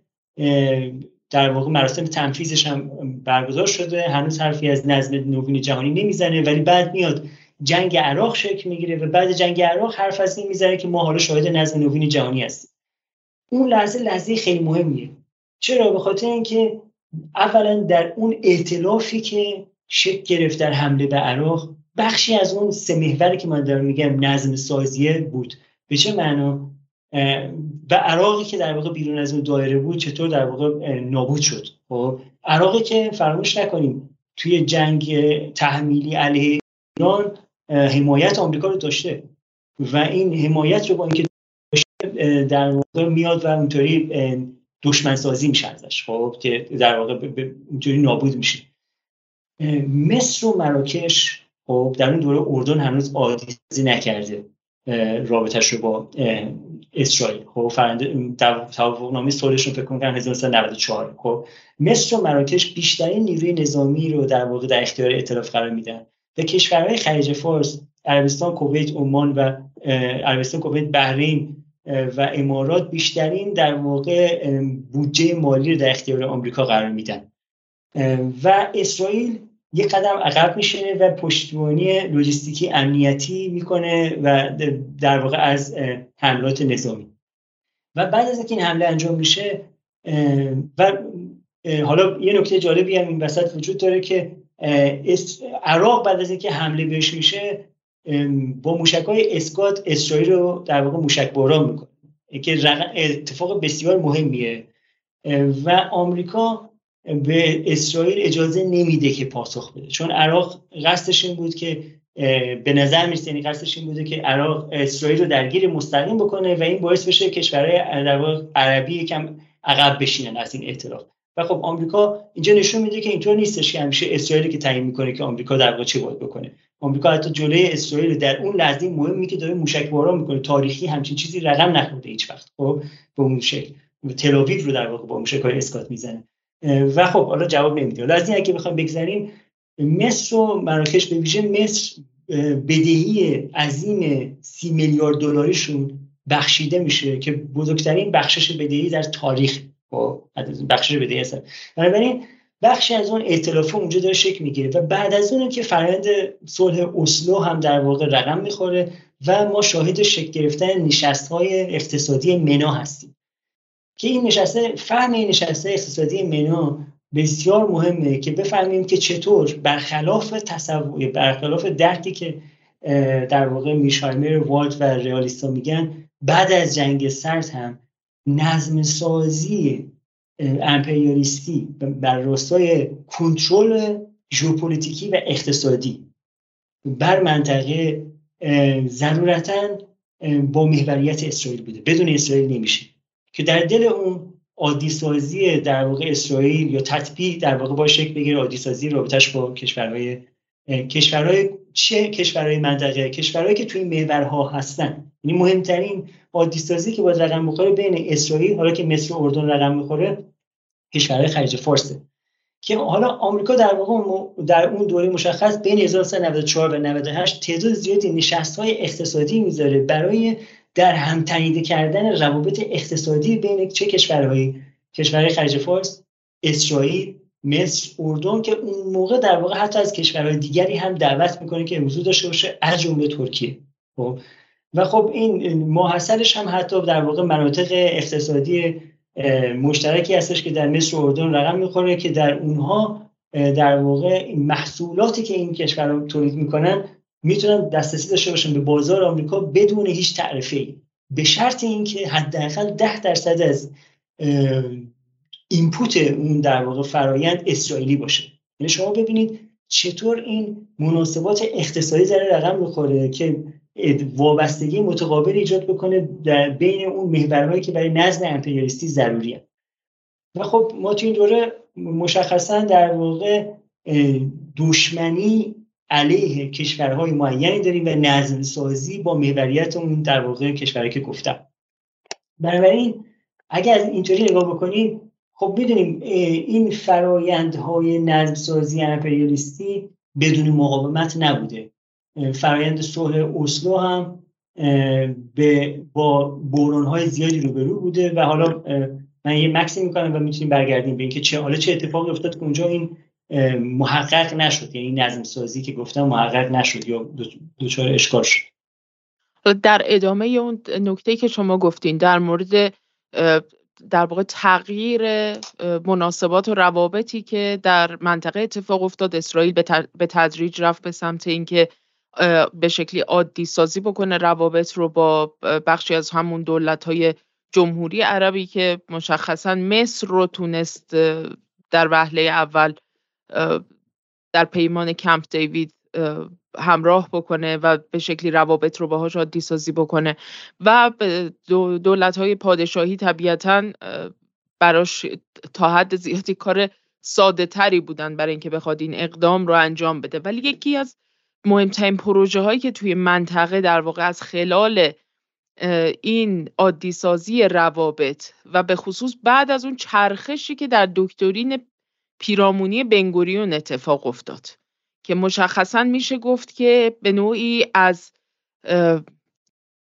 در واقع مراسم تنفیزش هم برگزار شده. هنوز حرفی از نظم نوین جهانی نمی‌زنه ولی بعد میاد جنگ عراق شکل می‌گیره و بعد جنگ عراق حرف از این می‌زنه که ما حالا شاهد نظم نوین جهانی هستیم. اون لحظه لحظه خیلی مهمیه. چرا؟ به خاطر اینکه اولا در اون ائتلافی که شکل گرفت در حمله به عراق بخشی از اون سه محوری که من دارم میگم نظم سازیه بود. به چه معنا؟ و عراقی که در واقع بیرون از اون دایره بود چطور در واقع نابود شد. خب عراقی که فراموش نکنیم توی جنگ تحمیلی علیه ایران حمایت آمریکا رو داشته و این حمایت رو با اینکه در واقع میاد و اونطوری دشمن سازی میشه ازش. خب که در واقع اینطوری نابود میشه. مصر و مراکش خب در اون دوره اردن هنوز عادی نکرده. رابطش رو با اسرائیل. خب فرنده توافق نامه صلحشون فکر کنم 1994 خب مصر و مراکش بیشترین نیروی نظامی رو در واقع در اختیار ائتلاف قرار میدن. و کشورهای خلیج فارس عربستان کویت عمان و عربستان کویت بحرین و امارات بیشترین در واقع بودجه مالی رو در اختیار آمریکا قرار میدن. و اسرائیل یک قدم عقب میشینه و پشتیبانی لوجستیکی امنیتی می‌کنه و در واقع از حملات نظامی. و بعد از اینکه این حمله انجام میشه و حالا یه نکته جالبی هم این وسط وجود داره که عراق بعد از اینکه حمله بهش میشه با موشک های اسکات اسرائیل رو در واقع موشک باران می‌کنه که اتفاق بسیار مهمیه. و آمریکا به اسرائیل اجازه نمیده که پاسخ بده. چون عراق قصدش این بود که به نظر می‌رسه یعنی قصدش این بوده که عراق اسرائیل رو درگیر مستقیم بکنه و این باعث بشه کشورهای عربی یکم عقب بشینن از این اعتراف. و خب آمریکا اینجا نشون میده که اینطور نیستش که همیشه اسرائیلی که تعیین می‌کنه که آمریکا در واقع چه باید بکنه. آمریکا حتی جلوی اسرائیل در اون لحظه مهمی که داره موشک باران می‌کنه تاریخی همچین چیزی رقم نخورده هیچ وقت خب؟ به اون شکل. تل‌آویو رو در واقع با موشک های اسکات می‌زنه. و خب حالا جواب نمیده. حالا از این اگه بخوام بگذریم مصر و مراکش به ویژه مصر بدهی عظیم سی میلیارد دلاریشون بخشیده میشه که بزرگترین بخشش بدهی در تاریخ. با بخشش بدهی هستن. بنابراین بخشی از اون ائتلاف اونجا داره شکل می‌گیره و بعد از اون که فرآیند صلح اسلو هم در واقع رقم می‌خوره و ما شاهد شکل گرفتن نشست های اقتصادی منا هستیم. که این نشسته فهم این نشسته اقتصادی منا بسیار مهمه که بفهمیم که چطور برخلاف تصور برخلاف درکی که در واقع میشایمر والت و رئالیستا میگن بعد از جنگ سرد هم نظم سازی امپریالیستی بر راستای کنترل ژئوپلیتیکی و اقتصادی بر منطقه ضرورتا با محوریت اسرائیل بوده. بدون اسرائیل نمیشه. که در دل اون عادی سازی در واقع اسرائیل یا تطبیق در واقع با شکل بگیره عادی سازی رابطش با کشورهای کشورهای چه کشورهای منطقه کشورهایی که توی محورها هستن. یعنی مهمترین عادی سازی که باید رقم بخوره بین اسرائیل حالا که مصر و اردن رقم می‌خوره کشورهای خلیج فارسه. که حالا آمریکا در واقع در اون دوره مشخص بین 1994 و 98 تعداد زیادی نشست های اقتصادی می‌ذاره برای در هم تنیده کردن روابط اقتصادی بین چه کشورهایی کشورهای خلیج فارس اسرائیل مصر اردن که اون موقع در واقع حتی از کشورهای دیگری هم دعوت می‌کنه که حضور داشته باشه از جمله ترکیه. خب؟ و خب این ماحصلش هم حتی در واقع مناطق اقتصادی مشترکی هستش که در مصر و اردن رقم می‌خوره که در اونها در واقع محصولاتی که این کشورها تولید می‌کنن می‌تونن دسترسی داشته باشن به بازار آمریکا بدون هیچ تعرفه به شرط اینکه حداقل ده درصد از اینپوت اون در واقع فرایند اسرائیلی باشه. یعنی شما ببینید چطور این مناسبات اقتصادی داره رقم می‌خوره که وابستگی متقابل ایجاد بکنه در بین اون محورهایی که برای نظم امپریالیستی ضروریه. و خب ما تو این دوره مشخصا در واقع دشمنی علیه کشورهای معینی داریم و نظم سازی با محوریت اون در واقع کشورهایی که گفتم. بنابراین اگر اینطوری نگاه بکنیم خب می‌دونیم این فرایندهای نظم سازی امپریالیستی بدون مقاومت نبوده. فرایند صلح اسلو هم به با های زیادی روبرو بوده و حالا من یه مکسی می‌کنم و می‌تونیم برگردیم به اینکه چه حالا چه اتفاقی افتاد که اونجا این محقق نشد. یعنی نظم سازی که گفتم محقق نشد یا دچار اشکال شد. در ادامه اون نکته که شما گفتین در مورد در واقع تغییر مناسبات و روابطی که در منطقه اتفاق افتاد اسرائیل به تدریج رفت به سمت اینکه به شکلی عادی سازی بکنه روابط رو با بخشی از همون دولت های جمهوری عربی که مشخصا مصر رو تونست در وهله اول در پیمان کمپ دیوید همراه بکنه و به شکلی روابط رو باهاش عادی سازی بکنه و دولت های پادشاهی طبیعتا براش تا حد زیادی کار ساده تری بودن برای اینکه بخواد این اقدام رو انجام بده. ولی یکی از مهمترین پروژه هایی که توی منطقه در واقع از خلال این عادی سازی روابط و به خصوص بعد از اون چرخشی که در دکترین پیرامونی بنگوریون اتفاق افتاد که مشخصا میشه گفت که به نوعی از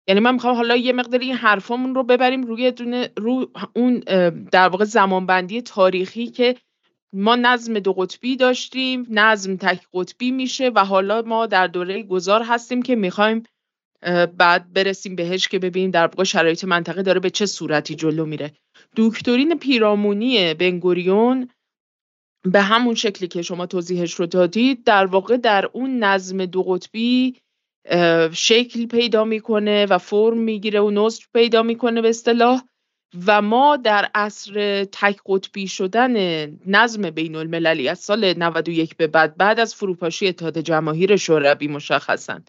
یعنی من می‌خوام حالا یه مقدار این حرفامون رو ببریم روی دونه رو اون در واقع زمانبندی تاریخی که ما نظم دو قطبی داشتیم نظم تک قطبی میشه و حالا ما در دوره گذار هستیم که می‌خوایم بعد برسیم بهش که ببینیم در واقع شرایط منطقه داره به چه صورتی جلو میره. دکترین پیرامونی بنگوریون به همون شکلی که شما توضیحش رو دادید در واقع در اون نظم دو قطبی شکل پیدا می‌کنه و فرم می‌گیره و نصف پیدا می‌کنه به اصطلاح و ما در عصر تک قطبی شدن نظم بین المللی از سال 91 به بعد بعد از فروپاشی اتحاد جماهیر شوروی مشخصا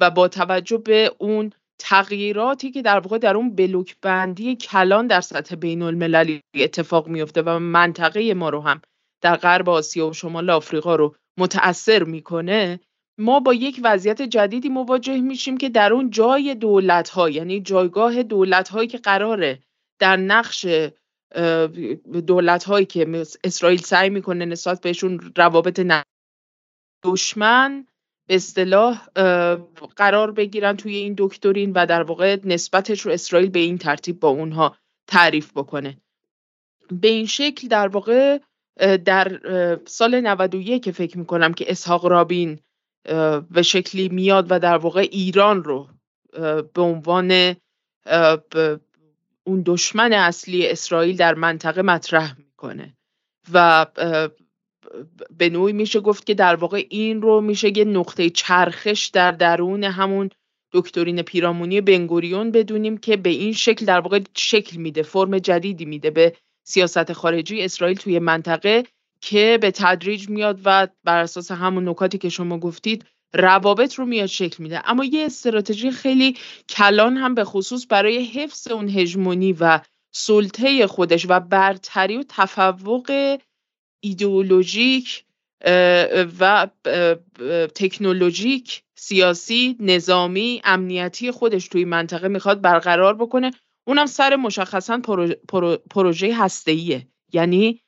و با توجه به اون تغییراتی که در واقع در اون بلوک بندی کلان در سطح بین المللی اتفاق میفته و منطقه ما رو هم در غرب آسیا و شمال آفریقا رو متأثر می‌کنه ما با یک وضعیت جدیدی مواجه میشیم که در اون جای دولت ها یعنی جایگاه دولت هایی که قراره در نقش دولت هایی که اسرائیل سعی می‌کنه نسبت بهشون روابط دشمن به اصطلاح قرار بگیرن توی این دکترین و در واقع نسبتش رو اسرائیل به این ترتیب با اونها تعریف بکنه. به این شکل در واقع در سال 91 که فکر می‌کنم که اسحاق رابین به شکلی میاد و در واقع ایران رو به عنوان اون دشمن اصلی اسرائیل در منطقه مطرح می‌کنه و به نوعی میشه گفت که در واقع این رو میشه یه نقطه چرخش در درون همون دکترین پیرامونی بنگوریون بدونیم که به این شکل در واقع شکل میده فرم جدیدی میده به سیاست خارجی اسرائیل توی منطقه که به تدریج میاد و بر اساس همون نکاتی که شما گفتید روابط رو میاد شکل میده. اما یه استراتژی خیلی کلان هم به خصوص برای حفظ اون هژمونی و سلطه خودش و برتری و تفوق ایدئولوژیک و تکنولوژیک سیاسی نظامی امنیتی خودش توی منطقه می‌خواد برقرار بکنه. اونم سر مشخصا پروژه هسته‌ایه. یعنی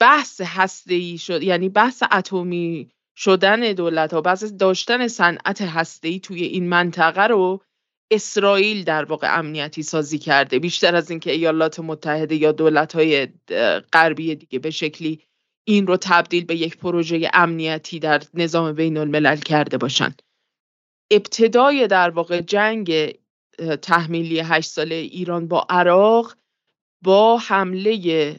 بحث هسته‌ای شد یعنی بحث اتمی شدن دولت ها بحث داشتن صنعت هسته‌ای توی این منطقه رو اسرائیل در واقع امنیتی سازی کرده. بیشتر از اینکه ایالات متحده یا دولت های غربی دیگه به شکلی این رو تبدیل به یک پروژه امنیتی در نظام بین الملل کرده باشند ابتدای در واقع جنگ تحمیلی هشت ساله ایران با عراق با حمله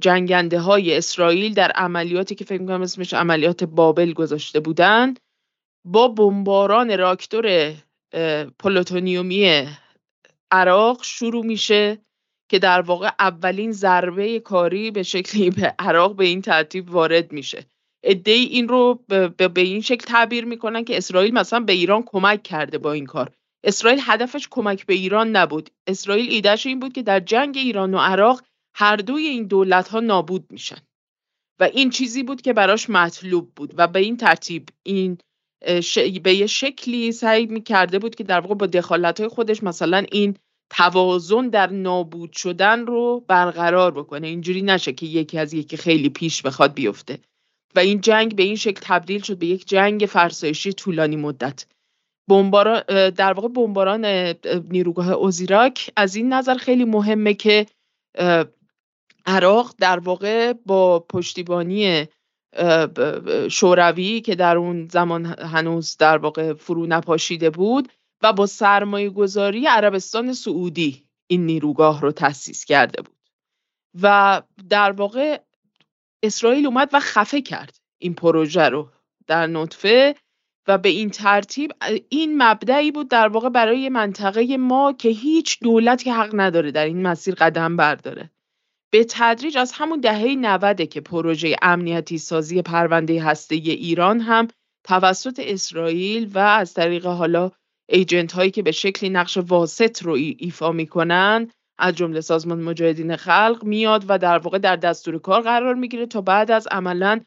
جنگنده های اسرائیل در عملیاتی که فکر می‌کنم اسمش عملیات بابل گذاشته بودن با بمباران راکتور پلوتونیومی عراق شروع میشه که در واقع اولین ضربه کاری به شکلی به عراق به این ترتیب وارد میشه. ادهی این رو به این شکل تعبیر می‌کنن که اسرائیل مثلا به ایران کمک کرده با این کار. اسرائیل هدفش کمک به ایران نبود. اسرائیل ایدهش این بود که در جنگ ایران و عراق هر دوی این دولت ها نابود میشن. و این چیزی بود که براش مطلوب بود و به این ترتیب این به یه شکلی سعی می‌کرده بود که در واقع با دخالت های خودش مثلا این توازن در نابود شدن رو برقرار بکنه. اینجوری نشه که یکی از یکی خیلی پیش بخواد بیفته. و این جنگ به این شکل تبدیل شد به یک جنگ فرسایشی طولانی مدت. بمباران در واقع بمباران نیروگاه اوزیراک. از این نظر خیلی مهمه که عراق در واقع با پشتیبانی شوروی که در اون زمان هنوز در واقع فرو نپاشیده بود و با سرمایه گذاری عربستان سعودی این نیروگاه رو تأسیس کرده بود. و در واقع اسرائیل اومد و خفه کرد این پروژه رو. در نطفه و به این ترتیب این مبدعی بود در واقع برای منطقه ما که هیچ دولتی حق نداره در این مسیر قدم برداره. به تدریج از همون دهه 90 که پروژه امنیتی سازی پرونده هسته ایران هم توسط اسرائیل و از طریق حالا ایجنت هایی که به شکلی نقش واسط رو ایفا می‌کنن از جمله سازمان مجاهدین خلق میاد و در واقع در دستور کار قرار می‌گیره تا بعد از عملا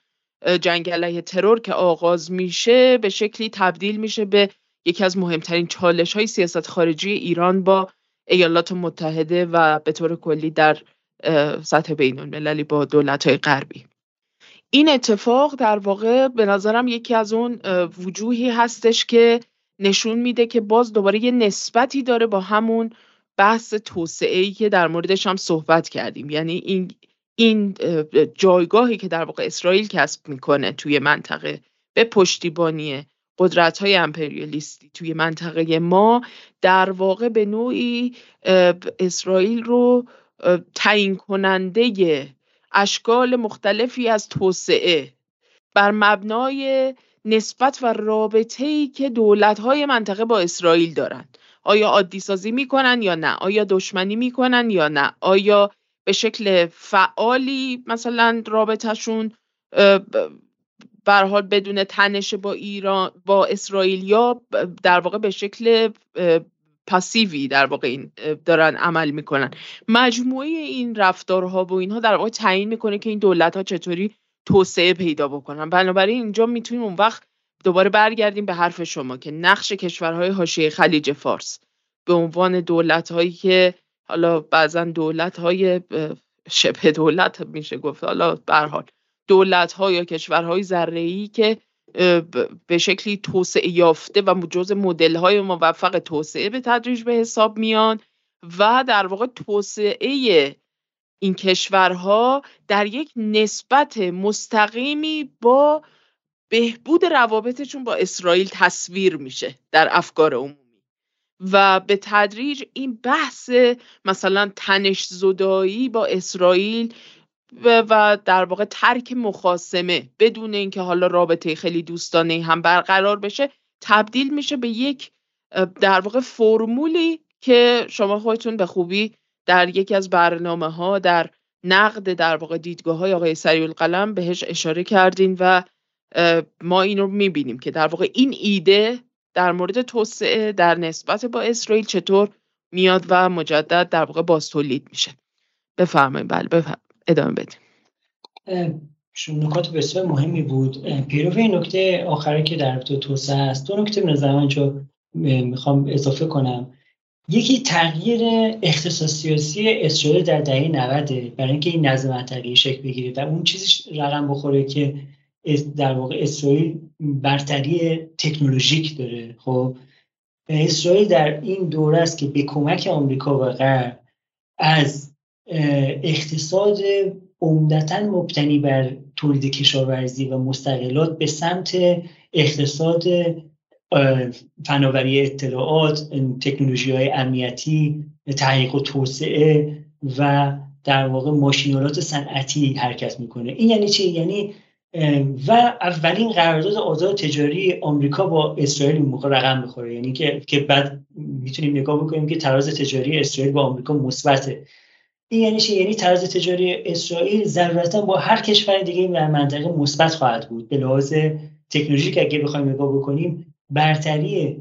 جنگ علیه ترور که آغاز میشه به شکلی تبدیل میشه به یکی از مهمترین چالش های سیاست خارجی ایران با ایالات متحده و به طور کلی در سطح بین المللی با دولت های غربی. این اتفاق در واقع به نظرم یکی از اون وجوهی هستش که نشون میده که باز دوباره یه نسبتی داره با همون بحث توسعه ای که در موردش هم صحبت کردیم. یعنی این این جایگاهی که در واقع اسرائیل کسب می‌کنه توی منطقه به پشتیبانی قدرت های امپریالیستی توی منطقه ما در واقع به نوعی اسرائیل رو تعیین کننده اشکال مختلفی از توسعه بر مبنای نسبت و رابطه ای که دولت های منطقه با اسرائیل دارند آیا عادی سازی می‌کنن یا نه؟ آیا دشمنی می‌کنن یا نه؟ آیا به شکل فعالی مثلا رابطهشون بر حال بدون تنش با ایران با اسرائیل یا در واقع به شکل پاسیوی در واقع این دارن عمل می‌کنن. مجموعه این رفتارها و اینها در واقع تعیین می‌کنه که این دولت ها چطوری توسعه پیدا بکنن. بنابراین اینجا می‌تونیم اون وقت دوباره برگردیم به حرف شما که نقش کشورهای حاشیه خلیج فارس به عنوان دولت هایی که حالا بعضا دولت های شبه دولت میشه گفت. حالا به حال دولت ها یا کشورهای ذره که به شکلی توسعه یافته و جز مدل های موفق توسعه به تدریج به حساب میان و در واقع توسعه این کشورها در یک نسبت مستقیمی با بهبود روابطشون با اسرائیل تصویر میشه در افکار عمومی و به تدریج این بحث مثلا تنش زدایی با اسرائیل و در واقع ترک مخاسمه بدون اینکه حالا رابطه خیلی دوستانه هم برقرار بشه تبدیل میشه به یک در واقع فرمولی که شما خودتون به خوبی در یکی از برنامه ها در نقد در واقع دیدگاه های آقای سریع القلم بهش اشاره کردین و ما این رو می‌بینیم که در واقع این ایده در مورد توسعه در نسبت با اسرائیل چطور میاد و مجدد در واقع باز تولید میشه. بفرمایید. بله بفرمایید ادامه بدیم. نکات بسیار مهمی بود. پیرو این نکته آخری که در رابطه توسعه است دو نکته نظر من می‌خوام اضافه کنم. یکی تغییر اقتصاد سیاسی اسرائیل در دهه 90 برای اینکه این نظم منطقی شکل بگیره و اون چیزی رقم بخوره که در واقع اسرائیل برتری تکنولوژیک داره. خب اسرائیل در این دوره است که به کمک آمریکا و غرب از اقتصاد عمدتا مبتنی بر تولید کشاورزی و مستقلات به سمت اقتصاد فناوری اطلاعات تکنولوژی های امنیتی تحقیق و توسعه و در واقع ماشینالات صنعتی حرکت می‌کنه. این یعنی چی؟ یعنی و اولین قرارداد آزاد تجاری آمریکا با اسرائیل این موقع رقم می‌خوره. یعنی که که بعد می‌تونیم نگاه بکنیم که تراز تجاری اسرائیل با آمریکا مثبته. این یعنی چی؟ یعنی تراز تجاری اسرائیل ضرورتا با هر کشور دیگه در منطقه مثبت خواهد بود. به لحاظ تکنولوژیک اگه بخوایم نگاه بکنیم برتری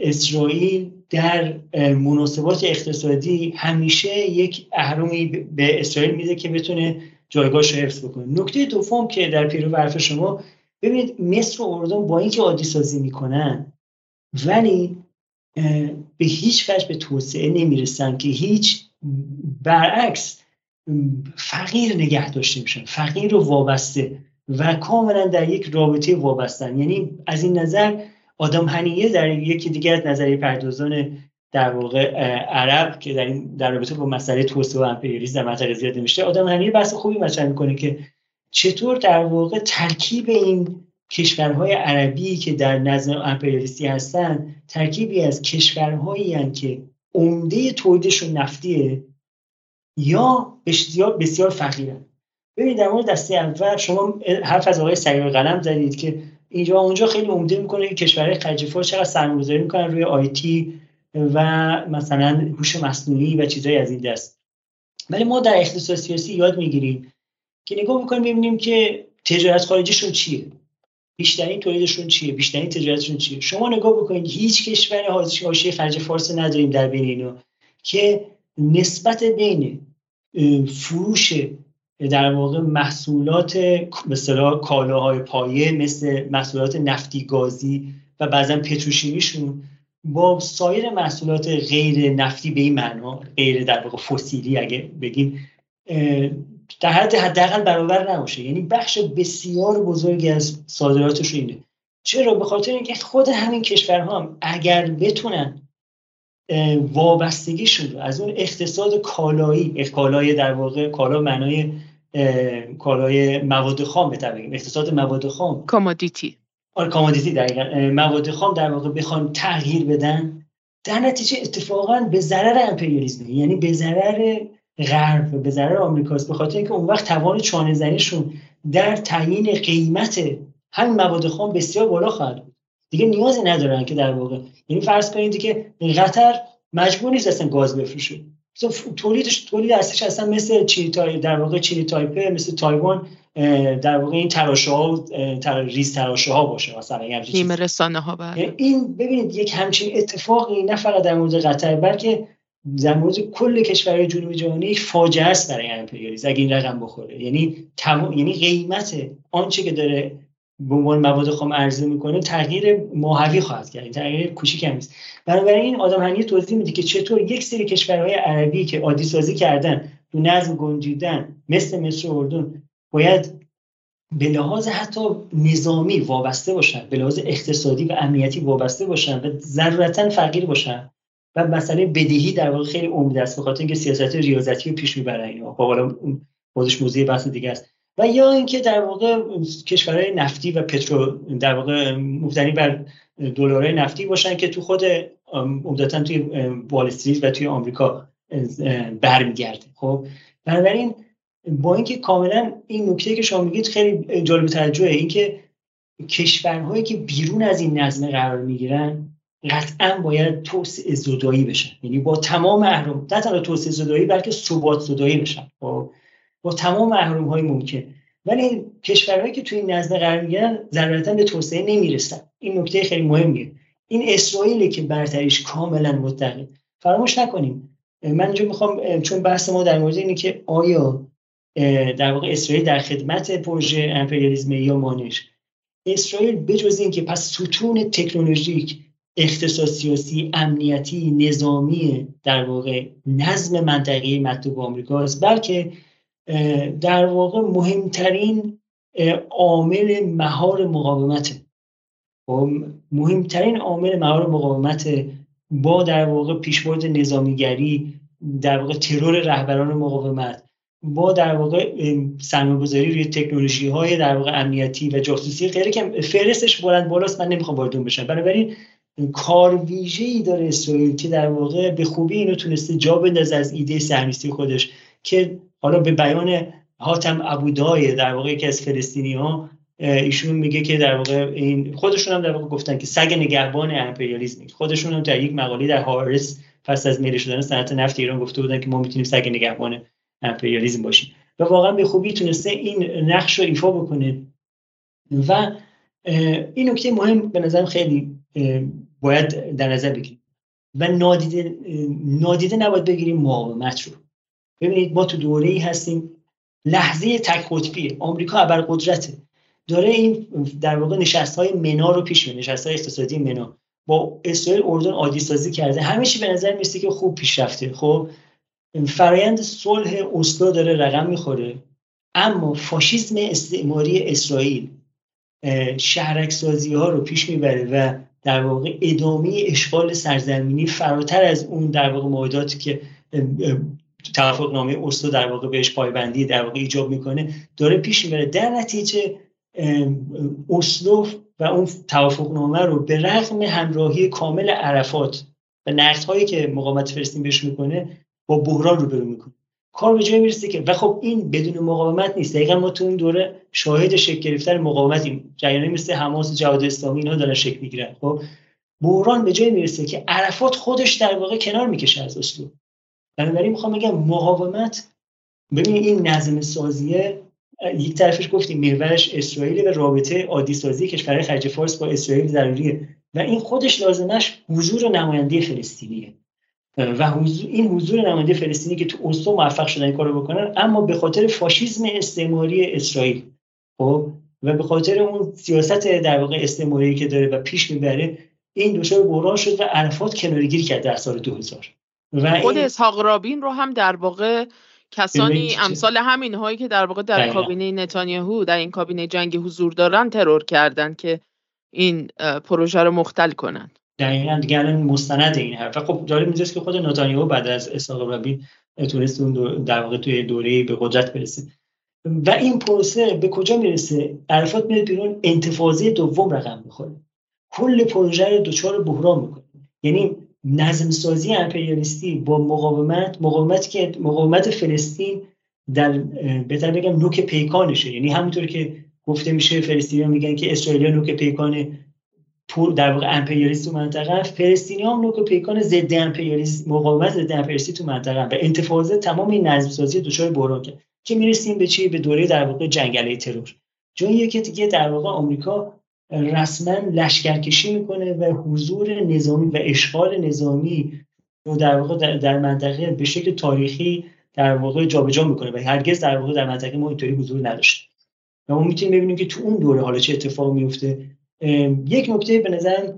اسرائیل در مناسبات اقتصادی همیشه یک اهرمی به اسرائیل میده که بتونه جایگاهش رو حفظ بکنه نکته دوم که در پیرو حرف شما ببینید مصر و اردن با اینکه عادی سازی می‌کنن ولی به هیچ وجه به توسعه نمی‌رسن که هیچ برعکس فقیر نگه داشته میشن فقیر و وابسته و کاملا در یک رابطه وابستن. یعنی از این نظر آدم هنیه در یکی دیگه از نظریه پردازان در واقع عرب که در این در رابطه با مسئله توسعه و امپریالیسم در منطقه زیاد نمیشه آدم هنیه بحث خوبی مطرح می‌کنه که چطور در واقع ترکیب این کشورهای عربی که در نظم امپریالیستی هستن ترکیبی از کشورهایی که عمده تولیدشون نفتیه یا بسیار بسیار فقیرن. ببینید در مورد دسته اول شما حرف از آقای قلم زدید که اینجا اونجا خیلی عمده می‌کنه که کشورهای خلیج فارس چقدر سرمایه‌گذاری می‌کنن روی آیتی و مثلا هوش مصنوعی و چیزهای از این دست. ولی ما در اقتصاد سیاسی یاد می‌گیریم که نگاه می‌کنیم ببینیم که تجارت خارجیشون چیه. بیشترین تولیدشون چیه؟ بیشترین تجارتشون چیه؟ شما نگاه بکنید هیچ کشور حاشیه خلیج فارس نداریم در بین اینا که نسبت بین فروش در واقع محصولات مثلا کالاهای پایه مثل محصولات نفتی گازی و بعضا پتروشیمیشون با سایر محصولات غیر نفتی به این معنا غیر در واقع فسیلی اگه بگیم در حد حداقل برابر نباشه. یعنی بخش بسیار بزرگی از صادراتش اینه. چرا؟ به خاطر اینکه خود همین کشورها هم اگر بتونن وابستگی شده از اون اقتصاد کالایی کالای در واقع کالا معنای کالای مواد خام بگیم اقتصاد مواد خام. commodity آره commodity دقیقا. مواد خام در واقع بخوان تغییر بدن در نتیجه اتفاقا به ضرر امپریالیسم یعنی به ضرر غرب به ضرر آمریکاست به خاطر اینکه اون وقت توان چانه زنیشون در تعیین قیمت همین مواد خام بسیار بالا خواهد بود. دیگه نیازی ندارن که در واقع یعنی فرض کنید که قطر مجبور نیست اصلا گاز بفروشه. تولیدش تولید اصلا مثل چینی در واقع چینی تایپه مثل تایوان در واقع این تراشه ها تر... ریز تراشه ها باشه مثلا این رسانه ها بله. این ببینید یک همچین اتفاقی نه فقط در مورد قطر بلکه در مورد کل کشورهای جنوبی جهانی یک فاجعه است برای امپریالیسم اگه این رقم بخوره. یعنی تم... یعنی قیمت آنچه که داره به عنوان مواد خام عرضه می‌کنه تغییر ماهوی خواهد کرد تغییر کوچیک هم نیست. بنابراین آدم هنی توضیح میده که چطور یک سری کشورهای عربی که عادی سازی کردن تو نظم گنجیدن مثل مصر و اردن باید به لحاظ حتی نظامی وابسته باشن به لحاظ اقتصادی و امنیتی وابسته باشن و ضرورتا فقیر باشن. و مسئله بدهی در واقع خیلی عمده است به خاطر اینکه سیاست ریاضتی رو پیش می‌برن اینا. خب حالا خودش موضوع بحث دیگه است. و یا اینکه در واقع کشورهای نفتی و پترو در واقع مبتنی بر دلارهای نفتی باشن که تو خود عمدتا توی وال و توی آمریکا برمیگرده. خب بنابراین با اینکه کاملا این نکته که شما میگید خیلی جالب توجهه اینکه کشورهایی که بیرون از این نظم قرار می‌گیرن قطعا باید توسعه زدایی بشن. یعنی با تمام اهرام نه تنها توسعه زدایی بلکه ثبات زدایی بشن. با, با تمام اهرام های ممکن. ولی کشورهایی که توی این نظم قرار می‌گیرن ضرورتا به توسعه نمی‌رسن. این نکته خیلی مهمیه. این اسرائیلی که برتریش کاملا متقی. فراموش نکنیم. من اینجا می‌خوام چون بحث ما در مورد اینه که آیا در واقع اسرائیل در خدمت پروژه امپریالیسم یا مانش اسرائیل بجز اینکه پس ستون تکنولوژیک اقتصاد سیاسی امنیتی نظامی در واقع نظم منطقه مطلوب آمریکا است بلکه در واقع مهمترین عامل مهار مقاومت. خب، مهمترین عامل مهار مقاومت با در واقع پیشبرد نظامیگری در واقع ترور رهبران مقاومت. با در واقع سرمایه‌گذاری روی تکنولوژی های در واقع امنیتی و جاسوسی غیره که فهرستش بلند بالاست من نمی‌خوام وارد اون بشم. بنابراین کار ویژه ای داره اسرائیل که در واقع به خوبی اینو تونسته جا بندازه از ایده صهیونیستی خودش که حالا به بیان حاتم ابودای در واقع یکی از فلسطینی ها ایشون میگه که در واقع این خودشون هم در واقع گفتن که سگ نگهبان امپریالیسم. خودشون هم در یک مقاله در هارس پس از میله شدن صنعت نفت ایران گفته بودن که ما می‌تونیم سگ نگهبان امپریالیسم باشیم. و واقعا به خوبی تونسته این نقش رو ایفا بکنه. و این نکته مهم به نظرم خیلی باید در نظر بگیریم. و نادیده نادیده نباید بگیریم مقاومت رو ببینید ما تو دوره ای هستیم. لحظه تک قطبی. آمریکا قدرته داره این در واقع نشست های منا رو پیش میره نشست های اقتصادی منا. با اسرائیل اردن عادی سازی کرده. همه به نظر میسته که خوب پیش رفته. خب؟ فرایند صلح اسلو داره رقم می‌خوره. اما فاشیسم استعماری اسرائیل شهرک سازی ها رو پیش می‌بره و در واقع ادامه اشغال سرزمینی فراتر از اون در واقع معاهداتی که توافق نامه اسلو در واقع بهش پایبندی در واقع ایجاب می‌کنه داره پیش می‌بره. در نتیجه اسلو و اون توافقنامه رو به رغم همراهی کامل عرفات و هایی که مقاومت فلسطین بهش می‌کنه با بحران روبرو می‌کنه. کار به جای می‌رسه که و خب این بدون مقاومت نیست. دقیقا ما تو این دوره شاهد شکل گرفتن مقاومتیم. جریانی مثل حماس جهاد اسلامی اینا دارن شکل می‌گیرن. خب بحران به جای می‌رسه که عرفات خودش در واقع کنار می‌کشه از اسلو بنابراین می‌خوام بگم مقاومت ببینید این نظم سازیه یک طرفش گفتیم محورش اسرائیل و رابطه عادی سازی کشورهای خلیج فارس با اسرائیل ضروریه. و این خودش لازمش حضور نماینده فلسطینیه. و حضور این حضور نماینده فلسطینی که تو اسلو موفق شدن این کارو بکنن اما به خاطر فاشیسم استعماری اسرائیل. خب؟ و به خاطر اون سیاست در واقع استعماری که داره و پیش می‌بره این دچار بحران شد و عرفات کنارگیری کرد در سال 2000 و خود اسحاق رابین رو هم در واقع کسانی امثال همین هایی که در واقع در کابینه نتانیاهو در این کابینه جنگی حضور دارن ترور کردن که این پروژه رو مختل کنن. دقیقا دیگه الان مستند این حرف. خب جالب اینجاست که خود نتانیاهو بعد از اسحاق رابین تونست اون در واقع توی دوره به قدرت برسه. و این پروسه به کجا می‌رسه؟ عرفات میاد بیرون انتفاضه دوم رقم می‌خوره. کل پروژه رو دچار بحران می‌کنه. یعنی نظم سازی امپریالیستی با مقاومت مقاومتی که مقاومت فلسطین در بهتر بگم نوک پیکانشه. یعنی همونطور که گفته میشه فلسطینیان میگن که اسرائیل نوک پیکان در واقع امپریالیست تو منطقه فلسطینی هم نوک پیکان ضد امپریالیست مقاومت ضد امپریالیستی تو منطقه و انتفاضه تمام این نظم سازی دچار بحران کرد. که می‌رسیم به چی؟ به دوره در واقع جنگله ترور. جاییه که دیگه در واقع آمریکا رسما لشکرکشی می‌کنه و حضور نظامی و اشغال نظامی رو در واقع در منطقه به شکل تاریخی در واقع جابجا می‌کنه و هرگز در واقع در منطقه ما اینطوری حضور نداشته. و ما می‌تونیم ببینیم که تو اون دوره حالا چه اتفاق میفته یک نکته به نظر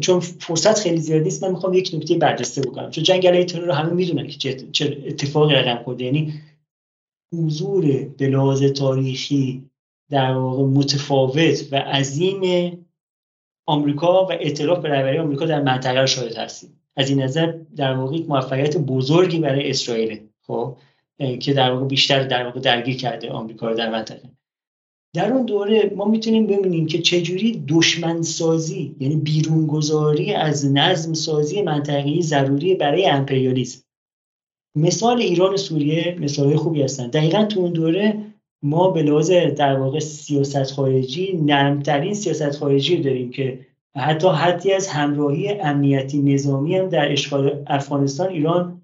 چون فرصت خیلی زیاد نیست من می‌خوام یک نکته برجسته بکنم. چون جنگل ترور رو همه می‌دونن که چه اتفاقی رقم خورده. یعنی حضور به تاریخی در واقع متفاوت و عظیم آمریکا و اعتراف به رهبری آمریکا در منطقه رو شاهد هستیم. از این نظر در واقع موفقیت بزرگی برای اسرائیل خب که در واقع بیشتر در واقع درگیر کرده آمریکا رو در منطقه. در اون دوره ما می‌تونیم ببینیم که چجوری دشمن سازی یعنی بیرونگذاری از نظم سازی منطقی ضروری برای امپریالیسم. مثال ایران و سوریه مثال خوبی هستن. دقیقا تو اون دوره ما به لحاظ در واقع سیاست خارجی نرمترین سیاست خارجی داریم که حتی حدی از همراهی امنیتی نظامی هم در اشغال افغانستان ایران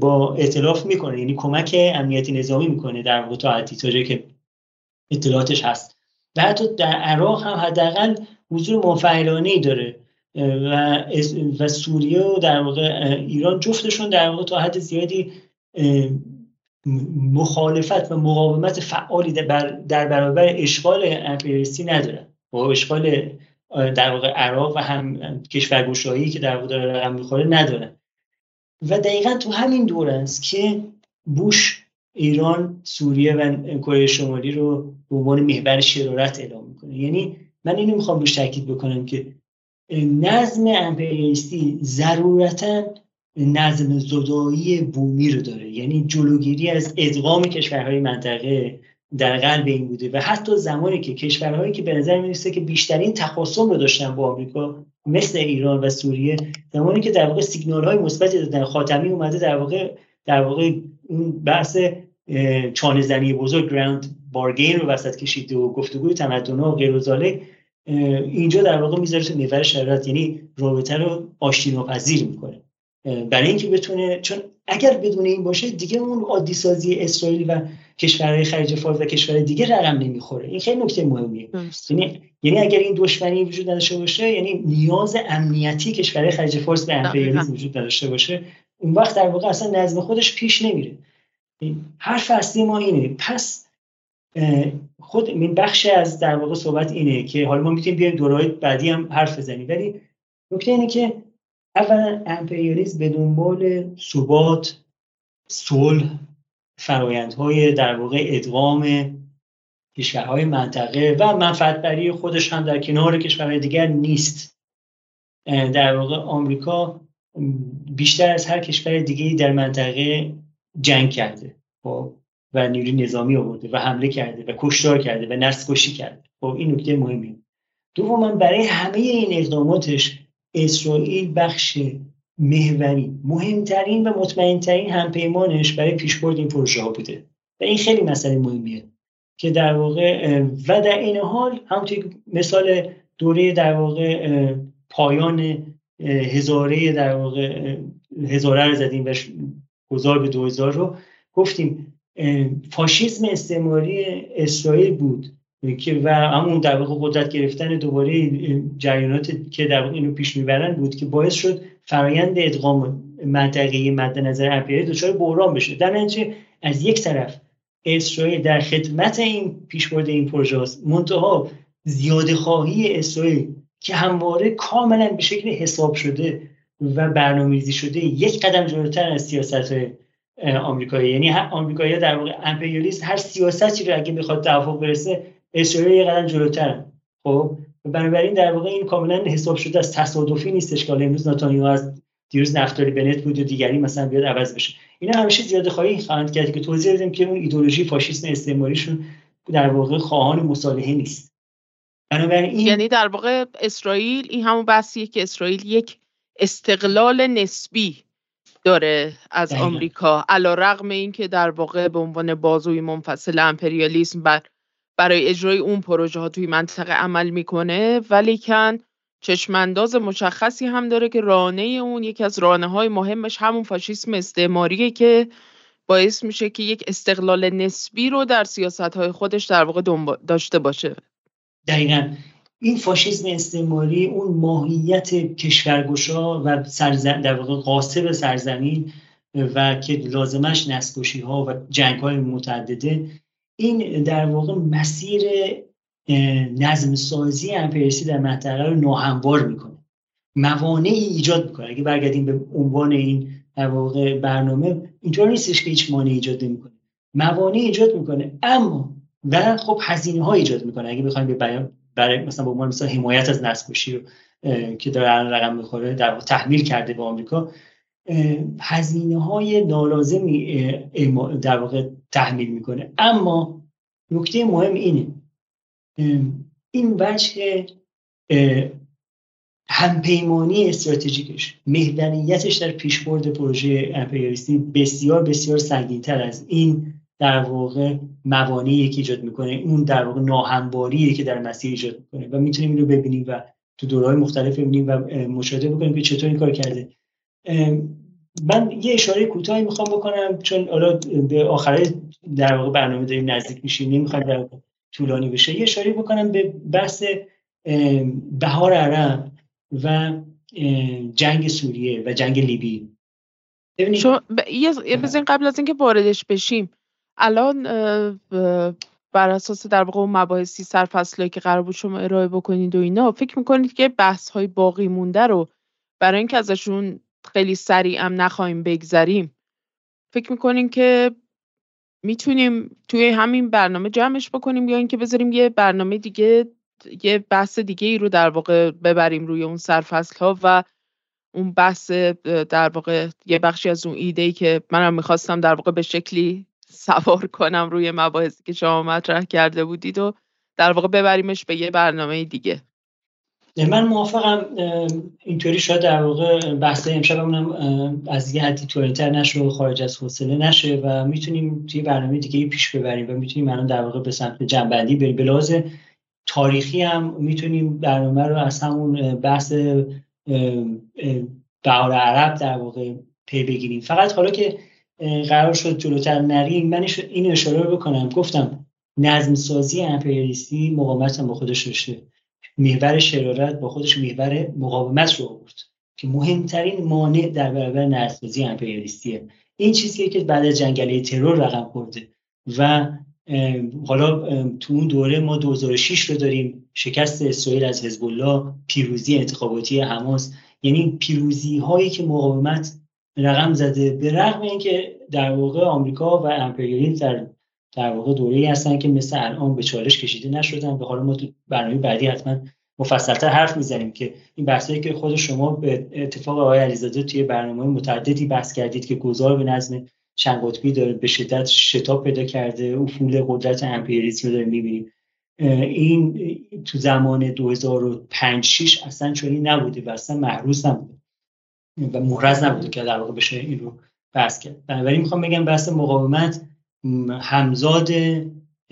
با اطلاف می‌کنه. یعنی کمک امنیتی نظامی می‌کنه در واقع تا حدی که اطلاعاتش هست. و حتی در عراق هم حداقل حضور منفعلانه داره. و, و سوریه و در واقع ایران جفتشون در واقع تا حد زیادی مخالفت و مقاومت فعالی در برابر اشغال امپریالیستی ندارن. و اشغال در واقع عراق و هم کشورگشایی که در واقع داره رقم می‌خوره ندارن. و دقیقا تو همین دور است که بوش ایران سوریه و کره شمالی رو به عنوان محور شرارت اعلام می‌کنه. یعنی من اینو می‌خوام روش تاکید بکنم که نظم امپریالیستی ضرورتا نظم زدایی بومی رو داره. یعنی جلوگیری از ادغام کشورهای منطقه در قلب این بوده و حتی زمانی که کشورهایی که به نظر می‌رسه که بیشترین تخاصم رو داشتن با آمریکا مثل ایران و سوریه زمانی که در واقع سیگنال های مثبتی دادن خاتمی اومده در واقع در واقع اون بحث چانه زنی بزرگ گراند بارگین رو وسط کشیده و گفتگوی تمدن و غیر اینجا در واقع می‌ذاره تو محور شرایط یعنی رابطه رو آشتی ناپذیر می‌کنه. برای اینکه بتونه چون اگر بدون این باشه دیگه اون عادی سازی اسرائیل و کشورهای خلیج فارس و کشورهای دیگه رقم نمی‌خوره. این خیلی نکته مهمیه. یعنی یعنی اگر این دشمنی وجود نداشته باشه یعنی نیاز امنیتی کشورهای خلیج فارس به امپریالیسم وجود نداشته باشه اون وقت در واقع اصلا نظم خودش پیش نمیره. حرف اصلی ما اینه. پس خود این بخش از در واقع صحبت اینه که حالا ما می‌تونیم بیایم دورهای بعدی هم حرف بزنیم. ولی نکته اینه که اولا امپریالیسم به دنبال ثبات صلح فرایندهای در واقع ادغام کشورهای منطقه و منفعت خودش هم در کنار کشورهای دیگر نیست. در واقع آمریکا بیشتر از هر کشور دیگه در منطقه جنگ کرده. خب و نیروی نظامی آورده و حمله کرده و کشتار کرده و نسل کشی کرده. خب این نکته مهمیه. دوما برای همه این اقداماتش اسرائیل بخش محوری مهمترین و مطمئنترین همپیمانش برای پیشبرد این پروژه ها بوده. و این خیلی مسئله مهمیه که در واقع و در این حال همونطور مثال دوره در واقع پایان هزاره در واقع هزاره رو زدیم و گذار به 2000 رو گفتیم. فاشیسم استعماری اسرائیل بود که و همون در واقع قدرت گرفتن دوباره جریانات که در واقع اینو پیش می‌برن بود که باعث شد فرایند ادغام منطقه مد نظر امپریالی دچار بحران بشه. در نتیجه از یک طرف اسرائیل در خدمت این پیشبرد این پروژه است منتها زیاده خواهی اسرائیل که همواره کاملا به شکل حساب شده و برنامه‌ریزی شده یک قدم جلوتر از سیاست آمریکایی. یعنی آمریکایی در واقع امپریالیست هر سیاستی رو اگه بخواد توافق برسه اسرائیل یه قدم جلوتر خب؟ بنابراین در واقع این کاملا حساب شده از تصادفی نیستش که امروز نتانیاهو از دیروز نفتالی بنت بود و دیگری مثلا بیاد عوض بشه. اینا همیشه زیاده خواهی خواهند کرد که توضیح بدیم که اون ایدولوژی فاشیسم استعماریشون در واقع خواهان مصالحه نیست. بنابراین یعنی در واقع اسرائیل این همون بحثیه که اسرائیل یک استقلال نسبی داره از آمریکا. علا رغم این که در واقع به عنوان بازوی منفصل امپریالیسم بر برای اجرای اون پروژه ها توی منطقه عمل می‌کنه ولیکن چشمانداز مشخصی هم داره که رانه اون یکی از رانه های مهمش همون فاشیسم استعماریه که باعث میشه که یک استقلال نسبی رو در سیاست های خودش در واقع داشته باشه. دقیقا. این فاشیسم استعماری اون ماهیت کشورگشا و سرزن در واقع قاسب سرزمین و که لازمش نسکشی ها و جنگ های متعدده این در واقع مسیر نظم سازی امپریسی در منطقه رو ناهموار می‌کنه. موانعی ایجاد می‌کنه. اگه برگردیم به عنوان این در واقع برنامه اینطور نیستش که هیچ مانعی ایجاد نمی‌کنه. موانع ایجاد می‌کنه. اما و خب هزینه ها ایجاد می‌کنه. اگه بخوایم به برای مثلا به عنوان مثلا حمایت از نسل رو که داره رقم می‌خوره در تحمیل کرده به آمریکا هزینه های نالازمی در واقع تحمیل می‌کنه. اما نکته مهم اینه این وجه همپیمانی استراتژیکش محوریتش در پیشبرد پروژه امپریالیستی بسیار بسیار سنگینتر از این در واقع موانعی که ایجاد می‌کنه اون در واقع ناهمواریه که در مسیر ایجاد می‌کنه و می‌تونیم این رو ببینیم و تو دورهای مختلف ببینیم و مشاهده بکنیم که چطور این کار کرده. من یه اشاره کوتاهی می‌خوام بکنم چون حالا به آخر در واقع برنامه داریم نزدیک میشیم نمی‌خوام در طولانی بشه. یه اشاره بکنم به بحث بهار عرب و جنگ سوریه و جنگ لیبی. ببینید یه بزنین قبل از اینکه واردش بشیم الان بر اساس در واقع مباحثی سرفصلایی که قرار بود شما ارائه بکنید و اینا فکر می‌کنید که بحث های باقی مونده رو برای اینکه ازشون خیلی سریع هم نخواهیم بگذریم فکر می‌کنیم که می‌تونیم توی همین برنامه جمعش بکنیم یا اینکه بذاریم یه برنامه دیگه یه بحث دیگه ای رو در واقع ببریم روی اون سرفصل ها و اون بحث در واقع یه بخشی از اون ایده ای که منم می‌خواستم در واقع به شکلی سوار کنم روی مباحثی که شما مطرح کرده بودید و در واقع ببریمش به یه برنامه دیگه. من موافقم اینطوری شاید در واقع بحث امشبمونم از یه حدی طولانی‌تر نشه و خارج از حوصله نشه و می‌تونیم توی برنامه دیگه پیش ببریم و می‌تونیم الان در واقع به سمت جنبندی بریم. به لحاظ تاریخی هم می‌تونیم برنامه رو از همون بحث بهار عرب در واقع پی بگیریم. فقط حالا که قرار شد جلوتر نریم من این اشاره رو بکنم. گفتم نظم سازی امپریالیستی مقاومت هم با خودش داشته. محور شرارت با خودش محور مقاومت رو آورد. که مهمترین مانع در برابر نظم سازی امپریالیستیه. این چیزیه که بعد از جنگله ترور رقم خورده. و حالا تو اون دوره ما 2006 رو داریم. شکست اسرائیل از حزب الله پیروزی انتخاباتی حماس. یعنی پیروزی هایی که مقاومت رقم زده. به رغم اینکه در واقع آمریکا و امپریالیسم در در واقع دوره هستن که مثل الان به چالش کشیده نشدن به حال ما تو برنامه بعدی حتما مفصلتر حرف می‌زنیم که این بحثایی که خود شما به اتفاق آقای علیزاده توی برنامه متعددی بحث کردید که گذار به نظم چند قطبی داره به شدت شتاب پیدا کرده افول قدرت امپریالیسم رو داریم می‌بینیم. این تو زمان 2005 6 اصلا چنین نبوده و اصلا محروس نبوده. و محرز نبوده که در واقع بشه این رو بحث کرد. بنابراین می‌خوام بگم بحث مقاومت همزاد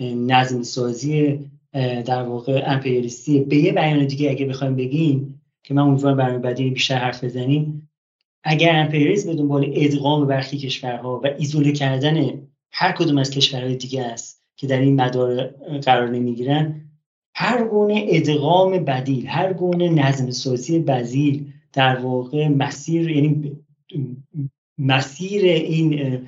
نظم سازی در واقع امپریالیستی. به یه بیان دیگه اگه بخوایم بگیم که من امیدوارم برنامه بعدی بیشتر حرف بزنیم اگر امپریالیسم به دنبال ادغام برخی کشورها و ایزوله کردن هر کدوم از کشورهای دیگه است که در این مدار قرار نمی‌گیرن هر گونه ادغام بدیل هر گونه نظم سازی بدیل در واقع مسیر یعنی مسیر این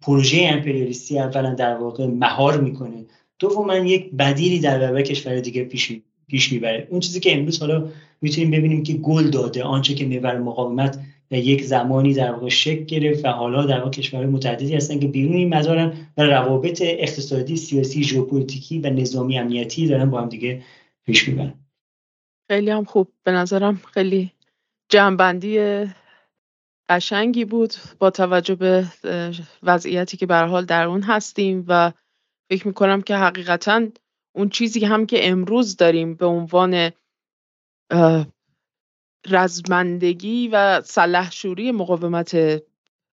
پروژه امپریالیستی اولا در واقع مهار می‌کنه. دوما یک بدیلی در برابر کشور دیگه پیش پیش می‌بره. اون چیزی که امروز حالا می‌تونیم ببینیم که گل داده آنچه که محور مقاومت یک زمانی در واقع شکل گرفت و حالا در واقع کشورهای متعددی هستن که بیرون این مدارن و روابط اقتصادی سیاسی ژئوپلیتیکی و نظامی امنیتی دارن با هم دیگه پیش می‌برن. خیلی هم خوب. به نظرم خیلی جنبندی قشنگی بود با توجه به وضعیتی که به حال در اون هستیم و فکر می‌کنم که حقیقتا اون چیزی هم که امروز داریم به عنوان رزمندگی و سلحشوری مقاومت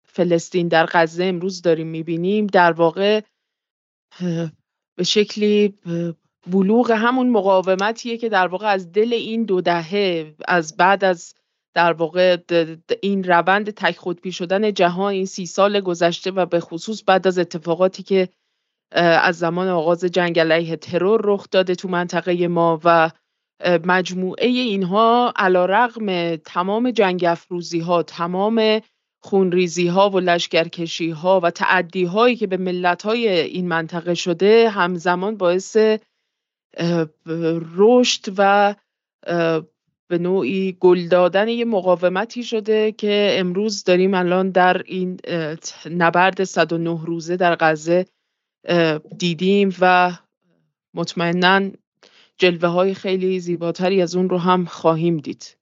فلسطین در غزه امروز داریم می‌بینیم در واقع به شکلی بلوغ همون مقاومتیه که در واقع از دل این دو دهه از بعد از در واقع این روند تک خودپی شدن جهان این سی سال گذشته و به خصوص بعد از اتفاقاتی که از زمان آغاز جنگ علیه ترور رخ داده تو منطقه ما و مجموعه اینها علا رقم تمام جنگ افروزی ها تمام خونریزی ها و لشکرکشی ها و تعدی هایی که به ملت های این منطقه شده همزمان باعث رشد و به نوعی گل دادن یه مقاومتی شده که امروز داریم الان در این نبرد 109 روزه در غزه دیدیم و مطمئنا جلوه های خیلی زیباتری از اون رو هم خواهیم دید.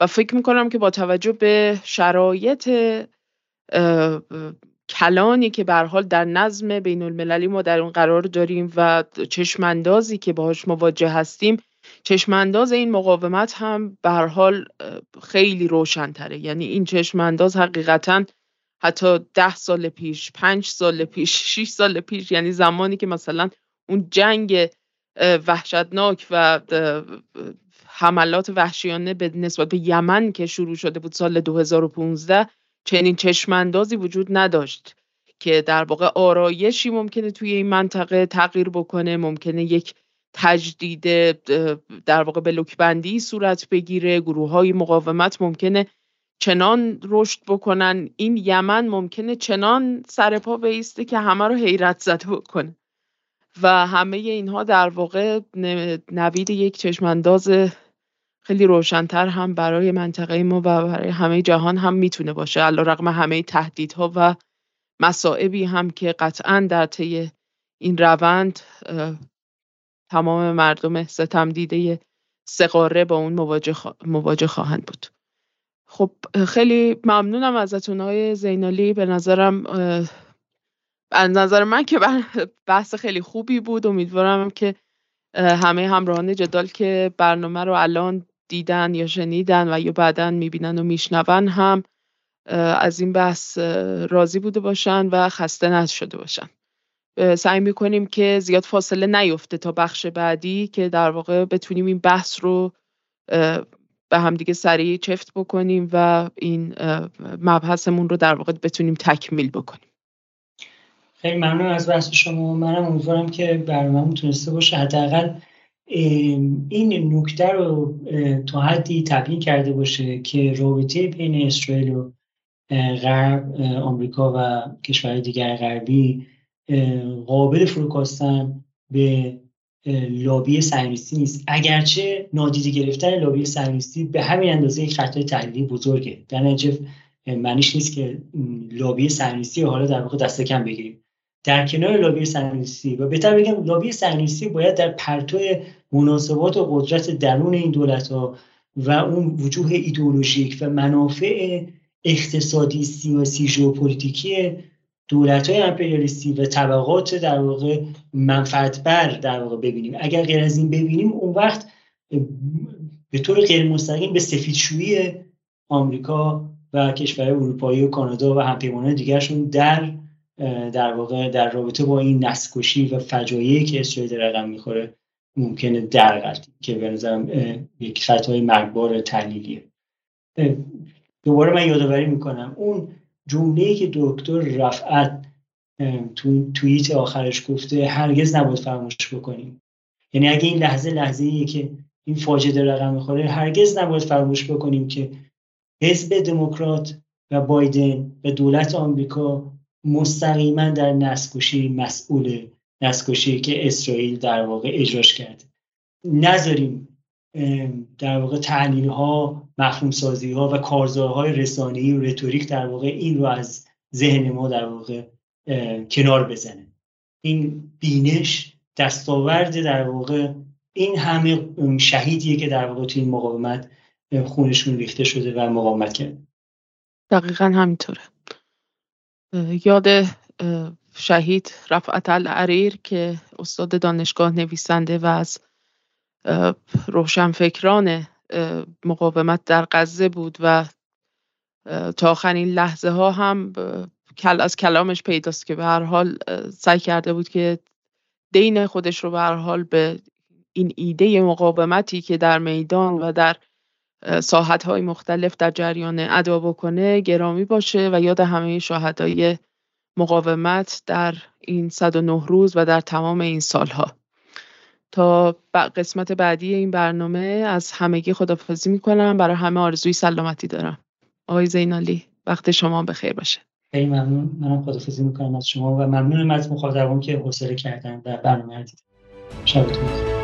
و فکر می‌کنم که با توجه به شرایط کلانی که به حال در نظم بین المللی ما در اون قرار داریم و چشماندازی که باهاش مواجه هستیم چشمانداز این مقاومت هم به حال خیلی روشنتره. یعنی این چشمانداز حقیقتا حتی ده سال پیش پنج سال پیش شیش سال پیش یعنی زمانی که مثلا اون جنگ وحشتناک و حملات وحشیانه به نسبت به یمن که شروع شده بود سال 2015 چنین چشماندازی وجود نداشت که در واقع آرایشی ممکنه توی این منطقه تغییر بکنه ممکنه یک تجدید در واقع بلوکبندی صورت بگیره گروه های مقاومت ممکنه چنان رشد بکنن. این یمن ممکنه چنان سرپا بیسته که همه رو حیرت زده بکنه. و همه اینها در واقع نوید یک چشمانداز خیلی روشنتر هم برای منطقه ما و برای همه جهان هم می‌تونه باشه. علا رقم همه تهدیدها و مسائبی هم که قطعا در طی این روند تمام مردم ستم دیده سقاره با اون مواجه, مواجه خواهند بود. خب خیلی ممنونم ازتون زینالی. به نظرم از نظر من که بحث خیلی خوبی بود. امیدوارم که همه همراهان جدال که برنامه رو الان دیدن یا شنیدن و یا بعدا می‌بینن و میشنون هم از این بحث راضی بوده باشن و خسته نشده باشن. سعی می‌کنیم که زیاد فاصله نیفته تا بخش بعدی که در واقع بتونیم این بحث رو به همدیگه سریع چفت بکنیم و این مبحثمون رو در واقع بتونیم تکمیل بکنیم. خیلی ممنون از بحث شما. منم امیدوارم که برنامه تونسته باشه. حداقل این نکته رو تا حدی تبیین کرده باشه که رابطه بین اسرائیل و غرب آمریکا و کشورهای دیگر غربی قابل فروکاستن به لابی سرنویسی نیست. اگرچه نادیده گرفتن لابی سرنویسی به همین اندازه یک خطای تحلیلی بزرگه. در نتیجه معنیش نیست که لابی سرنویسی حالا در واقع دست کم بگیریم. در کنار لابی سرنویسی و بهتر بگم لابی سرنویسی باید در پرتو مناسبات و قدرت درون این دولت ها و اون وجوه ایدئولوژیک و منافع اقتصادی سیاسی ژئوپلیتیکی دولت های امپریالیستی و طبقات در واقع منفعت بر در واقع ببینیم. اگر غیر از این ببینیم اون وقت به طور غیر مستقیم به سفیدشویی آمریکا و کشور اروپایی و کانادا و همپیمانان دیگرشون در در واقع در رابطه با این نسکشی و فجایعی که اسرائیل رقم می‌خوره ممکنه در که به نظرم یک خطای مرگبار تحلیلیه. دوباره من یادآوری می‌کنم. اون جمله که دکتر رفعت تو توییت آخرش گفته هرگز نباید فراموش بکنیم. یعنی اگه این لحظه لحظه ایه که این فاجعه رقم می‌خوره هرگز نباید فراموش بکنیم که حزب دموکرات و بایدن و دولت آمریکا مستقیما در نسکشی مسئول نسکشی که اسرائیل در واقع اجراش کرد نذاریم در واقع تحلیل ها مفهوم سازی ها و کارزارهای رسانه‌ای و رتوریک در واقع این رو از ذهن ما در واقع کنار بزنه. این بینش دستاورد در واقع این همه شهیدیه که در واقع توی این مقاومت خونشون ریخته شده و مقاومت کرده. دقیقا همینطوره. یاد شهید رفعت العریر که استاد دانشگاه نویسنده و از روشنفکران مقاومت در غزه بود و تا آخرین لحظه ها هم از کلامش پیداست که به هر حال سعی کرده بود که دین خودش رو به هر حال به این ایده مقاومتی که در میدان و در ساحت های مختلف در جریان ادا بکنه گرامی باشه و یاد همه شهدای مقاومت در این 109 روز و در تمام این سالها. تا قسمت بعدی این برنامه از همگی خدافزی می‌کنم. برای همه آرزوی سلامتی دارم. آقای زینالی وقت شما بخیر باشه. خیلی ممنون. منم خدافزی می‌کنم از شما و ممنونم از مخاطبان که حوصله کردن در برنامه دیدن. شبتون